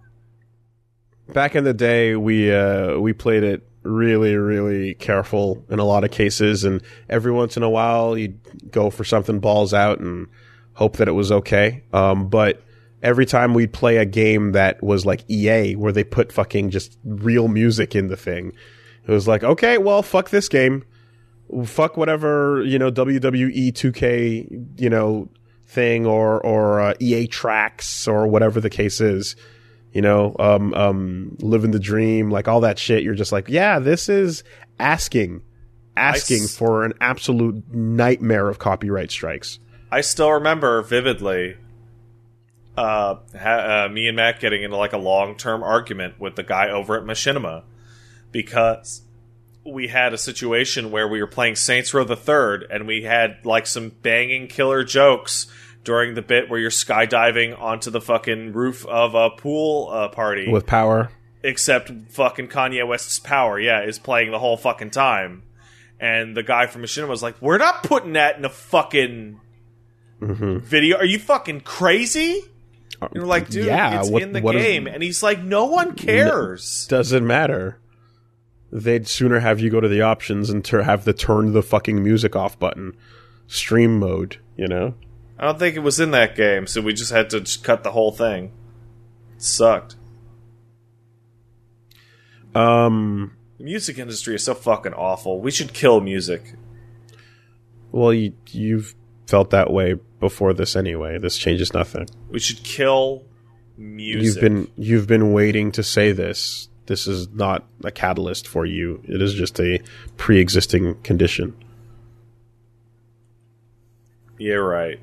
back in the day we uh we played it really really careful in a lot of cases and every once in a while you'd go for something balls out and hope that it was okay um but every time we'd play a game that was like EA where they put fucking just real music in the thing it was like okay well fuck this game fuck whatever you know WWE 2K you know thing or or uh, EA Trax or whatever the case is. You know, um, um, living the dream, like all that shit. You're just like, yeah, this is asking, asking s- for an absolute nightmare of copyright strikes. I still remember vividly uh, ha- uh, me and Matt getting into like a long term argument with the guy over at Machinima because we had a situation where we were playing Saints Row the Third and we had like some banging killer jokes during the bit where you're skydiving onto the fucking roof of a pool uh, party with power. except fucking Kanye West's Power, yeah, is playing the whole fucking time. And the guy from Machinima was like, "We're not putting that in a fucking video. Are you fucking crazy?" And we're like, "Dude, Yeah, it's what- in the what is- game." and he's like, "No one cares." Doesn't matter. They'd sooner have you go to the options and to have the turn the fucking music off button, stream mode. You know. I don't think it was in that game, so we just had to just cut the whole thing. It sucked. Um. The music industry is so fucking awful. We should kill music. Well, you you've felt that way before this anyway. This changes nothing. We should kill music. You've been you've been waiting to say this. This is not a catalyst for you. It is just a pre-existing condition. Yeah, right.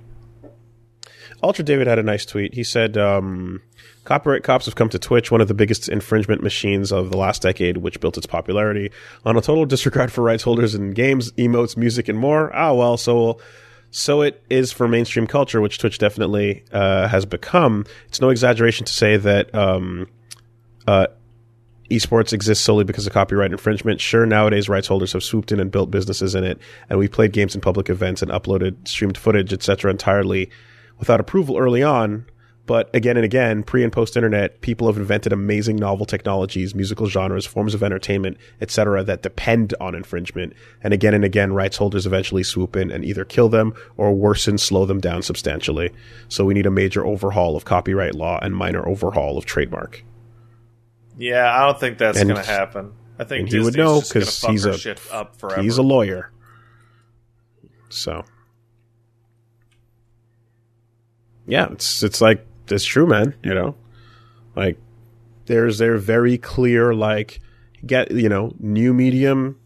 UltraDavid had a nice tweet. He said, um, "Copyright cops have come to Twitch, one of the biggest infringement machines of the last decade, which built its popularity on a total disregard for rights holders in games, emotes, music, and more. Ah, well, so so it is for mainstream culture, which Twitch definitely uh, has become. It's no exaggeration to say that." Um, uh, esports exists solely because of copyright infringement. Sure, nowadays rights holders have swooped in and built businesses in it, and we played games in public events and uploaded streamed footage, etc., entirely without approval early on. But again and again, pre and post internet, people have invented amazing novel technologies, musical genres, forms of entertainment, etc., that depend on infringement. And again and again, rights holders eventually swoop in and either kill them or worsen, slow them down substantially. So we need a major overhaul of copyright law and minor overhaul of trademark. Yeah, I don't think that's going to happen. I think he would know just gonna 'cause fuck he's a- shit up forever. He's a lawyer. So Yeah, it's it's like it's true, man, you know. Like there's there very clear like get you know, new medium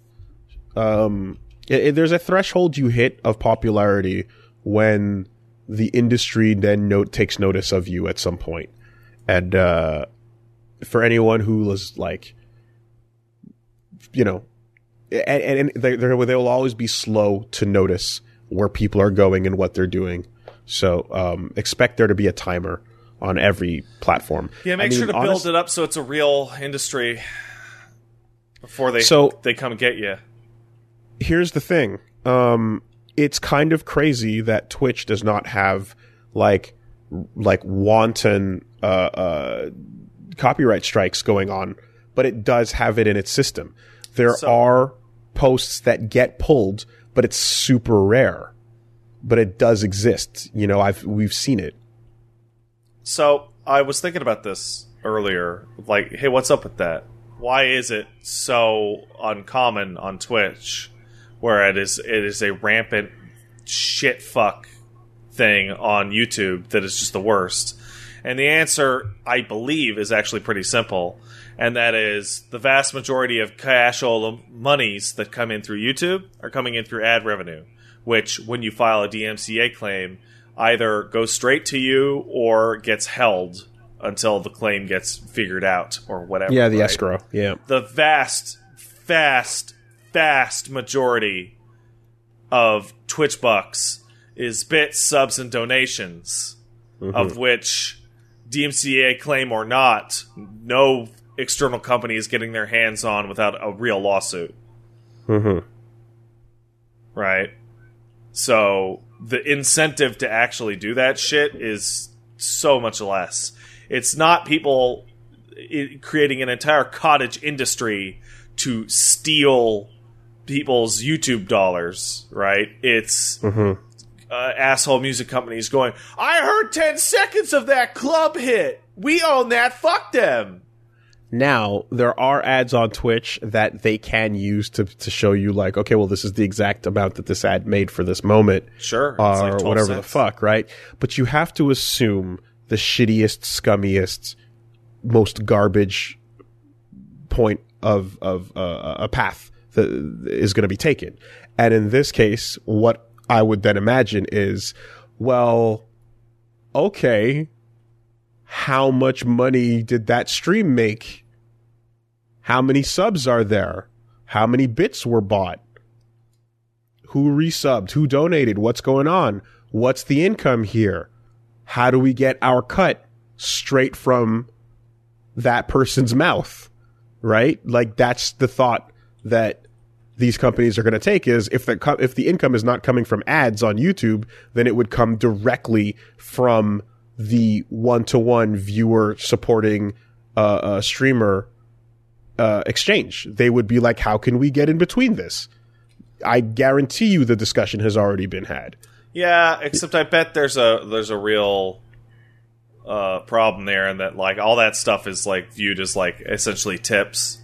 um it, it- there's a threshold you hit of popularity when the industry then note takes notice of you at some. And uh for anyone who was like you know and, and they they will always be slow to notice where people are going and what they're doing. So um, expect there to be a timer on every platform. yeah, make I mean, sure to honest- build it up so it's a real industry before they So- they come get you. Here's the thing. Um, it's kind of crazy that Twitch does not have like like wanton uh, uh, copyright strikes going on, but it does have it in its system. There So- are posts that get pulled, but it's super rare. But it does exist. You know, I've we've seen it. So I was thinking about this earlier. Like, hey, what's up with that? Why is it so uncommon on Twitch, where it is it is a rampant shit fuck thing on YouTube that is just the worst? And the answer, I believe, is actually pretty simple, and that is the vast majority of cash or monies that come in through YouTube are coming in through ad revenue, which, when you file a DMCA claim, either goes straight to you or gets held until the claim gets figured out or whatever. Yeah, the right? escrow. Yeah. the vast, vast, vast majority of Twitch bucks is bits, subs, and donations, mm-hmm. of which DMCA claim or not, no external company is getting their hands on without a real lawsuit. Mm-hmm. Right? So the incentive to actually do that shit is so much less. It's not people creating an entire cottage industry to steal people's YouTube dollars, right? It's Mm-hmm. Uh, asshole music companies going, I heard 10 seconds of that club hit. We own that. Fuck them. Now, there are ads on Twitch that they can use to, to show you, like, okay, well, this is the exact amount that this ad made for this moment, Sure. or like 12 whatever the fuck, right? But you have to assume the shittiest, scummiest, most garbage point of of uh, a path that is going to be taken. And in this case, what I would then imagine is, well, okay, how much money did that stream make? How many subs are there? How many bits were bought? Who resubbed? Who donated? What's going on? What's the income here? How do we get our cut straight from that person's mouth? Right? Like that's the thought that these companies are going to take is if the co- if the income is not coming from ads on YouTube, then it would come directly from the one to one viewer supporting uh, uh, streamer uh, exchange. They would be like, how can we get in between this? I guarantee you the discussion has already been had. Yeah, except I bet there's a there's a real uh, problem there, and that like all that stuff is like viewed as like essentially tips,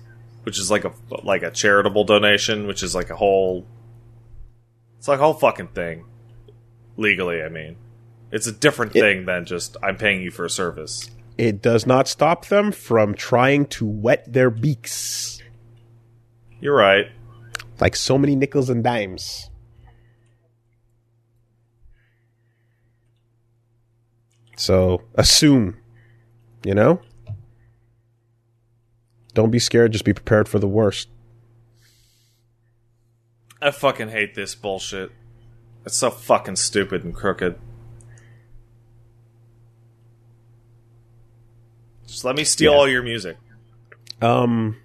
which is like a like a charitable donation, which is like a whole. It's like a whole fucking thing. Legally, I mean, it's a different It- thing than just I'm paying you for a service. It does not stop them from trying to wet their beaks You're right. like so many nickels and dimes. So assume, you know? Don't be scared, just be prepared for the worst. I fucking hate this bullshit. It's so fucking stupid and crooked. Just let me steal Yeah. all your music. Um,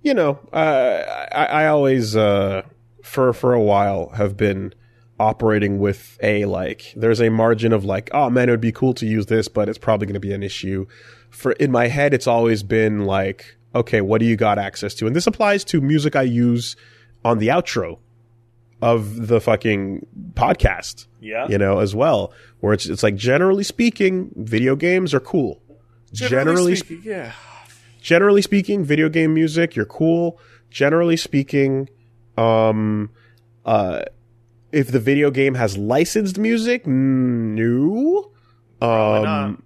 you know, uh, I, I always, uh, for, for a while have been operating with a, like, there's a margin of like, oh man, it would be cool to use this, but it's probably going to be an issue. For, in my head, it's always been like, okay, what do you got access to? And this applies to music I use on the outro of the fucking podcast Yeah. you know, as well. Where it's it's like generally speaking, video games are cool. Generally, sp- speaking, yeah. generally speaking, video game music, you're cool. Generally speaking, um, uh, if the video game has licensed music, no. Um,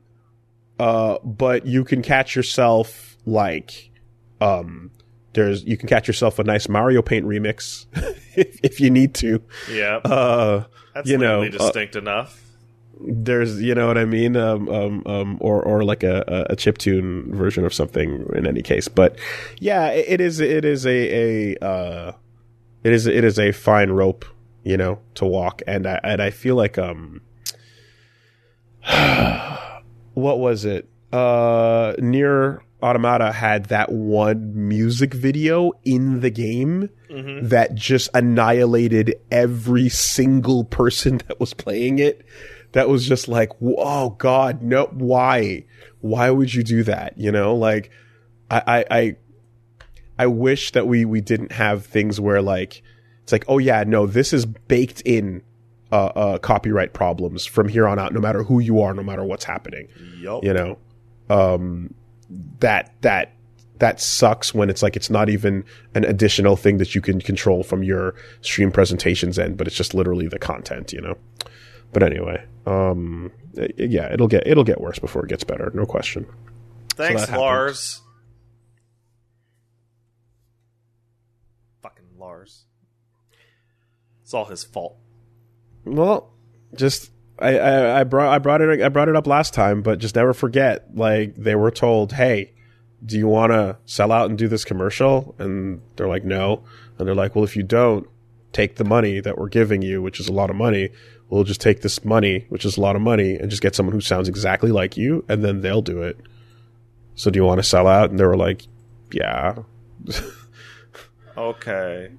uh, but you can catch yourself like, um, there's you can catch yourself a nice Mario Paint remix if, if you need to. Yeah. Uh, That's you know, uh, distinct enough. there's you know what I mean um um um or or like a a chip tune version of something in any case but yeah it, it is it is a a uh it is it is a fine rope you know to walk. And I and I feel like um what was it? Uh Nier Automata had that one music video in the game that just annihilated every single person that was playing it. That was just like oh god no why? Why would you do that? You know like i i i, I wish that we we didn't have things where like it's like oh yeah no this is baked in uh, uh copyright problems from here on out no matter who you are no matter what's happening Yup. you know um that that that sucks when it's like it's not even an additional thing that you can control from your stream presentations end but it's just literally the content you know but anyway um yeah it'll get it'll get worse before it gets better no question Thanks, happens. Lars. Fucking Lars. It's all his fault. well just I, I, I brought I brought it I brought it up last time, but just never forget. Like they were told, "Hey, do you want to sell out and do this commercial?" And they're like, "No." And they're like, "Well, if you don't take the money that we're giving you, which is a lot of money, we'll just take this money, which is a lot of money, and just get someone who sounds exactly like you, and then they'll do it." So, do you want to sell out? And they were like, "Yeah, Okay.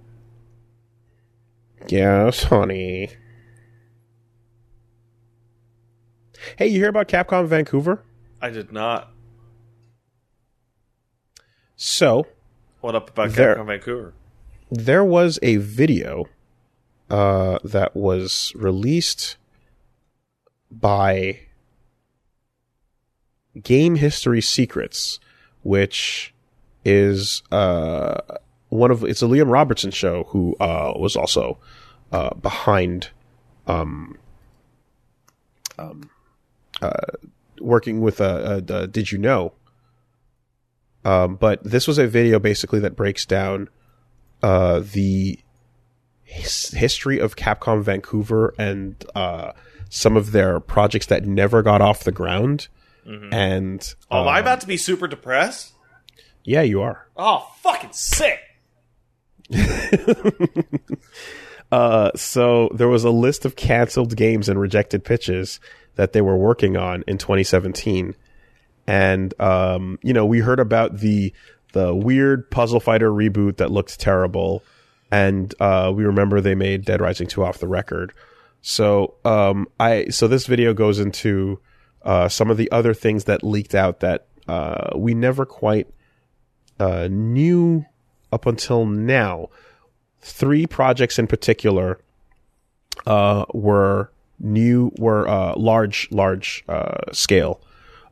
Yes, honey." Hey, you hear about Capcom Vancouver? I did not. So, What up about There- Capcom Vancouver? there was a video uh, that was released by Game History Secrets, which is uh, one of it's a Liam Robertson show who uh, was also uh, behind um, um, uh, working with a, a, a Did You Know? Um, but this was a video basically that breaks down uh, the his- history of Capcom Vancouver and uh, some of their projects that never got off the ground. And Oh, am I um, about to be super depressed? yeah, you are. Oh, fucking sick. Uh, so there was a list of canceled games and rejected pitches that they were working on in 2017, and um, you know we heard about the the weird Puzzle Fighter reboot that looked terrible, and uh, we remember they made Dead Rising 2 off the record. So um, I so this video goes into uh, some of the other things that leaked out that uh, we never quite uh, knew up until now three projects in particular uh, were new, were uh, large, large uh, scale.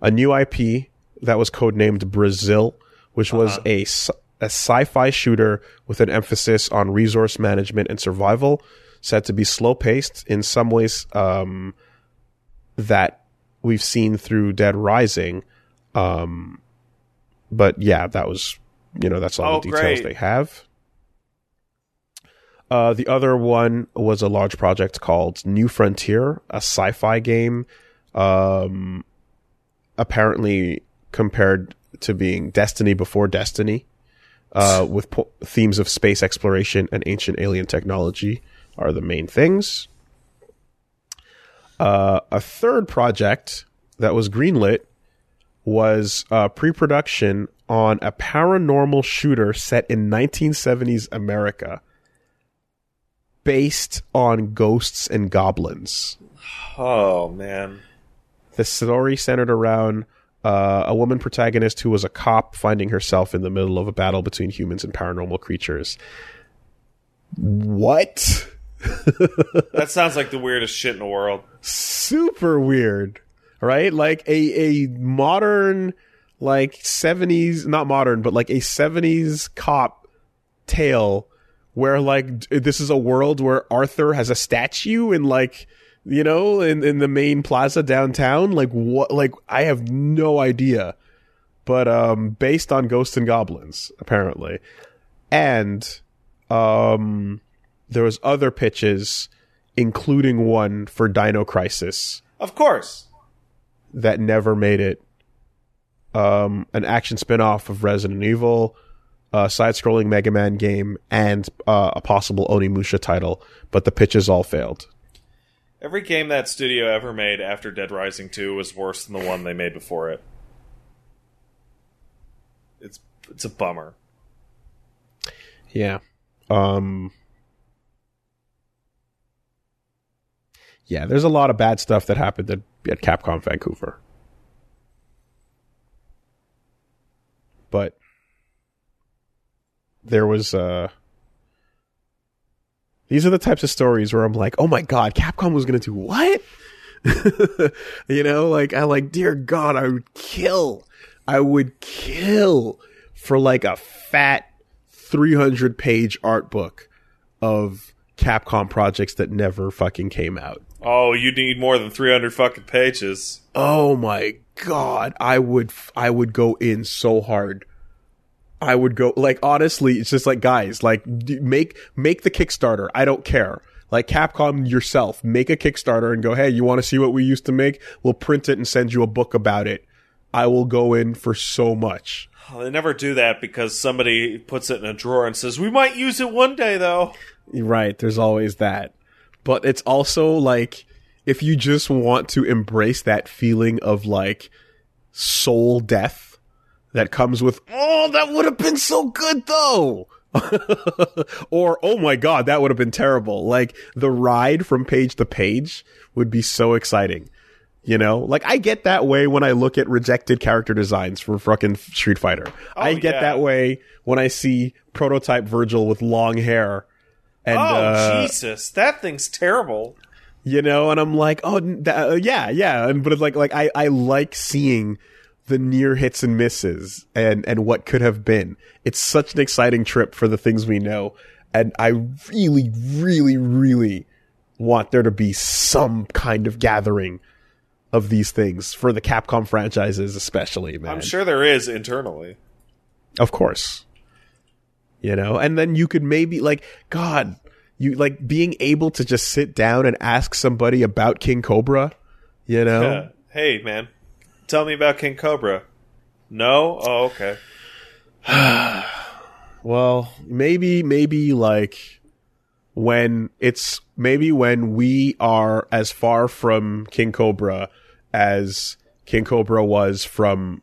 A new IP that was codenamed Brazil, which was a sci- a sci-fi shooter with an emphasis on resource management and survival, said to be slow paced in some ways um, that we've seen through Dead Rising. Um, but yeah, that was you know that's all Oh, the details great. they have. Uh, the other one was a large project called New Frontier, a sci-fi game, um, apparently compared to being Destiny before Destiny, uh, with po- themes of space exploration and ancient alien technology are the main things. Uh, a third project that was greenlit was uh, pre-production on a paranormal shooter set in 1970s America based on Ghosts 'n Goblins. Oh, man. The story centered around uh, a woman protagonist who was a cop finding herself in the middle of a battle between humans and paranormal creatures. What? That sounds like the weirdest shit in the world. Super weird, right? Like a a modern, like seventies, not modern, but like a seventies cop tale where like this is a world where Arthur has a statue and like you know in in the main plaza downtown. Like what? Like I have no idea, but um, based on Ghosts 'n Goblins apparently, and um, there was other pitches, including one for Dino Crisis Of course. that never made it. Um, an action spin-off of Resident Evil, a side-scrolling Mega Man game, and uh, a possible Onimusha title, but the pitches all failed. Every game that studio ever made after Dead Rising 2 was worse than the one they made before it. It's it's a bummer. Yeah. Um Yeah, there's a lot of bad stuff that happened at, at Capcom Vancouver. But there was uh these are the types of stories where I'm like, "Oh my god, Capcom was going to do what?" you know, like I like, "Dear god, I would kill. I would kill for like a fat 300 page art book of Capcom projects that never fucking came out. Oh, you need more than 300 fucking pages. Oh my god, I would I would go in so hard. I would go like honestly, it's just like guys, like make make the Kickstarter. I don't care. Like Capcom yourself, make a Kickstarter and go, "Hey, you want to see what we used to make? We'll print it and send you a book about it." I will go in for so much. Oh, they never do that because somebody puts it in a drawer and says, "We might use it one day, though." Right, there's always that. But it's also like if you just want to embrace that feeling of like soul death that comes with, oh, that would have been so good though. or, oh my god, that would have been terrible. Like the ride from page to page would be so exciting. You know, like I get that way when I look at rejected character designs for fucking Street Fighter. I get yeah. that way when I see prototype Vergil with long hair. And, oh uh, Jesus, that thing's terrible. You know, and I'm like, oh, that, uh, yeah, yeah, and but it's like, like I, I like seeing the near hits and misses and and what could have been. It's such an exciting trip for the things we know, and I really, really, really want there to be some kind of gathering of these things for the Capcom franchises, especially. Man, I'm sure there is internally. of course. You know, and then you could maybe like God, you like being able to just sit down and ask somebody about King Cobra. You know, Yeah. Hey, man, tell me about King Cobra. No? Oh, okay. Well, maybe, maybe like when it's maybe when we are as far from King Cobra as King Cobra was from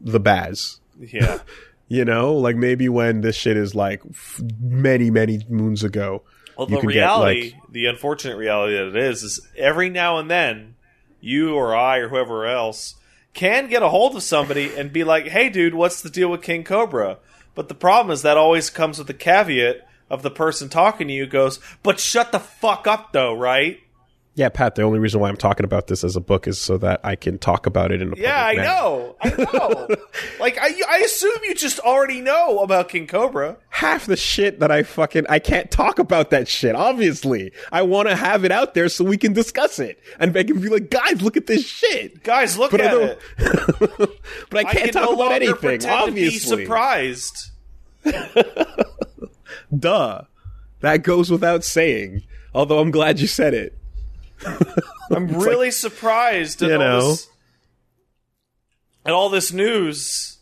the Baz. Yeah. You know, like maybe when this shit is like f- many, many moons ago. Well, the could get, reality, like- the unfortunate reality that it is, is every now and then, you or I or whoever else can get a hold of somebody and be like, "Hey, dude, what's the deal with King Cobra?" But the problem is that always comes with the caveat of the person talking to you goes, "But shut the fuck up, though, right?" Yeah, Pat. The only reason why I'm talking about this as a book is so that I can talk about it in a Yeah, I manner. know, I know. like, I, I assume you just already know about King Cobra. half the shit that I fucking I can't talk about that shit. Obviously, I want to have it out there so we can discuss it, and I can be like, guys, look at this shit. Guys, look But at it. but I I can't can talk no about anything. Obviously, to be surprised. duh. That goes without saying. Although I'm glad you said it. I'm really surprised at you all know. this at all this news.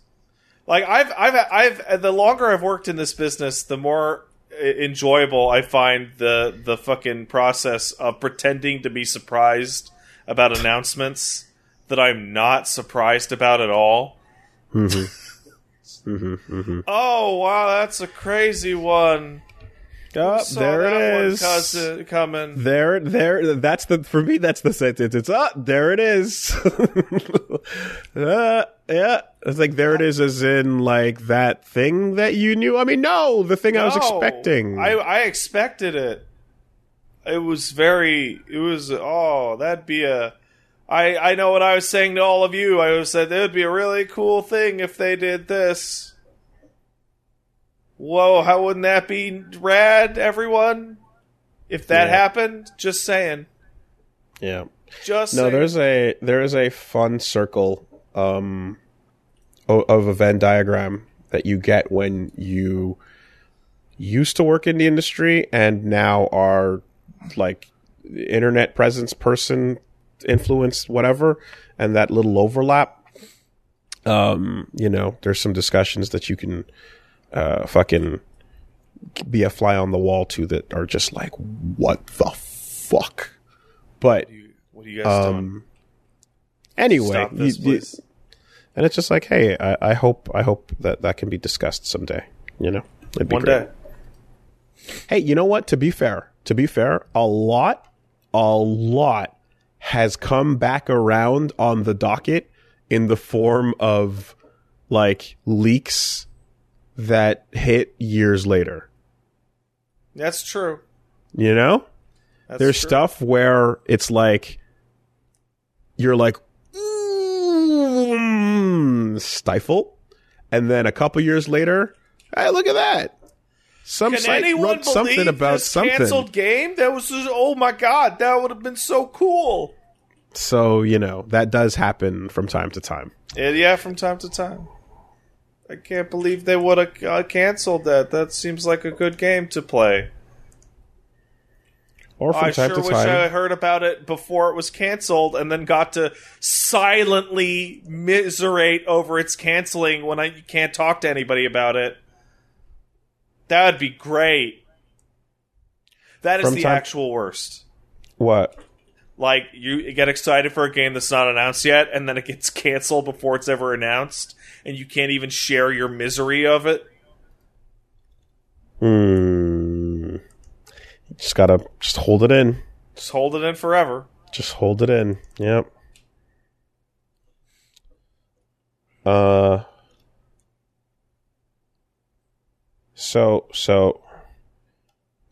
Like I've I've I've the longer I've worked in this business, the more enjoyable I find the the fucking process of pretending to be surprised about announcements that I'm not surprised about at all. Mm-hmm. Mm-hmm. Mm-hmm. Oh wow, that's a crazy one. Oh, there it is. cuz- coming. There, there. That's the for me. That's the sentence. It's ah, there it is. uh, yeah, it's like there it is, as in like that thing that you knew. I mean, no, the thing I was expecting. I, I expected it. It was very. It was. Oh, that'd be a. I I know what I was saying to all of you. I was said it would be a really cool thing if they did this. Whoa! How wouldn't that be rad, everyone? If that Yeah. happened, just saying. yeah. Just No, saying. there's a there is a fun circle um of a Venn diagram that you get when you used to work in the industry and now are like internet presence person influence whatever and that little overlap um you know there's some discussions that you can uh fucking be a fly on the wall to that are just like what the fuck but What are you guys doing? um, anyway, Stop this, you- you- and it's just like, hey, I, I hope I hope that that can be discussed someday. You know, It'd be One great. day. Hey, you know what? To be fair, to be fair, a lot, a lot has come back around on the docket in the form of like leaks that hit years later. That's true. You know, That's there's true. stuff where it's like you're like "Mm, stifle and then a couple years later hey look at that some Can site wrote something about something canceled game? That was just, oh my god, that would have been so cool. so you know that does happen from time to time Yeah, yeah, from time to time. I can't believe they would have uh, canceled that. That seems like a good game to play. or from I time sure to wish time I heard about it before it was canceled, and then got to silently miserate over its canceling when I can't talk to anybody about it. That would be great. That is From the time- actual worst. what like you get excited for a game that's not announced yet and then it gets canceled before it's ever announced and you can't even share your misery of it? Hmm. Just gotta just hold it in. Just hold it in forever. Just hold it in. Yep. Uh so so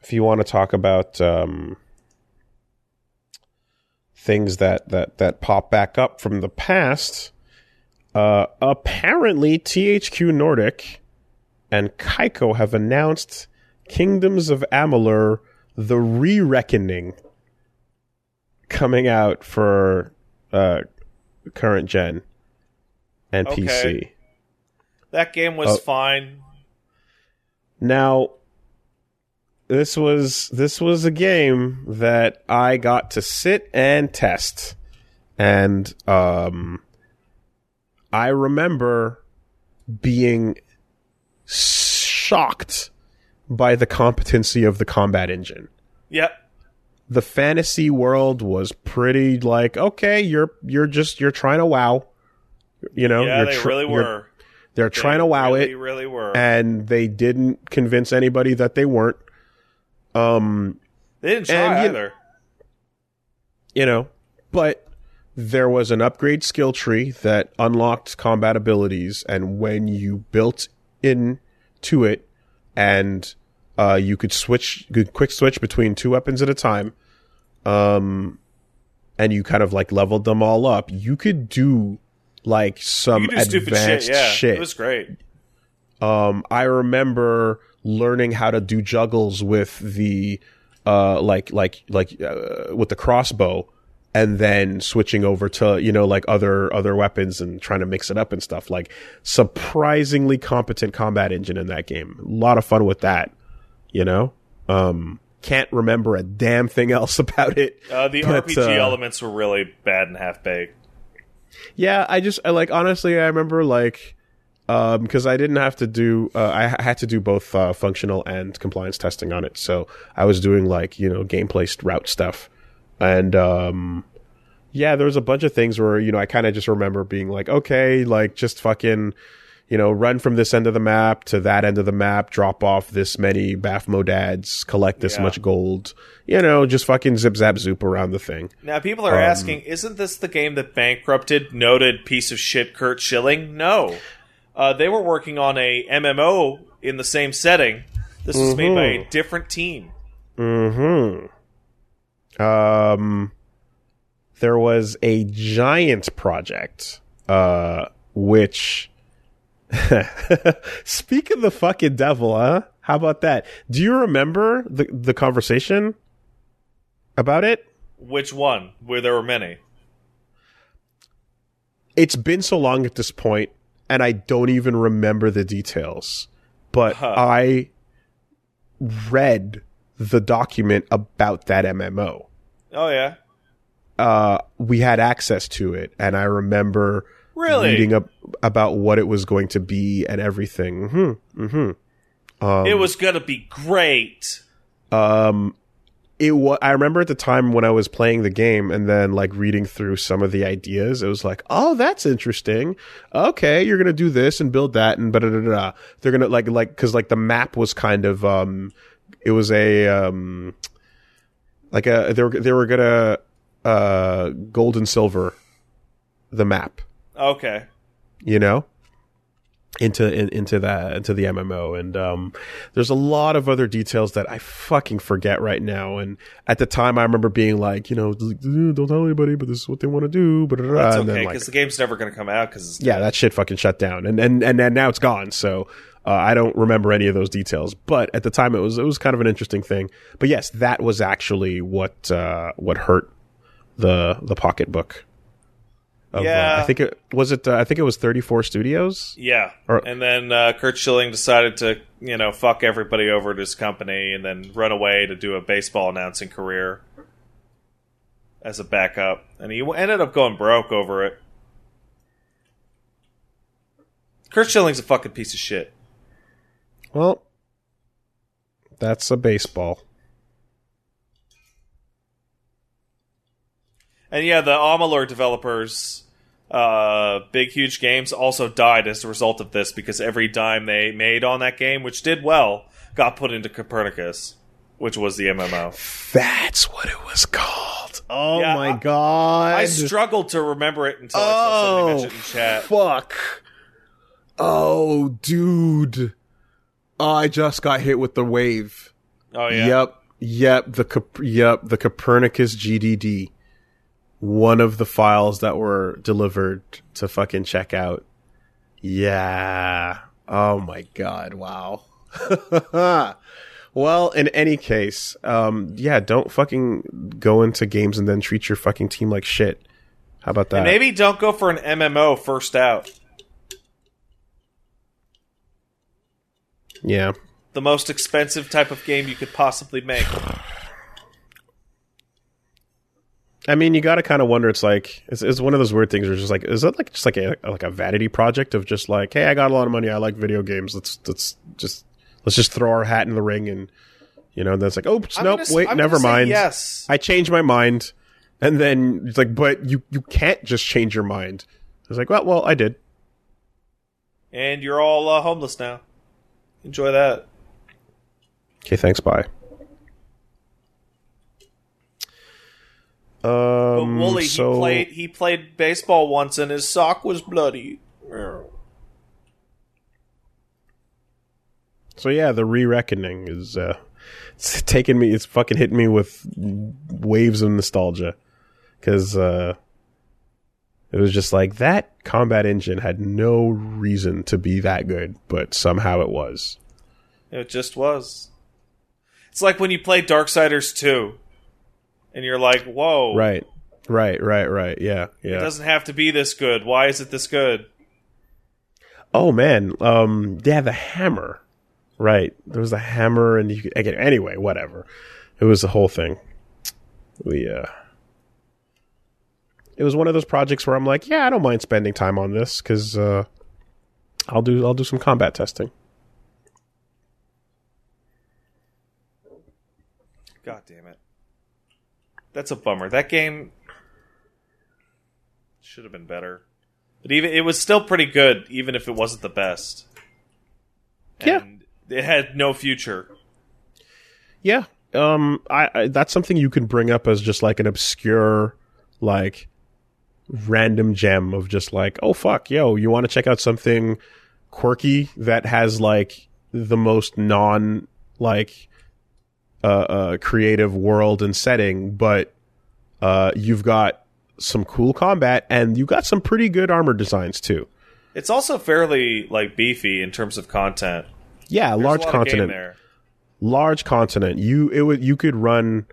if you want to talk about um things that that that pop back up from the past Uh, apparently, THQ Nordic and Kaiko have announced Kingdoms of Amalur: The Re-Reckoning coming out for uh, current gen and Okay. PC. That game was Oh. fine. Now, this was this was a game that I got to sit and test, and um, I remember being shocked by the competency of the combat engine. Yep. The fantasy world was pretty like okay, you're you're just you're trying to wow, you know. Yeah, you're they tr- really were. They're trying to wow really, it really were. and they didn't convince anybody that they weren't. Um, they didn't try and either. you know, but there was an upgrade skill tree that unlocked combat abilities, and when you built in to it, and uh, you could switch, you could quick switch between two weapons at a time, um, and you kind of like leveled them all up. You could do like some do advanced shit. Yeah, shit. it was great. Um, I remember learning how to do juggles with the uh, like like like uh, with the crossbow, and then switching over to you know like other other weapons and trying to mix it up and stuff. Like surprisingly competent combat engine in that game. A lot of fun with that. You know. Um, can't remember a damn thing else about it. Uh, the But, RPG uh, elements were really bad and half baked. Yeah, I just I like honestly I remember like um because I didn't have to do uh, I had to do both uh, functional and compliance testing on it. So I was doing like, you know, gameplay route stuff. And um yeah, there was a bunch of things where, you know, I kind of just remember being like, okay, like just fucking you know, run from this end of the map to that end of the map, drop off this many Baphomodads, collect this Yeah. much gold, you know, just fucking zip zap zoop around the thing. Now people are Um, asking, isn't this the game that bankrupted noted piece of shit Curt Schilling? No. Uh, they were working on a MMO in the same setting. This was made by a Mhm. different team. Hmm. Um. There was a giant project, uh, which. Speak of the fucking devil, huh? How about that? Do you remember the the conversation about it? Which one? Where there were many. It's been so long at this point, and I don't even remember the details. But Huh. I read the document about that MMO. Oh yeah, uh, we had access to it, and I remember really? reading up about what it was going to be and everything. hmm hmm Um, it was gonna be great. um, it was. I remember at the time when I was playing the game, and then like reading through some of the ideas, it was like, oh, that's interesting. Okay, you're gonna do this and build that, and da da da da. They're gonna like like because like the map was kind of um, it was a um, like a they were they were gonna uh gold and silver the map. Okay. you know? Into in, into that into the MMO and um there's a lot of other details that I fucking forget right now. And at the time I remember being like you know "Uh, don't tell anybody but this is what they want to do but That's okay because like the game's never gonna come out because yeah that shit fucking shut down. And and and, and now it's gone. So uh, I don't remember any of those details but at the time it was it was kind of an interesting thing but yes that was actually what uh what hurt the the pocketbook of, uh, Yeah. I think it was it uh, I think it was 34 studios Yeah. Or- and then uh, Curt Schilling decided to, you know, fuck everybody over at his company and then run away to do a baseball announcing career as a backup. And he ended up going broke over it. Curt Schilling's a fucking piece of shit. Well, that's a baseball. And yeah, the Amalur developers, uh, Big Huge Games, also died as a result of this because every dime they made on that game, which did well, got put into Copernicus, which was the MMO. That's what it was called. Oh Yeah, my I- god. I struggled to remember it until I saw somebody oh, mention it in chat. fuck. Oh, dude. Oh, I just got hit with the wave. Oh yeah, Yep. Yep. The Cop- yep. The Copernicus GDD. one of the files that were delivered to fucking check out. Yeah. Oh my god. Wow. well, in any case, um, yeah, don't fucking go into games and then treat your fucking team like shit. How about that? And maybe don't go for an MMO first out. Yeah. The most expensive type of game you could possibly make. I mean, you got to kind of wonder. It's like it's, it's one of those weird things. Where it's just like, is that like just like a like a vanity project of just like, hey, I got a lot of money. I like video games. Let's let's just let's just throw our hat in the ring and you know. And then it's like, oops, I'm nope, gonna wait, I'm never mind. Yes. I changed my mind. And then it's like, but you you can't just change your mind. It's like, well, well, I did. And you're all uh, homeless now. Enjoy that. Okay, thanks. Bye. But Um, Woolie, so he played he played baseball once and his sock was bloody. So yeah, the re-reckoning is uh, it's taking me. It's fucking hitting me with waves of nostalgia because uh, it was just like that combat engine had no reason to be that good, but somehow it was. It just was. It's like when you play Darksiders 2 and you're like, "Whoa, Right, right, right, right. Yeah, yeah. it doesn't have to be this good. Why is it this good?" Oh man, um, yeah, the hammer. Right, there was the hammer, and you could, again, anyway, whatever. It was the whole thing. We, uh, it was one of those projects where I'm like, yeah, I don't mind spending time on this because uh, I'll do I'll do some combat testing. God damn it. That's a bummer. That game should have been better. But even it was still pretty good even if it wasn't the best. Yeah. And it had no future. Yeah, um, I, I that's something you can bring up as just like an obscure, like random gem of just like, oh fuck, yo, you want to check out something quirky that has like the most non like uh, uh creative world and setting, but uh you've got some cool combat and you got some pretty good armor designs too. It's also fairly like beefy in terms of content. Yeah, There's large a lot of game continent. there. large continent. You it would you could run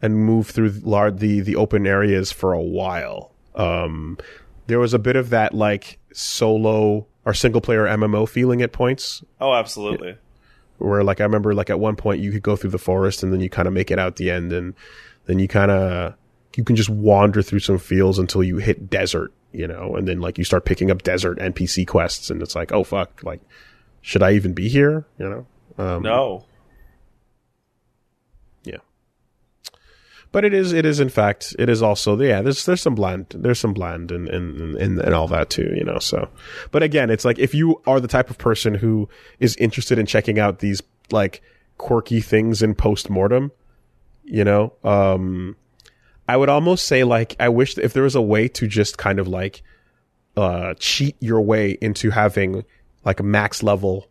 and move through large the the open areas for a while. Um, there was a bit of that like solo or single player MMO feeling at points Oh, absolutely. where like I remember like at one point you could go through the forest and then you kind of make it out the end and then you kind of you can just wander through some fields until you hit desert, you know, and then like you start picking up desert NPC quests and it's like, oh fuck, like should I even be here, you know? Um, No. But it is it is in fact it is also yeah there's there's some bland there's some bland and and, and all that too you know so. But again it's like if you are the type of person who is interested in checking out these like quirky things in post-mortem you know um i would almost say like i wish if there was a way to just kind of like uh cheat your way into having like a max level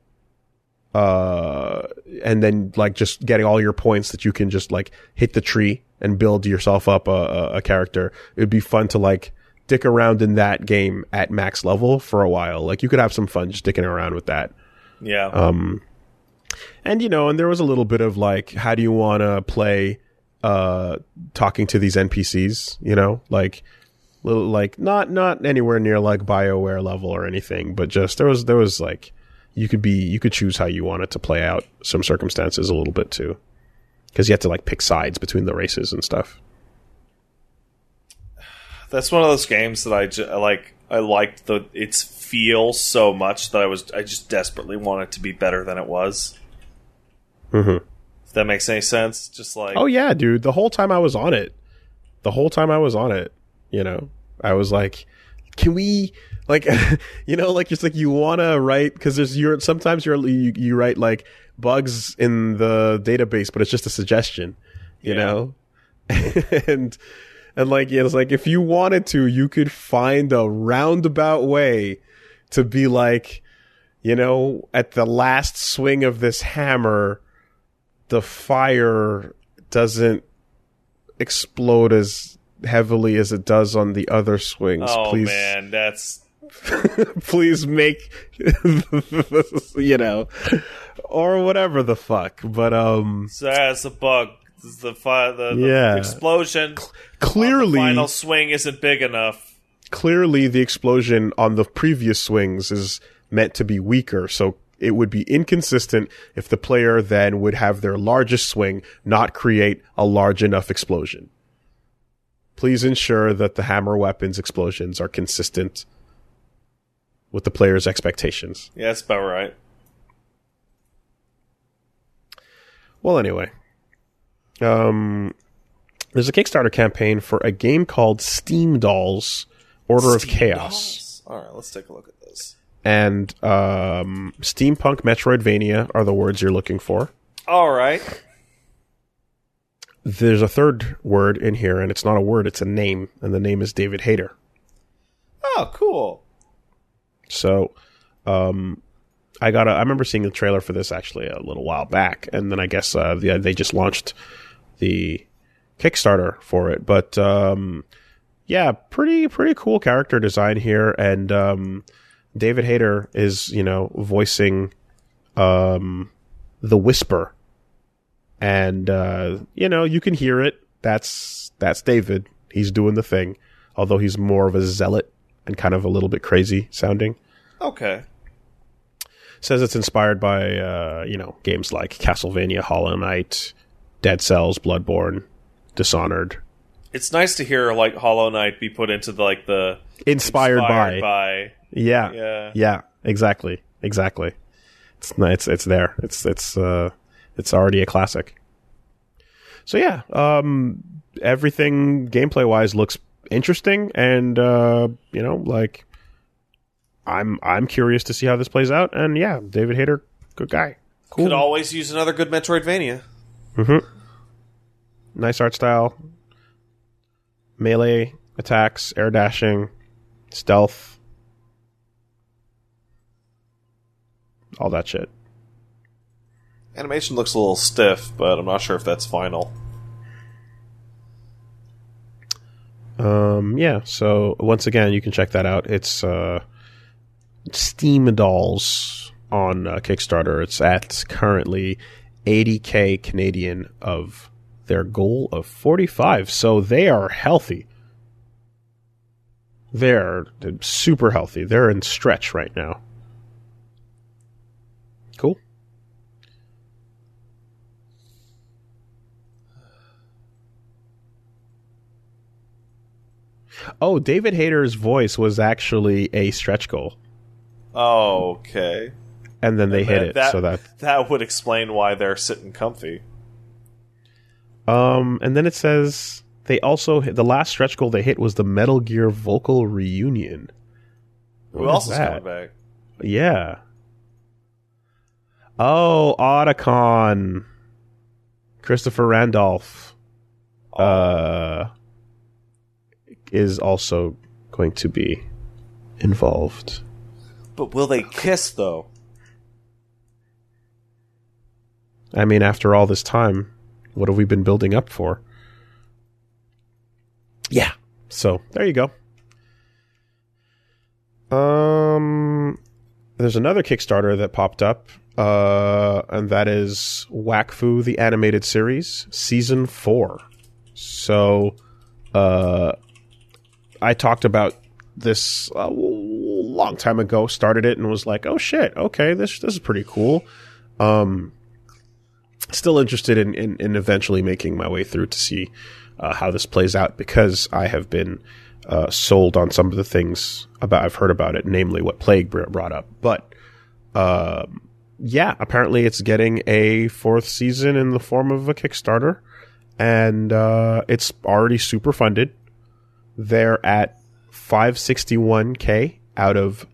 uh and then like just getting all your points that you can just like hit the tree and build yourself up a, a, character. It'd be fun to like dick around in that game at max level for a while. Like you could have some fun just dicking around with that. Yeah. um and you know and there was a little bit of like how do you want to play uh talking to these npcs you know? Like little like not not anywhere near like bioware level or anything but just there was there was like you could be you could choose how you wanted to play out some circumstances a little bit too because you had to like pick sides between the races and stuff That's one of those games that I like. I liked the its feel so much that I was I just desperately want it to be better than it was. mm-hmm. If that makes any sense, just like Oh yeah, dude. The whole time I was on it, the whole time I was on it, you know, I was like, can we, like, you know, like just like you want to write because there's you're sometimes you're you, you write like bugs in the database, but it's just a suggestion, you Yeah. know, and and like yeah, it's like if you wanted to, you could find a roundabout way to be like, you know, at the last swing of this hammer the fire doesn't explode as heavily as it does on the other swings. Oh please, man, that's please make you know, or whatever the fuck. But um, so that's a bug. The fi- the, the Yeah. explosion. clearly, Final swing isn't big enough. clearly the explosion on the previous swings is meant to be weaker. So it would be inconsistent if the player then would have their largest swing not create a large enough explosion. Please ensure that the hammer weapons explosions are consistent with the player's expectations. Yeah, that's about right. Well, anyway, um, there's a Kickstarter campaign for a game called SteamDolls: Order of Chaos, All right, let's take a look at this. and um, steampunk Metroidvania are the words you're looking for. All right. There's a third word in here, and it's not a word; it's a name, and the name is David Hayter. Oh, cool. So, um, I got. A, I remember seeing the trailer for this actually a little while back, and then I guess uh, the, they just launched the Kickstarter for it. But um, yeah, pretty pretty cool character design here, and um, David Hayter is you know voicing um, the Whisper, and uh, you know you can hear it. That's that's David. He's doing the thing, although he's more of a zealot and kind of a little bit crazy sounding Okay. says it's inspired by uh, you know games like Castlevania, Hollow Knight, Dead Cells, Bloodborne, Dishonored. It's nice to hear like Hollow Knight be put into the, like the Inspired, inspired by. by. yeah, Yeah. yeah, exactly, exactly. It's it's it's there. It's it's uh it's already a classic. So yeah, um, everything gameplay wise looks interesting, and uh, you know, like I'm I'm curious to see how this plays out. And yeah, David Hayter, good guy. Cool. Could always use another good Metroidvania. Mm-hmm. Nice art style, melee attacks, air dashing, stealth, all that shit. Animation looks a little stiff, but I'm not sure if that's final. Um, yeah. So once again, you can check that out. It's uh, SteamDolls on uh, Kickstarter. It's at currently 80k Canadian of their goal of 45. So they are healthy. They're super healthy. They're in stretch right now. Cool. Oh, David Hayter's voice was actually a stretch goal, Okay. and then they hit That- it. that, so that that would explain why they're sitting comfy. Um, and then it says they also hit, the last stretch goal they hit was the Metal Gear vocal reunion. Who else is is coming back? Yeah. Oh, Otacon. Christopher Randolph uh, is also going to be involved. But will they kiss though? I mean, after all this time, what have we been building up for? Yeah. So there you go. Um, there's another Kickstarter that popped up, uh, and that is Wakfu the animated series season four. So, uh, I talked about this a long time ago. Started it and was like, "Oh shit, okay, this this is pretty cool." Um, still interested in, in, in eventually making my way through to see uh, how this plays out because I have been uh, sold on some of the things about I've heard about it, namely what Plague brought up. But um, yeah, apparently it's getting a fourth season in the form of a Kickstarter, and uh, it's already super funded. They're at 561k out of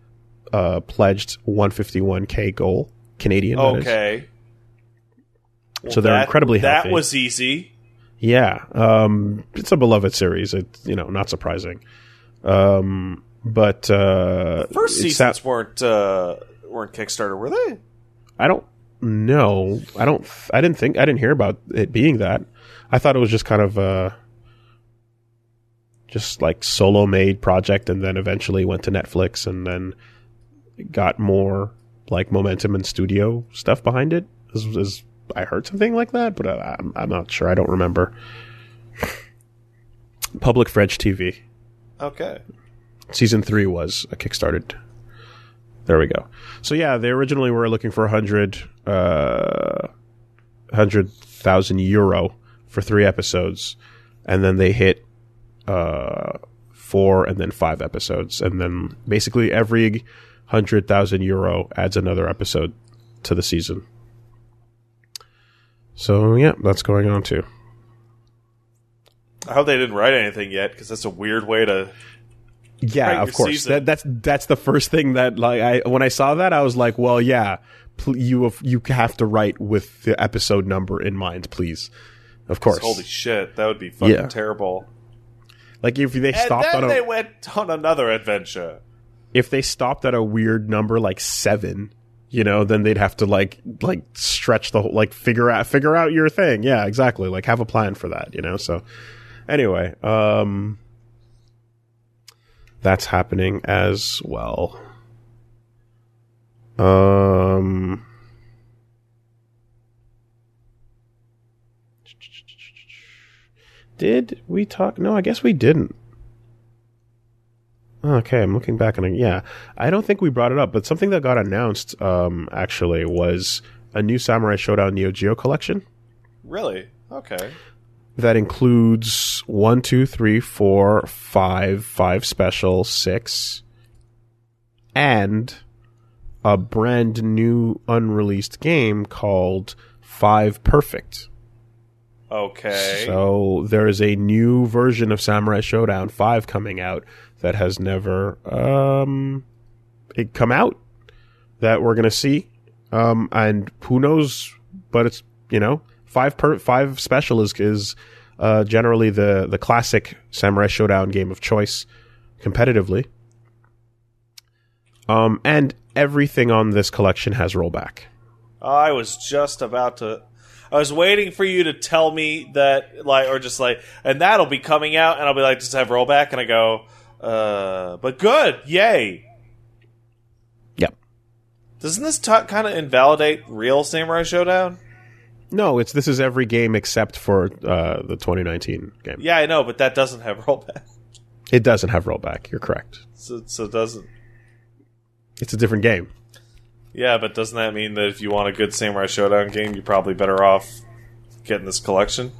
uh, pledged 151k goal Canadian. that. Okay. So they're incredibly That was easy. Yeah, um, it's a beloved series. It's you know not surprising, um, but uh, First it seasons sou- weren't uh, weren't Kickstarter, were they? I don't know. I don't. I didn't think. I didn't hear about it being that. I thought it was just kind of uh, just like solo made project, and then eventually went to Netflix, and then got more like momentum and studio stuff behind it. Is, is I heard something like that, but I, I'm, I'm not sure. I don't remember. Public French TV Okay. season three was a kickstarted. There we go. So yeah, they originally were looking for a hundred, uh, hundred thousand euro for three episodes, and then they hit uh, four and then five episodes, and then basically every hundred thousand euro adds another episode to the season. So yeah, that's going on too. I hope they didn't write anything yet because that's a weird way to. Yeah, of course. season. That, that's that's the first thing that like I when I saw that I was like, well, yeah, pl- you have, you have to write with the episode number in mind, please. Of course. Holy shit, that would be fucking Yeah. terrible. Like if they And stopped then on a, they went on another adventure. if they stopped at a weird number like 7, you know, then they'd have to like like stretch the whole like figure out figure out your thing. Yeah, exactly. Like have a plan for that, you know. So anyway, um that's happening as well. Um Did we talk? No, I guess we didn't. Okay, I'm looking back and yeah, I don't think we brought it up, but something that got announced um, actually was a new Samurai Shodown Neo Geo collection Really? Okay. that includes one, two, three, four, five, five special, six, and a brand new unreleased game called Five Perfect. Okay. So there is a new version of Samurai Shodown 5 coming out that has never um it come out that we're going to see. Um and who knows but it's, you know, 5 per 5 special is is uh generally the the classic Samurai Shodown game of choice competitively. Um and everything on this collection has rollback. I was just about to. I was waiting for you to tell me that, like, or just like, and that'll be coming out, and I'll be like, just have rollback, and I go, uh, but good, yay. Yep. Doesn't this t- kind of invalidate real Samurai Shodown? No, it's this is every game except for uh the 2019 game. Yeah, I know, but that doesn't have rollback, It doesn't have rollback. You're correct. so, so it doesn't. It's a different game. Yeah, but doesn't that mean that if you want a good Samurai Shodown game, you're probably better off getting this collection?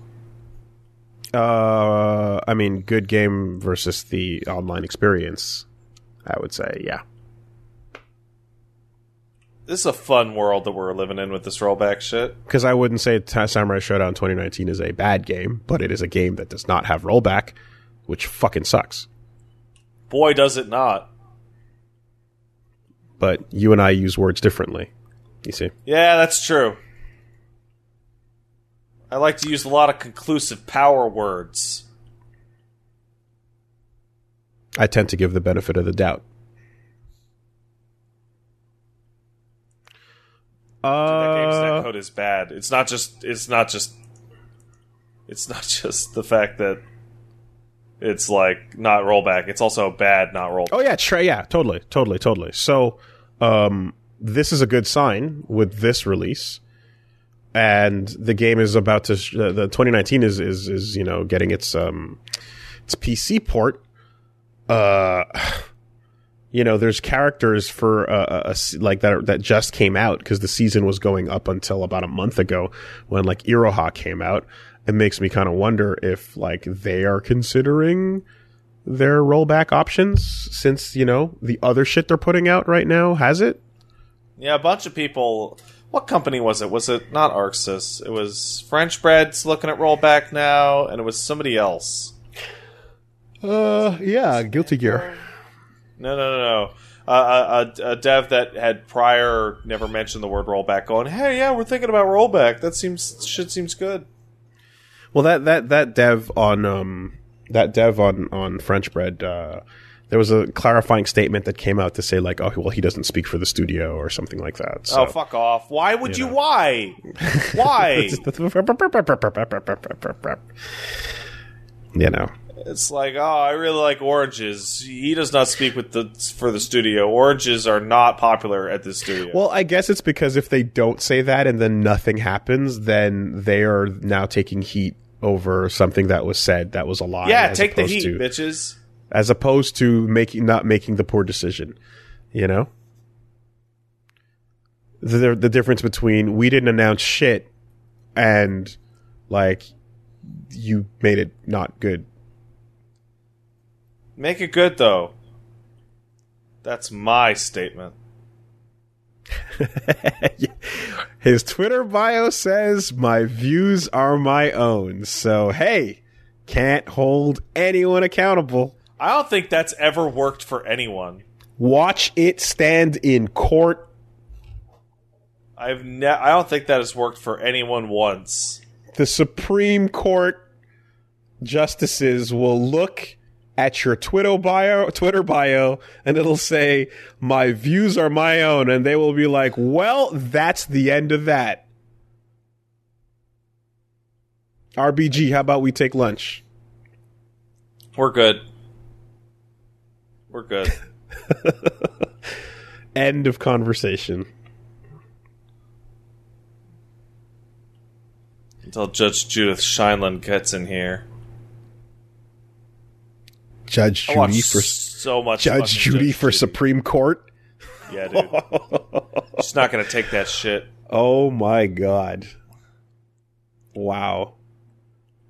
Uh, I mean, good game versus the online experience. I would say, yeah. This is a fun world that we're living in with this rollback shit. Because I wouldn't say Ta- Samurai Shodown 2019 is a bad game, but it is a game that does not have rollback, which fucking sucks. Boy, does it not. But you and I use words differently. You see? Yeah, that's true. I like to use a lot of conclusive power words. I tend to give the benefit of the doubt. that game's Uh, netcode is bad. It's not just. It's not just. It's not just the fact that it's like not rollback. It's also bad, not rollback. Oh yeah, tra- yeah, totally, totally, totally. So, um, this is a good sign with this release, and the game is about to. Sh- uh, the 2019 is is is you know getting its um its PC port. Uh, you know, there's characters for a, a- like that that just came out because the season was going up until about a month ago when like Iroha came out. It makes me kind of wonder if like they are considering their rollback options since you know the other shit they're putting out right now has it Yeah, a bunch of people. What company was it? Was it not Arc Sys? It was French Bread's looking at rollback now, and it was somebody else. uh yeah guilty gear No, no, no, no. Uh, a, a, a dev that had prior never mentioned the word rollback, going, "Hey, yeah, we're thinking about rollback. That seems shit seems good." Well that that that dev on um that dev on on french bread uh there was a clarifying statement that came out to say like oh well he doesn't speak for the studio or something like that so oh, fuck off! Why would you? know. Why? Why? you know It's like, oh, I really like oranges. He does not speak with the for the studio. Oranges are not popular at the studio. Well, I guess it's because if they don't say that and then nothing happens, then they are now taking heat over something that was said that was a lie. yeah, take the heat, to, bitches. as opposed to making not making the poor decision. You know, the the difference between we didn't announce shit and like you made it not good. Make it good though. That's my statement. His Twitter bio says, My views are my own. So, hey, can't hold anyone accountable. I don't think that's ever worked for anyone. Watch it stand in court. I've ne- I don't think that has worked for anyone once. The Supreme Court justices will look at your Twitter bio, Twitter bio, and it'll say, "My views are my own," and they will be like, "Well, that's the end of that." RBG, how about we take lunch? We're good. We're good. End of conversation. Until Judge Judith Sheindlin gets in here. Judge Judy for so much. Judge Judy for Supreme Court. Yeah, dude. She's not gonna take that shit. Oh my god. Wow.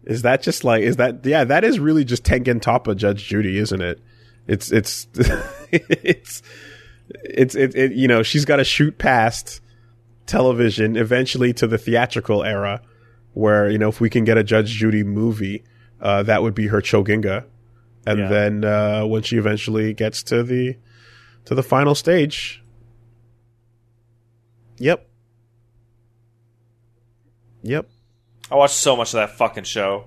Is that just like is that yeah, that is really just Tengen Toppa Judge Judy, isn't it? It's it's it's it's it, it you know, she's got to shoot past television eventually to the theatrical era where, you know, if we can get a Judge Judy movie, uh, that would be her Choginga. And Yeah. then uh, when she eventually gets to the to the final stage. Yep. Yep. I watched so much of that fucking show.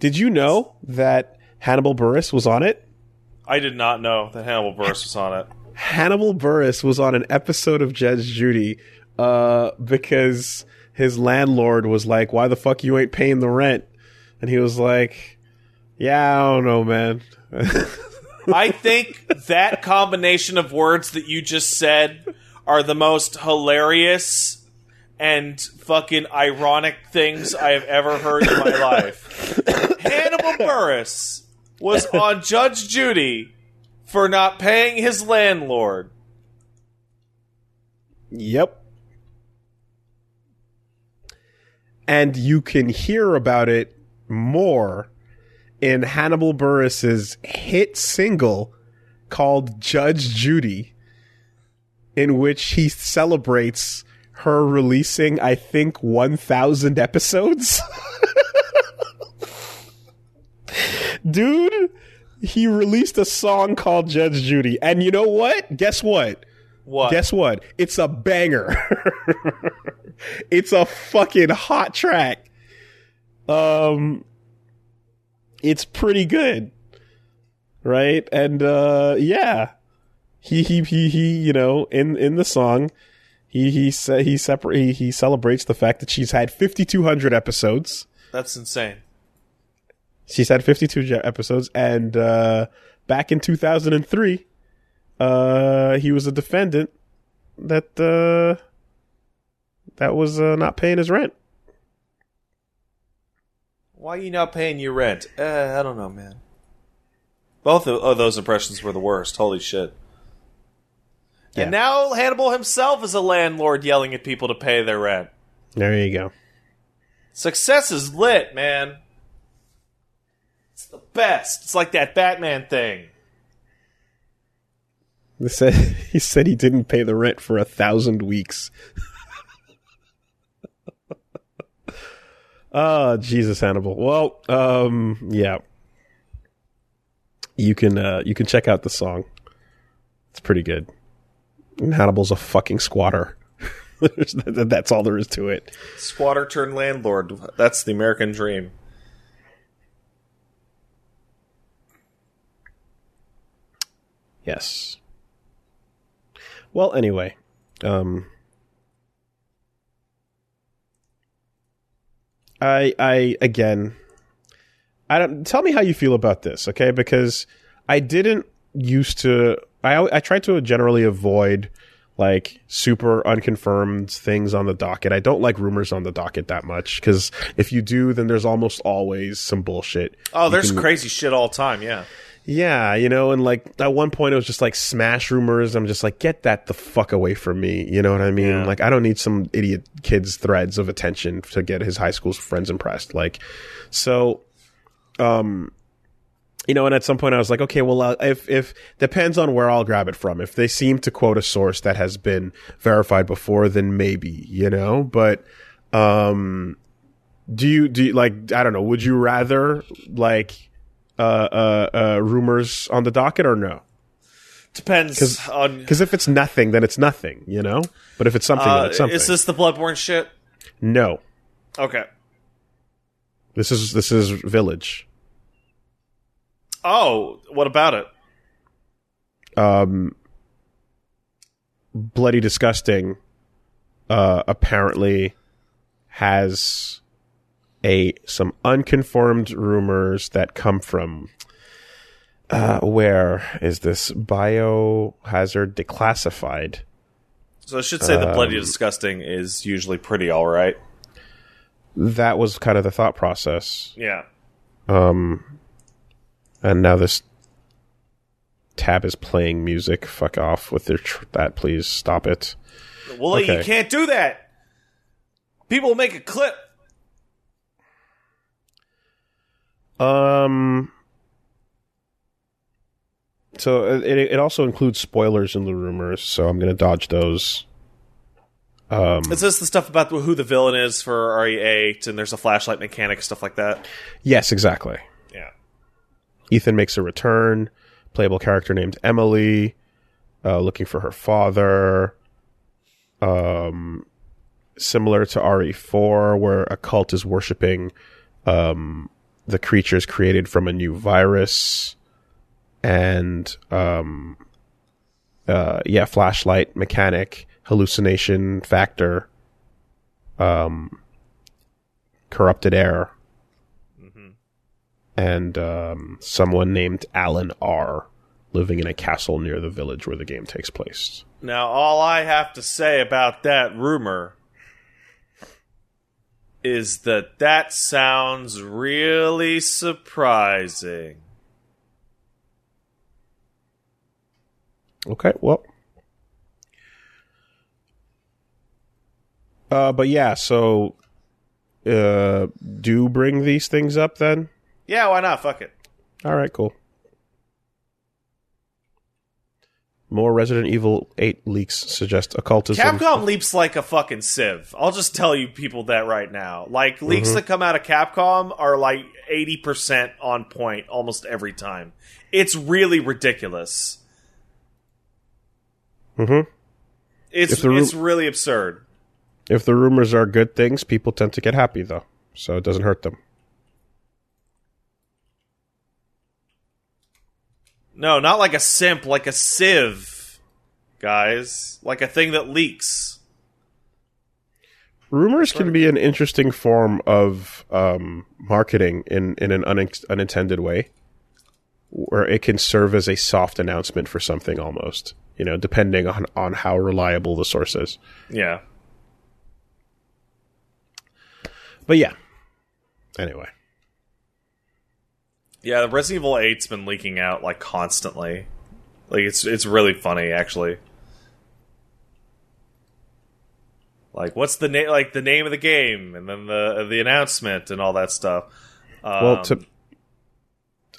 Did you know that Hannibal Buress was on it? I did not know that Hannibal Buress was on it. Hannibal Buress was on an episode of Judge Judy uh, because his landlord was like, "Why the fuck you ain't paying the rent?" And he was like, "Yeah, I don't know, man." I think that combination of words that you just said are the most hilarious and fucking ironic things I have ever heard in my life. Hannibal Buress was on Judge Judy for not paying his landlord. Yep. And you can hear about it more in Hannibal Buress's hit single called Judge Judy, in which he celebrates her releasing, I think, 1,000 episodes. Dude, he released a song called Judge Judy. And you know what? Guess what? What? Guess what? It's a banger. it's a fucking hot track. Um it's pretty good. Right? And uh yeah. He he he he, you know, in in the song, he he sa- he separ- he, he celebrates the fact that she's had 5200 episodes. That's insane. She's had 52 episodes and uh back in 2003 uh he was a defendant that uh that was uh, not paying his rent. Why are you not paying your rent? Uh, I don't know, man. Both of, of those impressions were the worst. Holy shit. Yeah. And now Hannibal himself is a landlord yelling at people to pay their rent. There you go. Success is lit, man. It's the best. It's like that Batman thing. He said he said he didn't pay the rent for a thousand weeks. oh Jesus, Hannibal. Well, um, yeah. You can uh, you can check out the song. It's pretty good. And Hannibal's a fucking squatter. That's all there is to it. Squatter turned landlord. That's the American dream. Yes. Well, anyway, um, I, I again, I don't tell me how you feel about this, okay? Because I didn't used to. I I tried to generally avoid like super unconfirmed things on the docket. I don't like rumors on the docket that much because if you do, then there's almost always some bullshit. Oh, there's can- crazy shit all the time. Yeah. Yeah, you know, and like at one point it was just like smash rumors. I'm just like, get that the fuck away from me. You know what I mean? Yeah. Like, I don't need some idiot kid's threads of attention to get his high school friends impressed. Like, so, um, you know, and at some point I was like, okay, well, uh, if if depends on where I'll grab it from. If they seem to quote a source that has been verified before, then maybe, you know. But, um, do you do you, like I don't know? Would you rather like uh, uh, uh, rumors on the docket or no? Depends Cause, on. Because if it's nothing, then it's nothing, you know. But if it's something, Uh, then it's something. is this the Bloodborne shit? no, Okay. this is this is Village. Oh, what about it? Um, bloody disgusting. Uh, apparently has a some unconfirmed rumors that come from. Uh, where is this biohazard declassified? So I should say the Um, bloody disgusting is usually pretty all right. That was kind of the thought process. Yeah. Um, and now this tab is playing music. Fuck off with your tr- that, please stop it. Well, you can't do that. People make a clip. Um, so it it also includes spoilers in the rumors, so I'm gonna dodge those. Um, It's just the stuff about who the villain is for RE8, and there's a flashlight mechanic, stuff like that. yes, exactly. Yeah. Ethan makes a return. Playable character named Emily, uh, looking for her father. Um, similar to RE4, where a cult is worshiping um, the creatures created from a new virus, and um, uh, yeah, flashlight mechanic, hallucination factor, um, corrupted air and um, someone named Alan R. living in a castle near the village where the game takes place. Now, all I have to say about that rumor is that that sounds really surprising. Okay, well. Uh, but yeah, so uh, do bring these things up then. Yeah, why not? Fuck it. All right, cool. More Resident Evil 8 leaks suggest occultism. Capcom leaps like a fucking sieve. I'll just tell you people that right now. Like leaks Mm-hmm. that come out of Capcom are like 80% on point almost every time. It's really ridiculous. Mm-hmm. It's ru- it's really absurd. If the rumors are good things, people tend to get happy though, so it doesn't hurt them. No, not like a simp, like a sieve, guys. Like a thing that leaks. Rumors can be an interesting form of um, marketing in, in an unex- unintended way, where it can serve as a soft announcement for something almost, you know, depending on, on how reliable the source is. Yeah. But yeah. Anyway. Yeah, the Resident Evil 8's been leaking out like constantly. Like it's it's really funny actually. Like what's the name like the name of the game and then the the announcement and all that stuff. Um, Well, to,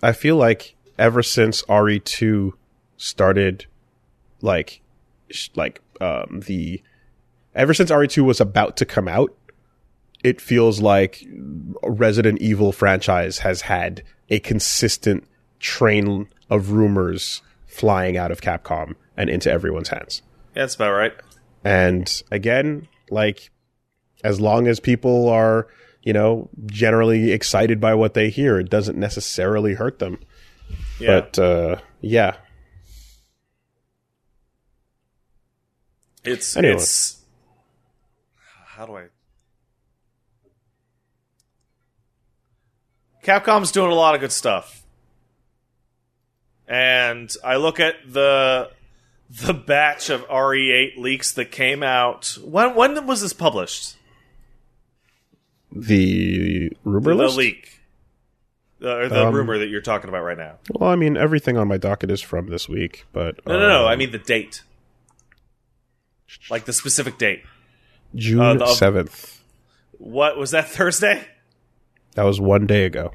I feel like ever since RE2 started, like, sh- like um, the ever since RE2 was about to come out, it feels like Resident Evil franchise has had a consistent train of rumors flying out of Capcom and into everyone's hands. yeah, that's about right. And again, like, as long as people are, you know, generally excited by what they hear, it doesn't necessarily hurt them. Yeah. But, uh, yeah. it's Anyway. it's how do I Capcom's doing a lot of good stuff. And I look at the the batch of RE8 leaks that came out. When when was this published? The rumor The list? leak. The, or the Um, rumor that you're talking about right now. Well, I mean, everything on my docket is from this week, but No, no, no. um, I mean the date. Like the specific date. June uh, the- seventh. What was that Thursday? That was one day ago.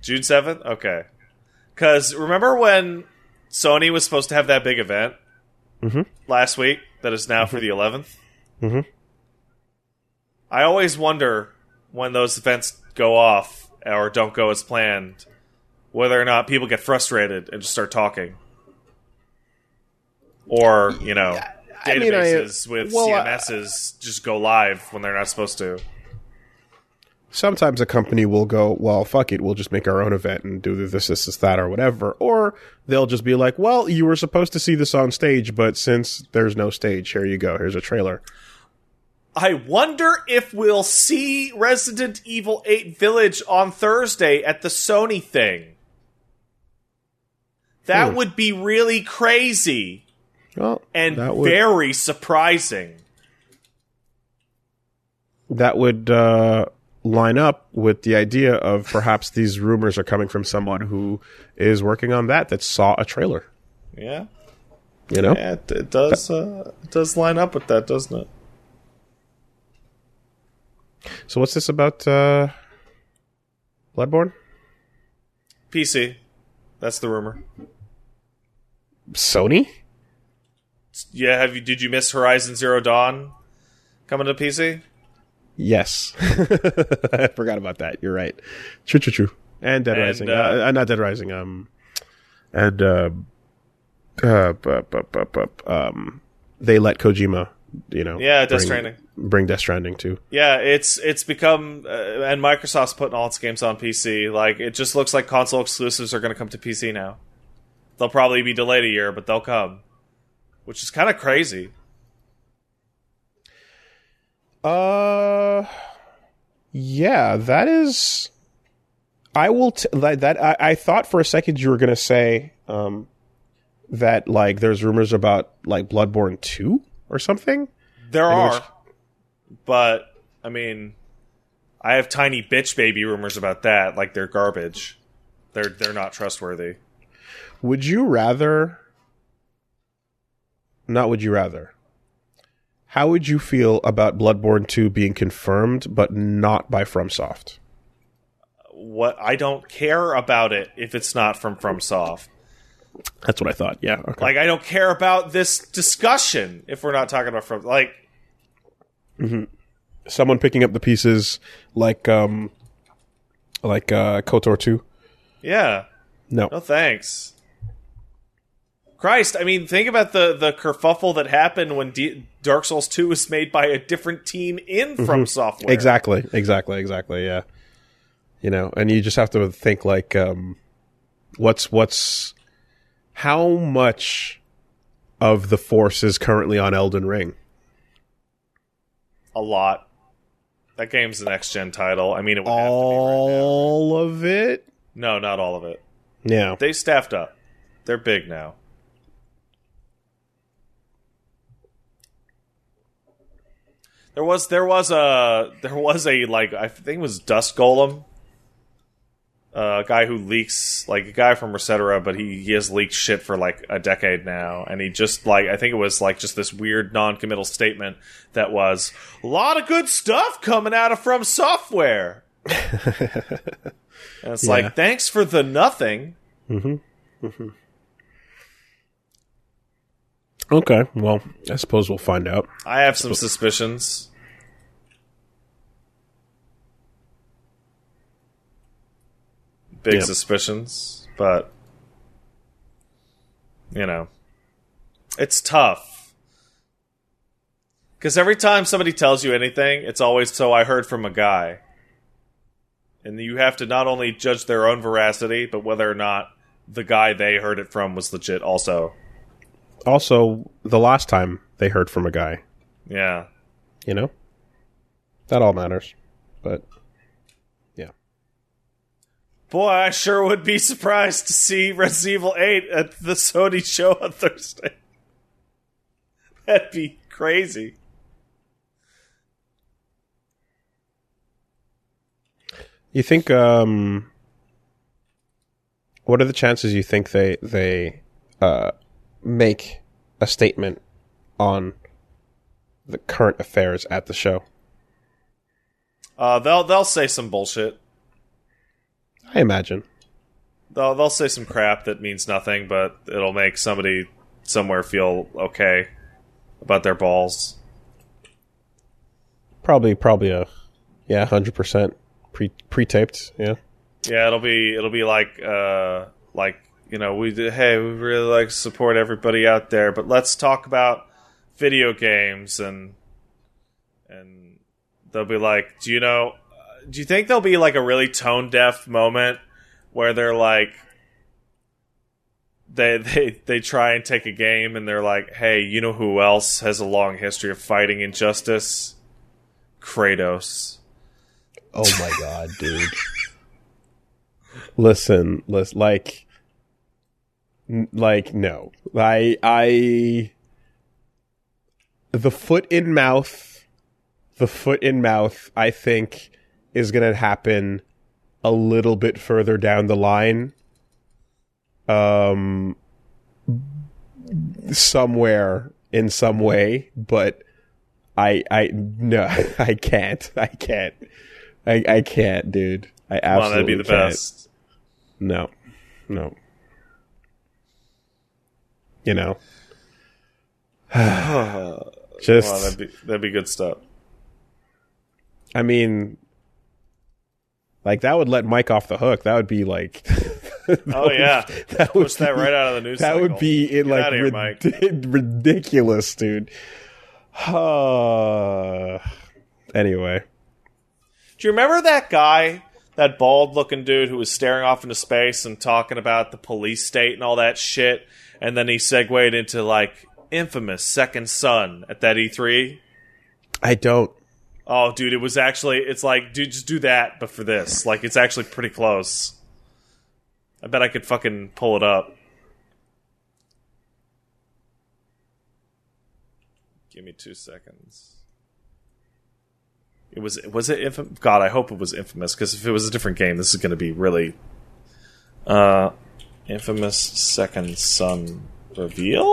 June 7th? Okay. Cuz remember when Sony was supposed to have that big event Mhm. last week that is now for the 11th? Mhm. I always wonder when those events go off or don't go as planned whether or not people get frustrated and just start talking. Or, you know, I mean, I- databases with well, I- CMSs just go live when they're not supposed to. Sometimes a company will go, well, fuck it, we'll just make our own event and do this, this, this, that, or whatever. Or they'll just be like, well, you were supposed to see this on stage, but since there's no stage, here you go. Here's a trailer. I wonder if we'll see Resident Evil 8 Village on Thursday at the Sony thing. That Hmm. would be really crazy Well, and would very surprising. that would uh, line up with the idea of perhaps these rumors are coming from someone who is working on that that saw a trailer. Yeah, You know, yeah it, it does. Uh, it does line up with that, doesn't it? so what's this about? Uh, Bloodborne, PC. That's the rumor. Sony. Yeah, have you? Did you miss Horizon Zero Dawn coming to PC? Yes, I forgot about that. You're right. True, true, true. And Dead And, Rising, uh, uh, uh, not Dead Rising. Um, and uh, uh, bu- bu- bu- bu- um, they let Kojima, you know, Yeah, Death bring, Stranding. bring Death Stranding too. Yeah, it's it's become, uh, and Microsoft's putting all its games on PC. Like it just looks like console exclusives are going to come to PC now. They'll probably be delayed a year, but they'll come, which is kind of crazy. Uh, yeah, that is. I will. T- that, that I, I thought for a second you were gonna say um that like there's rumors about like Bloodborne two or something. There In are, which- but I mean, I have tiny bitch baby rumors about that. Like they're garbage. They're they're not trustworthy. Would you rather? Not would you rather? How would you feel about Bloodborne 2 being confirmed but not by FromSoft? What I don't care about it if it's not from FromSoft. That's what I thought. Yeah. Okay. Like I don't care about this discussion if we're not talking about from like Someone picking up the pieces like um like uh KOTOR 2. yeah. No. No thanks. Christ, I mean, think about the the kerfuffle that happened when D- Dark Souls Two was made by a different team in From Software. Exactly. Exactly. Exactly. Yeah. You know, and you just have to think like um what's what's how much of the force is currently on Elden Ring? A lot. That game's the next gen title. I mean, it would have to be right now. All of it? No, not all of it. Yeah. They staffed up. They're big now. There was there was a there was a like I think it was Dusk Golem, uh, a guy who leaks like a guy from Resetera, but he, he has leaked shit for like a decade now, and he just like I think it was like just this weird non-committal statement that was a lot of good stuff coming out of From Software, and it's Yeah. like thanks for the nothing. Okay. Well, I suppose we'll find out. I have some suspicions. Big Yeah. suspicions, but you know, it's tough. Because every time somebody tells you anything, it's always so I heard from a guy. And you have to not only judge their own veracity, but whether or not the guy they heard it from was legit also. Also, the last time they heard from a guy, Yeah. you know? That all matters. But yeah. Boy, I sure would be surprised to see Resident Evil 8 at the Sony show on Thursday. That'd be crazy. You think um what are the chances you think they they uh make a statement on the current affairs at the show? Uh, they'll they'll say some bullshit. I imagine. They'll they'll say some crap that means nothing, but it'll make somebody somewhere feel okay about their balls. Probably probably a yeah, 100% pre pre-taped, yeah. Yeah, it'll be it'll be like uh like you know we did, hey we really like to support everybody out there, but let's talk about video games and and they'll be like, do you know? Do you think there'll be like a really tone deaf moment where they're like they they they try and take a game and they're like, hey, you know who else has a long history of fighting injustice? Kratos. Oh my god, dude. listen, listen, like, like, no, I, I, the foot in mouth, the foot in mouth, I think is gonna happen a little bit further down the line. Um, somewhere in some way, but I, I, no, I can't, I can't. I, I can't, dude. I Well, absolutely that'd be the can't. best. No, no. You know, Well, just that'd be that'd be good stuff. I mean, like that would let Mike off the hook. That would be like, that Oh would- yeah, that would push that be- right out of the news. That cycle. would be in Get like here, rid- ridiculous, dude. Uh, anyway, Do you remember that guy, that bald-looking dude who was staring off into space and talking about the police state and all that shit, and then he segued into like infamous Second Son at that E3? I don't. Oh, dude, it was actually. It's like, dude, just do that, but for this, like, it's actually pretty close. I bet I could fucking pull it up. Give me two seconds. It was was it infamous? God, I hope it was infamous because if it was a different game, this is going to be really. Uh, infamous Second Son reveal.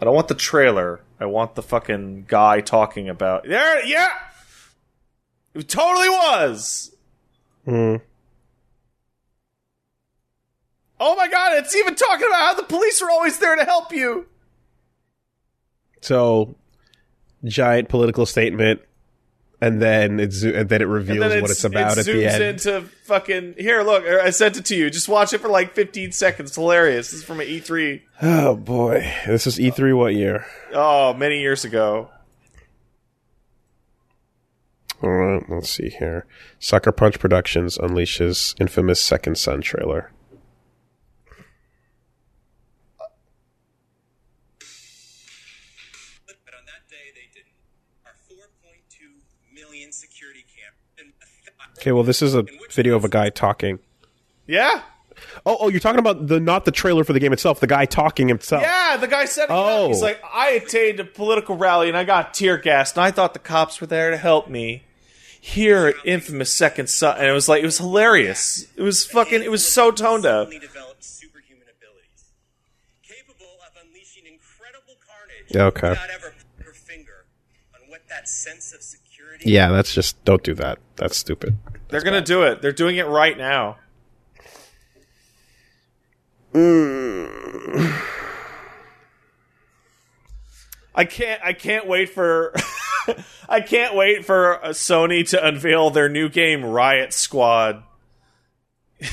I don't want the trailer. I want the fucking guy talking about. There, yeah, it totally was. Hmm. Oh my god, it's even talking about how the police are always there to help you. So, giant political statement, and then it zo- and then it reveals then what it's about it at the end. into fucking here. Look, I sent it to you. Just watch it for like 15 seconds. It's hilarious. This is from an E3. Oh boy, this is E3 what year? Oh, many years ago. All right, let's see here. Sucker Punch Productions unleashes infamous Second Son trailer. Okay, well, this is a video of a guy talking. Yeah, Oh, oh, you're talking about the not the trailer for the game itself, the guy talking himself. yeah. The guy said, Oh. "He's like, I attained a political rally and I got tear gassed, and I thought the cops were there to help me." Here at infamous Second Son, and it was like it was hilarious. It was fucking. It was so toned up. suddenly developed superhuman abilities, capable of unleashing incredible carnage. Yeah, okay. Without ever putting her finger on what that sense of security. Yeah, that's just don't do that. That's stupid. They're gonna do it. They're doing it right now. I can't. I can't wait for. I can't wait for uh, Sony to unveil their new game, Riot Squad.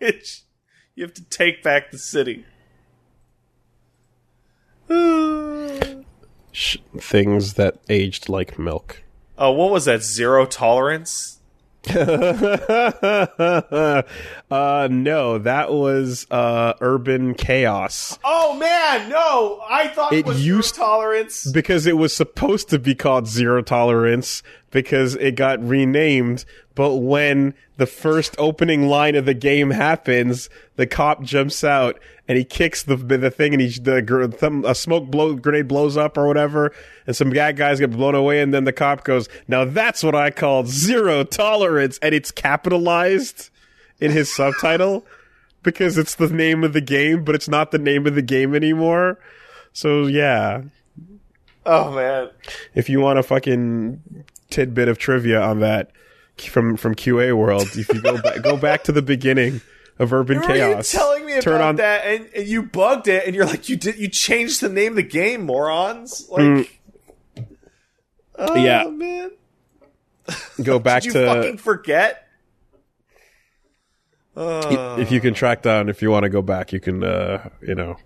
It's- you have to take back the city. Things that aged like milk. Oh, what was that? Zero tolerance. uh, no, that was uh, urban chaos Oh man, no! I thought it, It was used- tolerance. because it was supposed to be called zero tolerance because it got renamed, But when the first opening line of the game happens, the cop jumps out and he kicks the the thing, and he the thumb, a smoke blow grenade blows up or whatever, and some bad guys get blown away, and then the cop goes, "Now that's what I call zero tolerance," and it's capitalized in his subtitle because it's the name of the game, but it's not the name of the game anymore. So yeah, Oh man. if you want a fucking tidbit of trivia on that from from QA world, if you go back go back to the beginning of Urban Remember Chaos, you telling me turn about on that, and, and you bugged it, and you're like, you did, you changed the name of the game, morons. Like, Mm. oh, Yeah. man, go back did you to fucking forget? Uh, if you can track down if you want to go back, you can uh, you know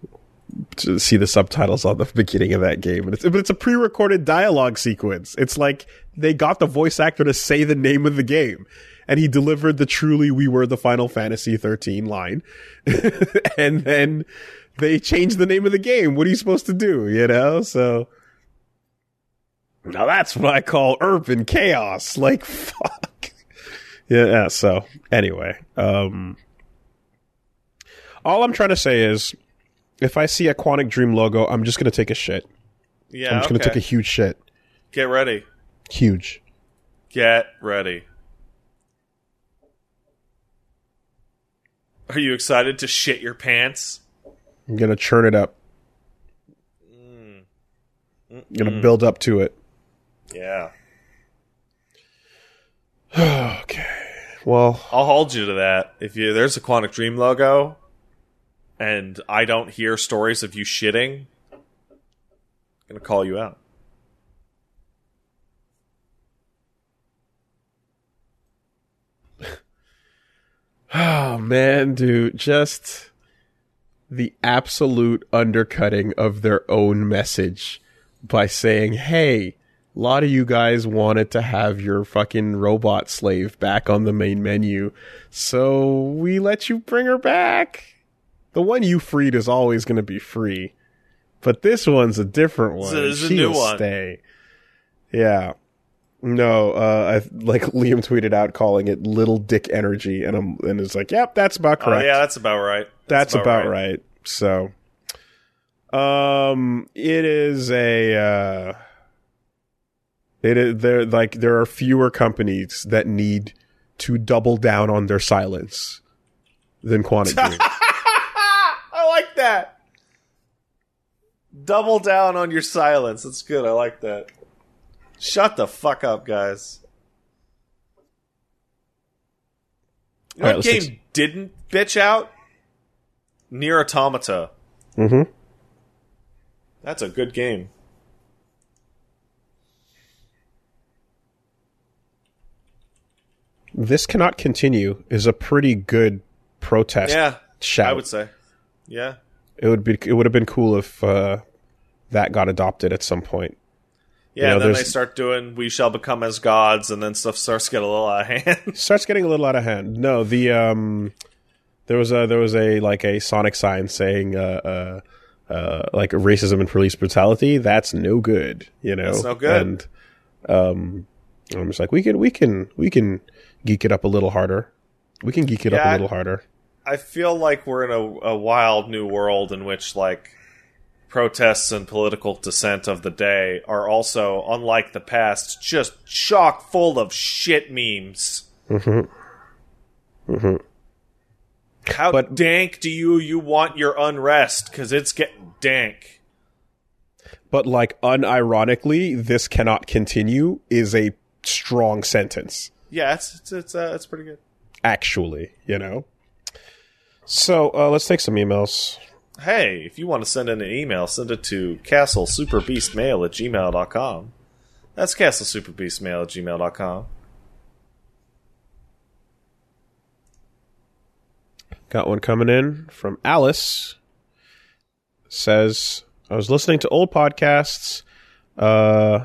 to see the subtitles on the beginning of that game. And it's, but it's a pre-recorded dialogue sequence. It's like they got the voice actor to say the name of the game. And he delivered the truly we were the Final Fantasy 13 line. and then they changed the name of the game. What are you supposed to do? You know? So now that's what I call urban chaos. Like fuck. Yeah, so anyway, um all I'm trying to say is if I see a Quantic Dream logo, I'm just going to take a shit. yeah, I'm just going to take a huge shit. Get ready. Huge. Get ready. Are you excited to shit your pants? I'm going to churn it up. Mm. I'm going to mm. build up to it. Yeah. Okay. Well, I'll hold you to that. If you there's a Quantic Dream logo and I don't hear stories of you shitting, I'm gonna call you out. oh man, dude, just the absolute undercutting of their own message by saying, "Hey, a lot of you guys wanted to have your fucking robot slave back on the main menu, so we let you bring her back. The one you freed is always going to be free, but this one's a different one. Is a She'll new one. stay. Yeah." No, uh, I like Liam tweeted out calling it "little dick energy," and I'm and it's like, "Yep, that's about Oh correct." yeah, that's about right. That's about, right. So, um, it is a, uh, it is there, like, there are fewer companies that need to double down on their silence than Quantic Dream. I like that. Double down on your silence. That's good. I like that. Shut the fuck up, guys. You know All right, what game take didn't bitch out? Nier Automata. mm-hmm. That's a good game. This cannot continue is a pretty good protest Yeah, shout. I would say. Yeah. It would be, it would have been cool if, uh, that got adopted at some point. Yeah, You know, and then they start doing "We shall become as gods," and then stuff starts to get a little out of hand. starts getting a little out of hand. No, the um, there was a there was a like a Sonic sign saying uh uh, uh like racism and police brutality. That's no good. You know, That's no good. And um, I'm just like we can we can we can geek it up a little harder. We can geek it up a little harder. I feel like we're in a, a wild new world in which like protests and political dissent of the day are also, unlike the past, just chock full of shit memes. Mm-hmm. Mm-hmm. How But- dank do you you want your unrest? Because it's getting dank. But like unironically, this cannot continue is a strong sentence. Yeah, it's it's it's, uh, it's pretty good. Actually, you know. So uh, let's take some emails. Hey, if you want to send in an email, send it to castlesuperbeastmail at gmail.com. That's castlesuperbeastmail at gmail.com. Got one coming in from Alice. Says, I was listening to old podcasts, uh,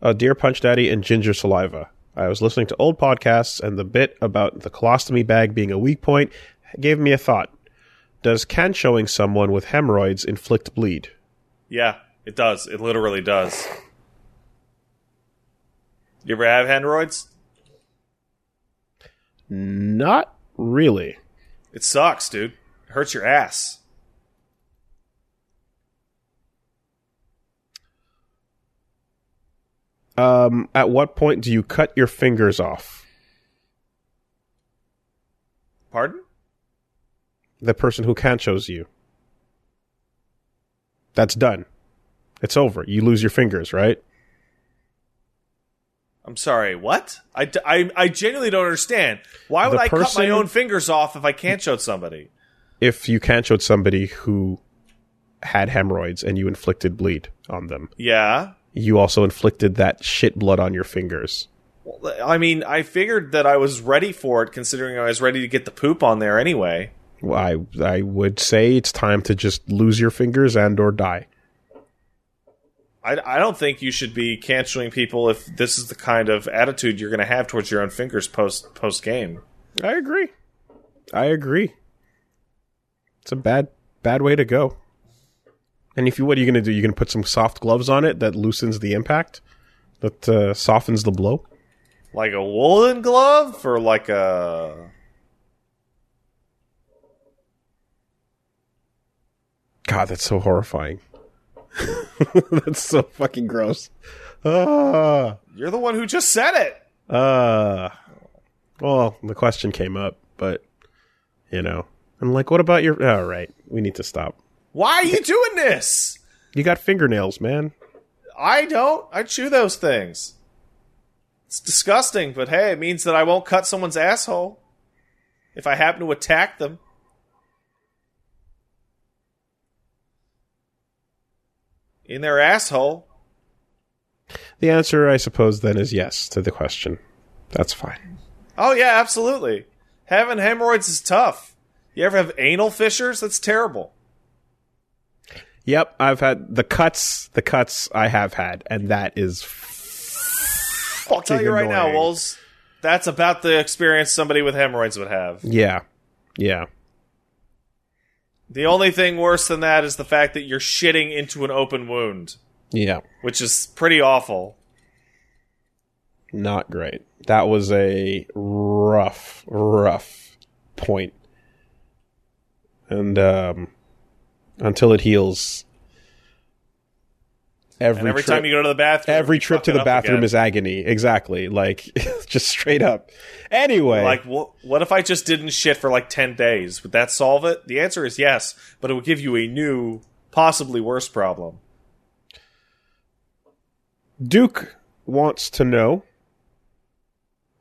uh, Dear Punch Daddy and Ginger Saliva. I was listening to old podcasts, and the bit about the colostomy bag being a weak point gave me a thought. Does can showing someone with hemorrhoids inflict bleed? Yeah, it does. It literally does. You ever have hemorrhoids? Not really. It sucks, dude. It hurts your ass. Um, at what point do you cut your fingers off? Pardon? The person who can't canchos you. That's done. It's over. You lose your fingers, right? I'm sorry, what? I, I, I genuinely don't understand. Why would The I cut my own fingers off if I can't show somebody? If you can't canchoed somebody who had hemorrhoids and you inflicted bleed on them, Yeah. You also inflicted that shit blood on your fingers. Well, I mean, I figured that I was ready for it, considering I was ready to get the poop on there anyway. Well, I I would say it's time to just lose your fingers and or die. I, I don't think you should be canceling people if this is the kind of attitude you're going to have towards your own fingers post post game. I agree. I agree. It's a bad bad way to go. And if you what are you going to do? You're going to put some soft gloves on it that loosens the impact, that uh, softens the blow. Like a woolen glove or like a. God, that's so horrifying. that's so fucking gross. Ah, You're the one who just said it. uh, well, the question came up, but you know, I'm like, what about your? All right, we need to stop. Why are you doing this? You got fingernails, man. I don't. I chew those things. It's disgusting, but hey, it means that I won't cut someone's asshole if I happen to attack them. In their asshole. The answer, I suppose, then is yes to the question. That's fine. Oh yeah, absolutely. Having hemorrhoids is tough. You ever have anal fissures? That's terrible. Yep, I've had the cuts. The cuts I have had, and that is I'll tell you right now. Wolves. That's about the experience somebody with hemorrhoids would have. yeah, yeah. The only thing worse than that is the fact that you're shitting into an open wound, Yeah, which is pretty awful. not great. That was a rough, rough point. And um, until it heals, every, And every trip, time you go to the bathroom, every trip to the bathroom again. is agony. Exactly, like just straight up. Anyway, like, wh- what if I just didn't shit for like ten days? Would that solve it? The answer is yes, but it would give you a new, possibly worse problem. Duke wants to know.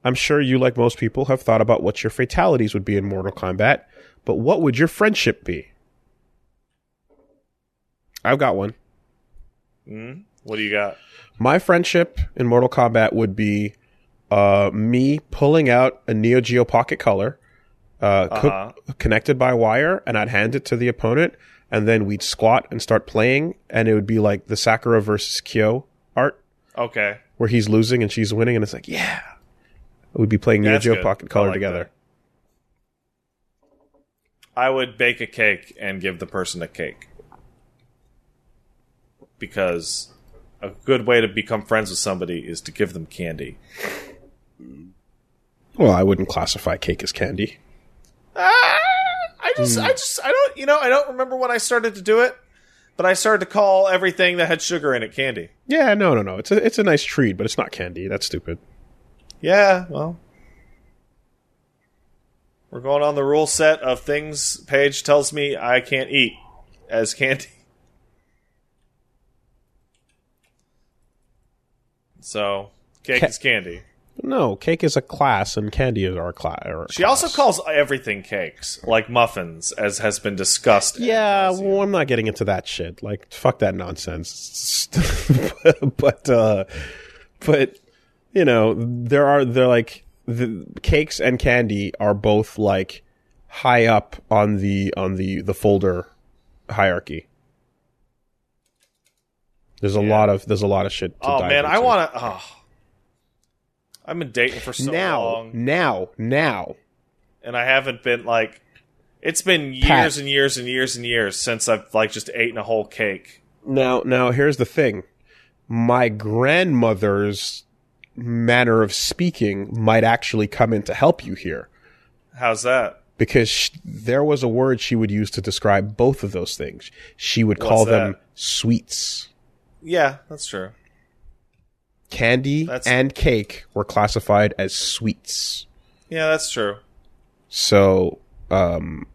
I'm sure you, like most people, have thought about what your fatalities would be in Mortal Kombat, but what would your friendship be? I've got one. What do you got? My friendship in Mortal Kombat would be uh, me pulling out a Neo Geo Pocket Color, uh, Uh-huh. connected by wire, and I'd hand it to the opponent, and then we'd squat and start playing, and it would be like the Sakura versus Kyo art, Okay, where he's losing and she's winning, and it's like, yeah. We'd be playing Neo Geo good. Pocket Color like together. that. I would bake a cake and give the person a cake because a good way to become friends with somebody is to give them candy. Well, I wouldn't classify cake as candy. Ah, I just, I just, I don't, you know, I don't remember when I started to do it, but I started to call everything that had sugar in it candy. Yeah, no, no, no. It's a it's a nice treat, but it's not candy. That's stupid. Yeah, well, we're going on the rule set of things Paige tells me I can't eat as candy. So, cake Ca- is candy. No, cake is a class, and candy is our class. She also calls everything cakes, like muffins, as has been discussed. Yeah, well, I'm not getting into that shit. Like, fuck that nonsense. but, uh, but, you know, there are, they're like, the cakes and candy are both like high up on the, on the, the folder hierarchy. There's a lot of, there's a lot of shit to Oh man, I want to. Oh. I've been dating for so now, long, now, now. and I haven't been like. It's been years Pat. and years and years and years since I've like just eaten a whole cake. Now, now here's the thing. My grandmother's manner of speaking might actually come in to help you here. How's that? because sh- there was a word she would use to describe both of those things. She would call them sweets. Yeah, that's true. Candy That's- and cake were classified as sweets. Yeah, that's true. So, um,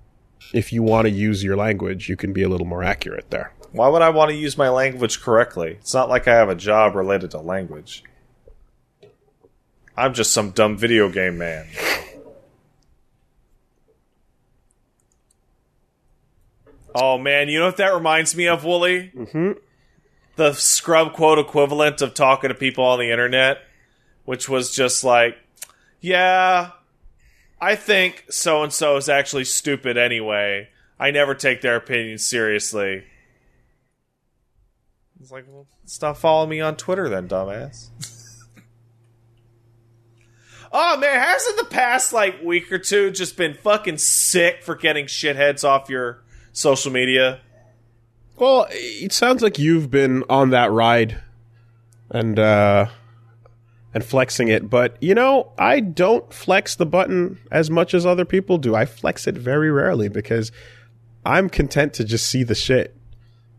if you want to use your language, you can be a little more accurate there. Why would I want to use my language correctly? It's not like I have a job related to language. I'm just some dumb video game man. Oh man, you know what that reminds me of, Woolie? Mm-hmm. The scrub quote equivalent of talking to people on the internet, which was just like, yeah, I think so and so is actually stupid anyway. I never take their opinion seriously. It's like, well, stop following me on Twitter then, dumbass. oh man, hasn't the past like week or two just been fucking sick for getting shitheads off your social media? Well, it sounds like you've been on that ride and uh and flexing it, but you know, I don't flex the button as much as other people do. I flex it very rarely because I'm content to just see the shit.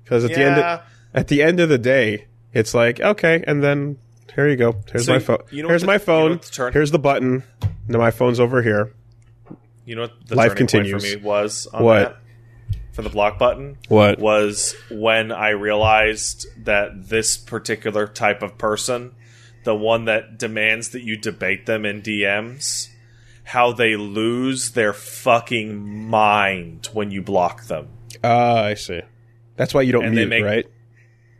Cuz at the end of, at the end of the day, it's like, okay, and then here you go. Here's So my phone. you know Here's the- my phone. what the turn- Here's the button. Now my phone's over here. You know what the Life continues. for me was on What? that? For the block button? What? was when I realized that this particular type of person, the one that demands that you debate them in DMs, how they lose their fucking mind when you block them. Ah, I see. That's why you don't And mute, make- right?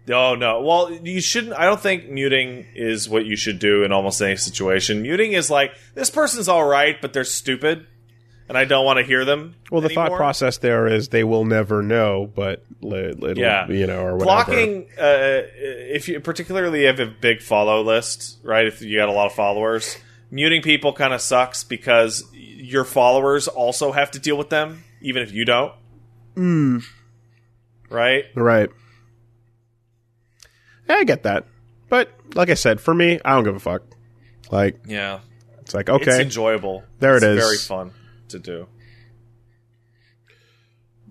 Oh no. Well, you shouldn't I don't think muting is what you should do in almost any situation. Muting is like this person's all right, but they're stupid and I don't want to hear them. Well, the thought process there is they will never know, but it'll, Yeah. you know, or whatever. blocking uh, if you particularly have a big follow list right if you got a lot of followers muting people kind of sucks because your followers also have to deal with them even if you don't right right? Yeah, I get that, but like I said, for me, I don't give a fuck. Like yeah it's like it's okay, enjoyable There it's it is. very fun to do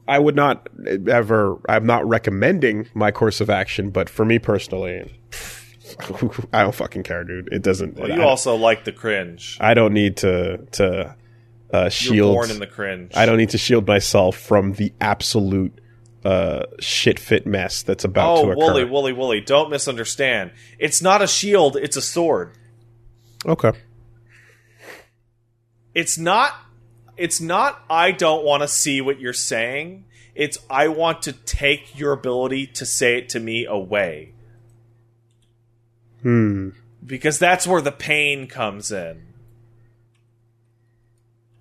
I would not ever. I'm not recommending my course of action, but for me personally, I don't fucking care, dude. It doesn't. well, I, you also like the cringe I don't need to to uh, you're shield. born in the cringe I don't need to shield myself from the absolute uh, shit fit mess that's about oh to occur. Woolie Woolie Woolie don't misunderstand it's not a shield it's a sword Okay. it's not it's not I don't want to see what you're saying. It's I want to take your ability to say it to me away. Hmm. Because that's where the pain comes in.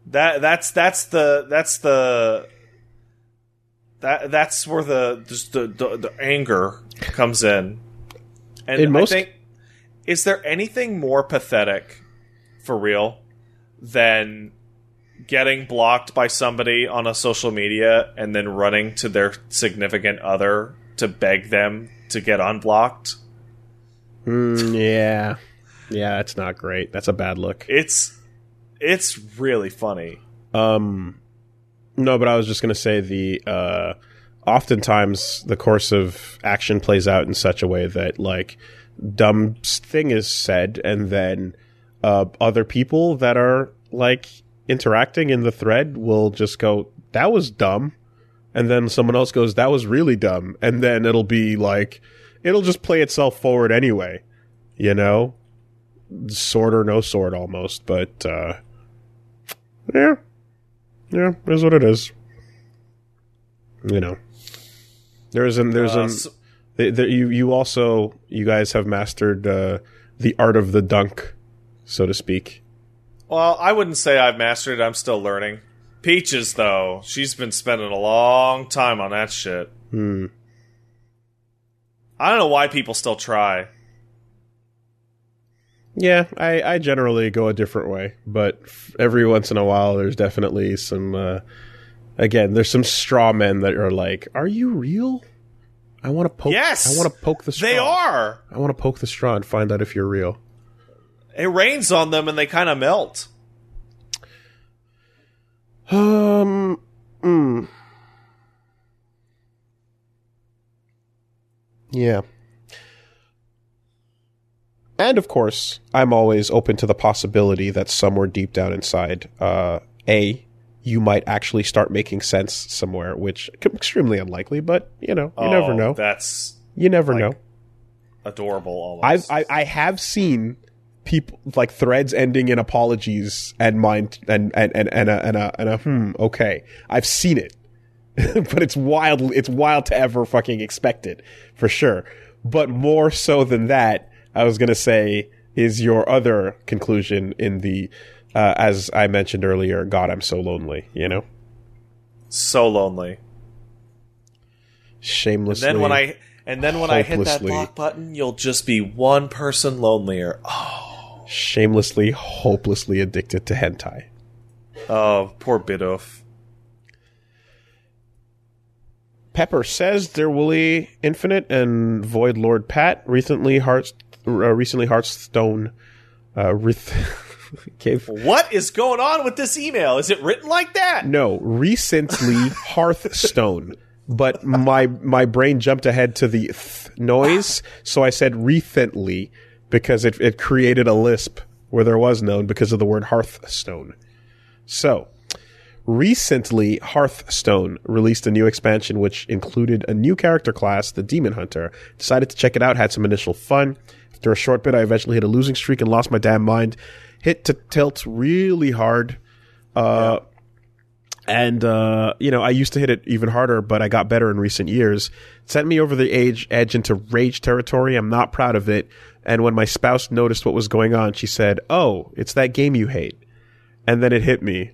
That that's that's the that's the that that's where the just the, the the anger comes in. And In most- I think is there anything more pathetic for real than getting blocked by somebody on a social media and then running to their significant other to beg them to get unblocked? Mm, yeah. Yeah, that's not great. That's a bad look. It's it's really funny. Um, no, but I was just going to say the uh, oftentimes the course of action plays out in such a way that like dumb thing is said, and then uh, other people that are like interacting in the thread will just go, "That was dumb," and then someone else goes, "That was really dumb," and then it'll be like it'll just play itself forward anyway, you know, sword or no sword almost, but. uh yeah, yeah, is what it is. You know, there's an there's Uh, an s- th- th- you you also you guys have mastered uh, the art of the dunk, so to speak. Well, I wouldn't say I've mastered it. I'm still learning. Peaches, though, she's been spending a long time on that shit. Hmm. I don't know why people still try. Yeah, I, I generally go a different way, but every once in a while, there's definitely some. Uh, again, there's some straw men that are like, "Are you real?" I want to poke. Yes! I want to poke the straw. They are. I want to poke the straw and find out if you're real. It rains on them and they kind of melt. Um. Mm. Yeah. And of course, I'm always open to the possibility that somewhere deep down inside, uh, A, you might actually start making sense somewhere, which extremely unlikely, but you know, you never Oh, know. That's You never like, know. adorable. Almost. I've, I I have seen people like threads ending in apologies and mind and and and and a, and a, and a hmm okay. I've seen it, but it's wild. It's wild to ever fucking expect it for sure. But more so than that, I was gonna say is your other conclusion in the. Uh, as I mentioned earlier, God, I'm so lonely. You know, so lonely. shamelessly. And then when I and then when I hit that block button, you'll just be one person lonelier. Oh, shamelessly, hopelessly addicted to hentai. oh poor Bidoff. Pepper says will be Infinite and Void Lord Pat recently Hearts uh, recently Hearthstone uh, reth- gave What is going on with this email? Is it written like that? no recently Hearthstone, but my my brain jumped ahead to the th noise, so I said recently because it it created a lisp where there was none because of the word Hearthstone. So Recently, Hearthstone released a new expansion which included a new character class, the Demon Hunter. Decided to check it out, had some initial fun. After a short bit, I eventually hit a losing streak and lost my damn mind. Hit to tilt really hard. Uh, and, uh, you know, I used to hit it even harder, but I got better in recent years. Sent me over the age edge into rage territory. I'm not proud of it. And when my spouse noticed what was going on, she said, Oh, it's that game you hate. And then it hit me.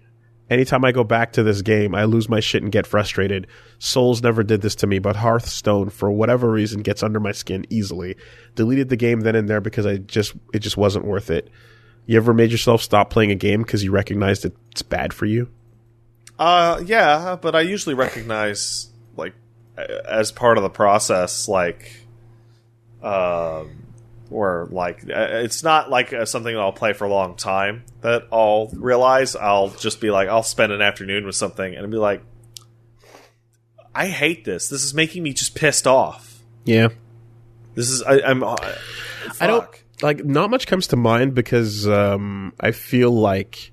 Anytime I go back to this game, I lose my shit and get frustrated. Souls never did this to me, but Hearthstone, for whatever reason, gets under my skin easily. Deleted the game then and there because I just it just wasn't worth it. You ever made yourself stop playing a game because you recognized it's bad for you? Uh, yeah, but I usually recognize like as part of the process, like, um, or like uh, it's not like uh, something that I'll play for a long time that I'll realize. I'll just be like, I'll spend an afternoon with something and be like, I hate this. This is making me just pissed off. Yeah. This is I, I'm. Uh, I don't like not much comes to mind because um, I feel like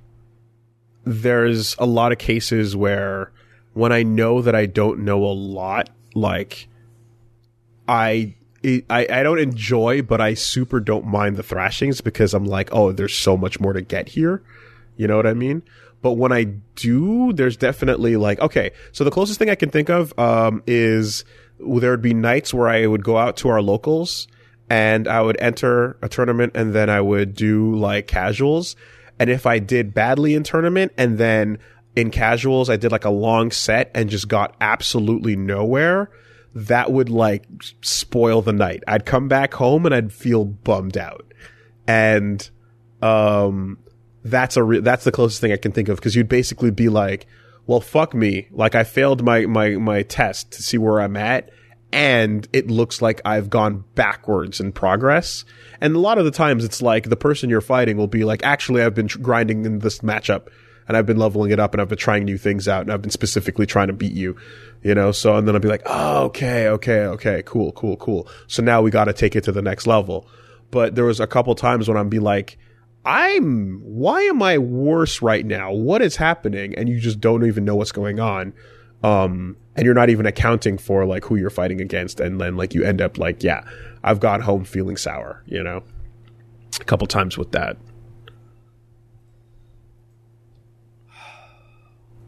there's a lot of cases where when I know that I don't know a lot, like I. I, I don't enjoy, but I super don't mind the thrashings because I'm like, oh, there's so much more to get here. You know what I mean? But when I do, there's definitely like, okay, so the closest thing I can think of, um, is there would be nights where I would go out to our locals and I would enter a tournament and then I would do like casuals. And if I did badly in tournament and then in casuals, I did like a long set and just got absolutely nowhere, that would like spoil the night. I'd come back home and I'd feel bummed out. And, um, that's a re- that's the closest thing I can think of because you'd basically be like, well, fuck me. Like I failed my, my, my test to see where I'm at. And it looks like I've gone backwards in progress. And a lot of the times it's like the person you're fighting will be like, actually, I've been tr- grinding in this matchup and I've been leveling it up and I've been trying new things out and I've been specifically trying to beat you, you know? So, and then I'll be like, oh, okay, okay, okay, cool, cool, cool. So now we got to take it to the next level. But there was a couple times when I'm be like, I'm, why am I worse right now? What is happening? And you just don't even know what's going on. Um, and you're not even accounting for like who you're fighting against. And then like you end up like, yeah, I've got home feeling sour, you know, a couple times with that.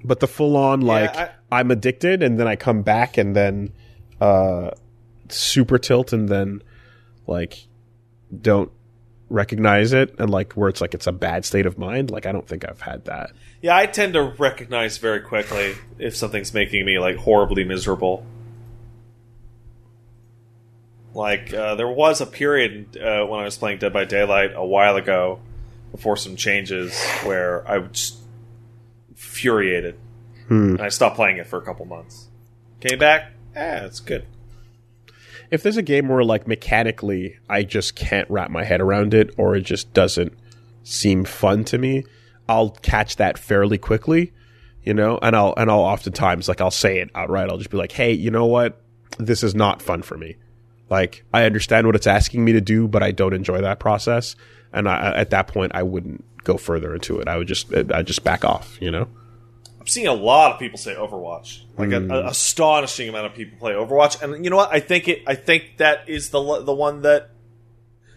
But the full on like I- I'm addicted and then I come back and then, uh, super tilt and then like don't recognize it and like where it's like it's a bad state of mind like i don't think i've had that Yeah, I tend to recognize very quickly if something's making me like horribly miserable. Like uh, there was a period uh, when I was playing Dead by Daylight a while ago, before some changes, where I was infuriated, and I stopped playing it for a couple months. Came back, eh, it's good. if there's a game where like mechanically i just can't wrap my head around it or it just doesn't seem fun to me i'll catch that fairly quickly you know, and I'll and I'll oftentimes like I'll say it outright. I'll just be like, "Hey, you know what? This is not fun for me. Like, I understand what it's asking me to do, but I don't enjoy that process." And I, at that point, I wouldn't go further into it. I would just I just back off, you know. I'm seeing a lot of people say Overwatch, like an mm. astonishing amount of people play Overwatch, and you know what? I think it. I think that is the the one that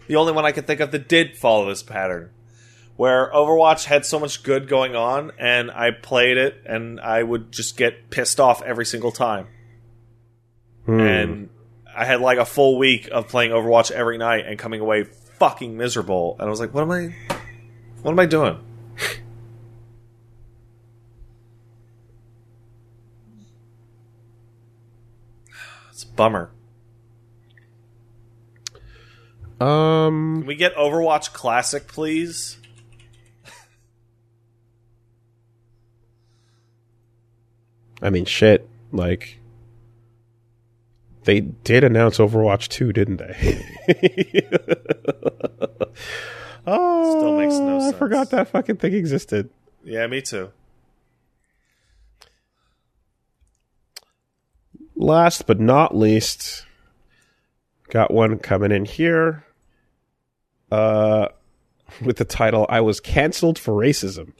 the only one I can think of that did follow this pattern, where Overwatch had so much good going on, and I played it, and I would just get pissed off every single time, hmm. and I had like a full week of playing Overwatch every night and coming away fucking miserable, and I was like, what am I, what am I doing? It's a bummer. Um, Can we get Overwatch Classic, please? I mean, shit. Like, they did announce Overwatch 2, didn't they? oh, Still makes no I forgot that fucking thing existed. Yeah, me too. Last but not least, got one coming in here. Uh, with the title "I was canceled for racism."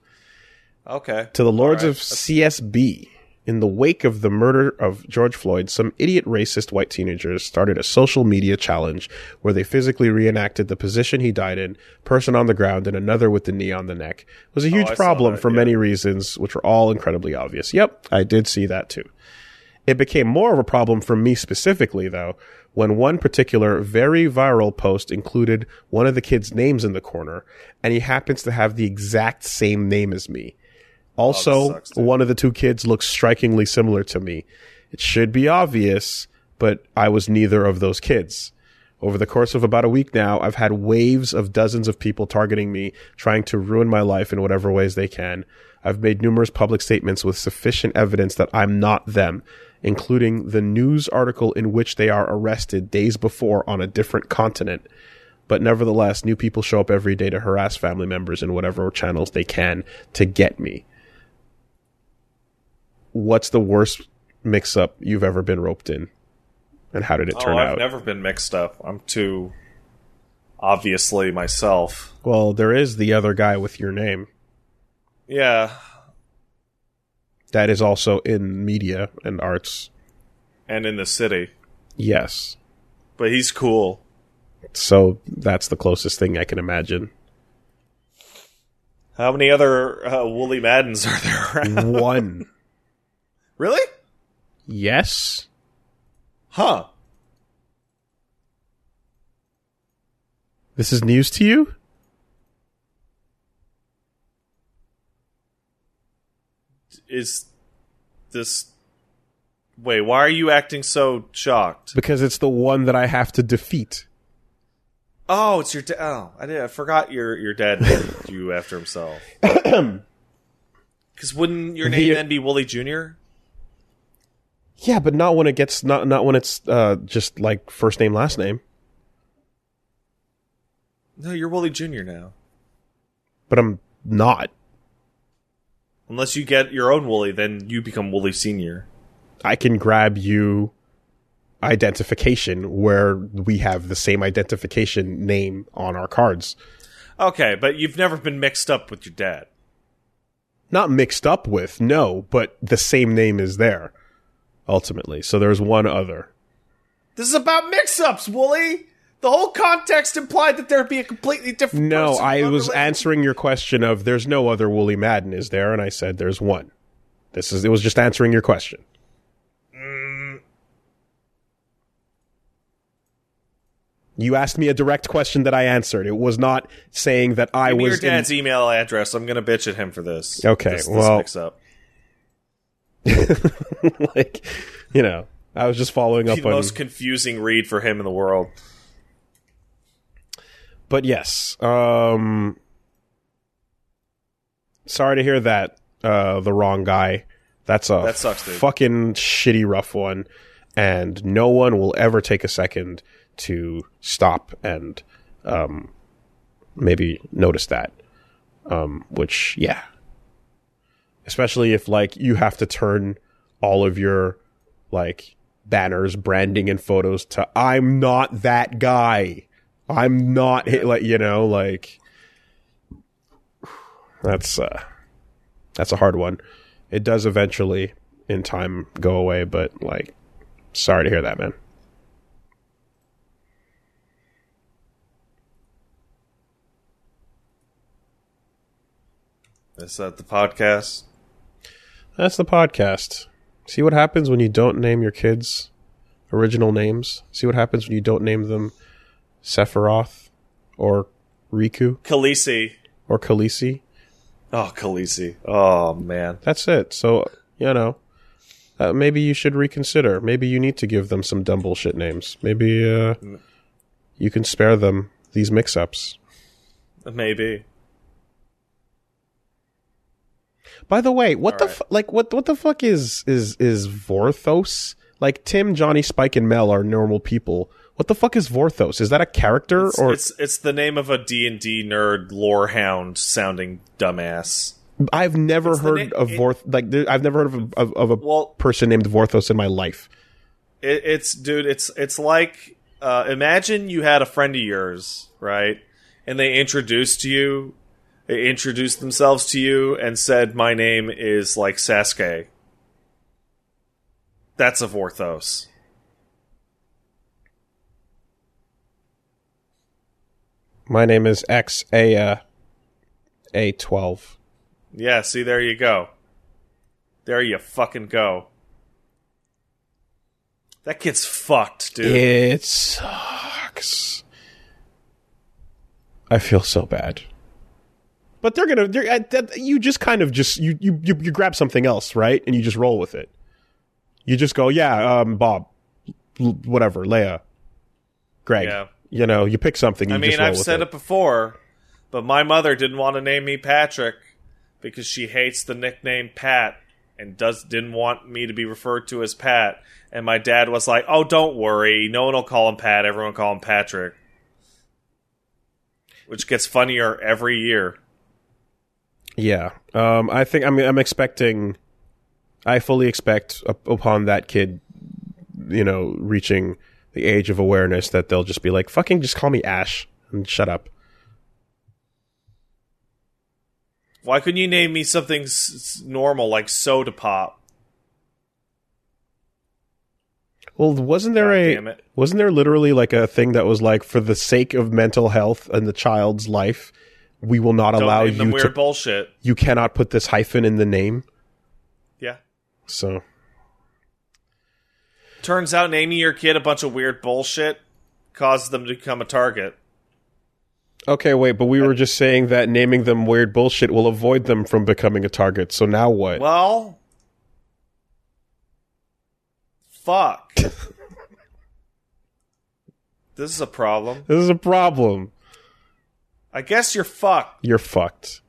Okay. to the lords All of right. CSB. In the wake of the murder of George Floyd, some idiot racist white teenagers started a social media challenge where they physically reenacted the position he died in, person on the ground, and another with the knee on the neck. It was a huge Oh, problem that, for yeah. many reasons, which were all incredibly obvious. Yep, I did see that too. It became more of a problem for me specifically, though, when one particular very viral post included one of the kids' names in the corner, and he happens to have the exact same name as me. Also, oh, sucks, one of the two kids looks strikingly similar to me. It should be obvious, but I was neither of those kids. Over the course of about a week now, I've had waves of dozens of people targeting me, trying to ruin my life in whatever ways they can. I've made numerous public statements with sufficient evidence that I'm not them, including the news article in which they are arrested days before on a different continent. But nevertheless, new people show up every day to harass family members in whatever channels they can to get me. What's the worst mix up you've ever been roped in? And how did it turn oh, I've out? never been mixed up. I'm too obviously myself. Well, there is the other guy with your name Yeah, that is also in media and arts. and in the city, Yes. but he's cool. So that's the closest thing I can imagine. How many other uh, Woolie Maddens are there around? One. Really? Yes. Huh? This is news to you? Is this? Wait, why are you acting so shocked? Because it's the one that I have to defeat. Oh, it's your dad. Oh, I did. I forgot your your dad named you after himself. Because wouldn't your name The- then be Woolie Junior? Yeah, but not when it gets not not when it's uh just like first name last name. No, you're Woolie Junior now. But I'm not. Unless you get your own Woolie, then you become Woolie Senior. I can grab you identification where we have the same identification name on our cards. Okay, but you've never been mixed up with your dad. Not mixed up with, no, but the same name is there ultimately. So there's one other. This is about mix-ups, Woolie. The whole context implied that there'd be a completely different. No, person I was unrelated- answering your question of there's no other Woolie Madden, is there? And I said there's one. This is it was just answering your question. Mm. You asked me a direct question that I answered. It was not saying that I Give me was your in- email address. I'm gonna bitch at him for this. Okay, this, this well- mix-up. like, you know, I was just following up the on. most confusing read for him in the world. but yes, um, sorry to hear that. Uh, the wrong guy. That's a That sucks, dude. fucking shitty rough one, and no one will ever take a second to stop and um, maybe notice that. Um, which, yeah, especially if like you have to turn all of your like banners, branding, and photos to "I'm not that guy." I'm not like you know like that's uh that's a hard one. It does eventually in time go away, but like sorry to hear that, man. Is that the podcast? That's the podcast. See what happens when you don't name your kids original names. See what happens when you don't name them Sephiroth or Riku Khaleesi. or Khaleesi. Oh, Khaleesi. Oh, man. That's it. So, you know, uh, maybe you should reconsider. Maybe you need to give them some dumb bullshit names. Maybe uh, you can spare them these mix-ups. Maybe. By the way, what the All right. fu- like what what the fuck is is is Vorthos? Like Tim, Johnny, Spike, and Mel are normal people. What the fuck is Vorthos? Is that a character It's, or it's it's the name of a D&D nerd lore hound sounding dumbass. I've never It's heard na- of it- Vorth. Like I've never heard of a, of, of a Well- person named Vorthos in my life. It, it's dude, it's it's like uh, imagine you had a friend of yours, right? And they introduced you, introduced themselves to you and said, "My name is like Sasuke." That's a Vorthos. My name is X A uh, A twelve. Yeah, see, there you go. There you fucking go. That kid's fucked, dude. It sucks. I feel so bad. But they're gonna. They're, uh, that, you just kind of just you, you you grab something else, right? And you just roll with it. You just go, yeah, um, Bob, l- whatever, Leia, Greg. Yeah. You know, you pick something. You I mean, I've said it. it before, but my mother didn't want to name me Patrick because she hates the nickname Pat and does didn't want me to be referred to as Pat. And my dad was like, "Oh, don't worry, no one will call him Pat. Everyone will call him Patrick," which gets funnier every year. Yeah. Um, I think. I mean, I'm expecting. I fully expect up- upon that kid, you know, reaching the age of awareness that they'll just be like, "Fucking, just call me Ash and shut up." Why couldn't you name me something s- normal like Soda Pop? Well, wasn't there God a damn it. wasn't there literally like a thing that was like for the sake of mental health and the child's life, we will not Don't allow name you weird to bullshit. you cannot put this hyphen in the name. Yeah. So, Turns out naming your kid a bunch of weird bullshit causes them to become a target. okay, wait, but we uh, were just saying that naming them weird bullshit will avoid them from becoming a target. So now what? Well, fuck. this is a problem. this is a problem. I guess you're fucked. You're fucked.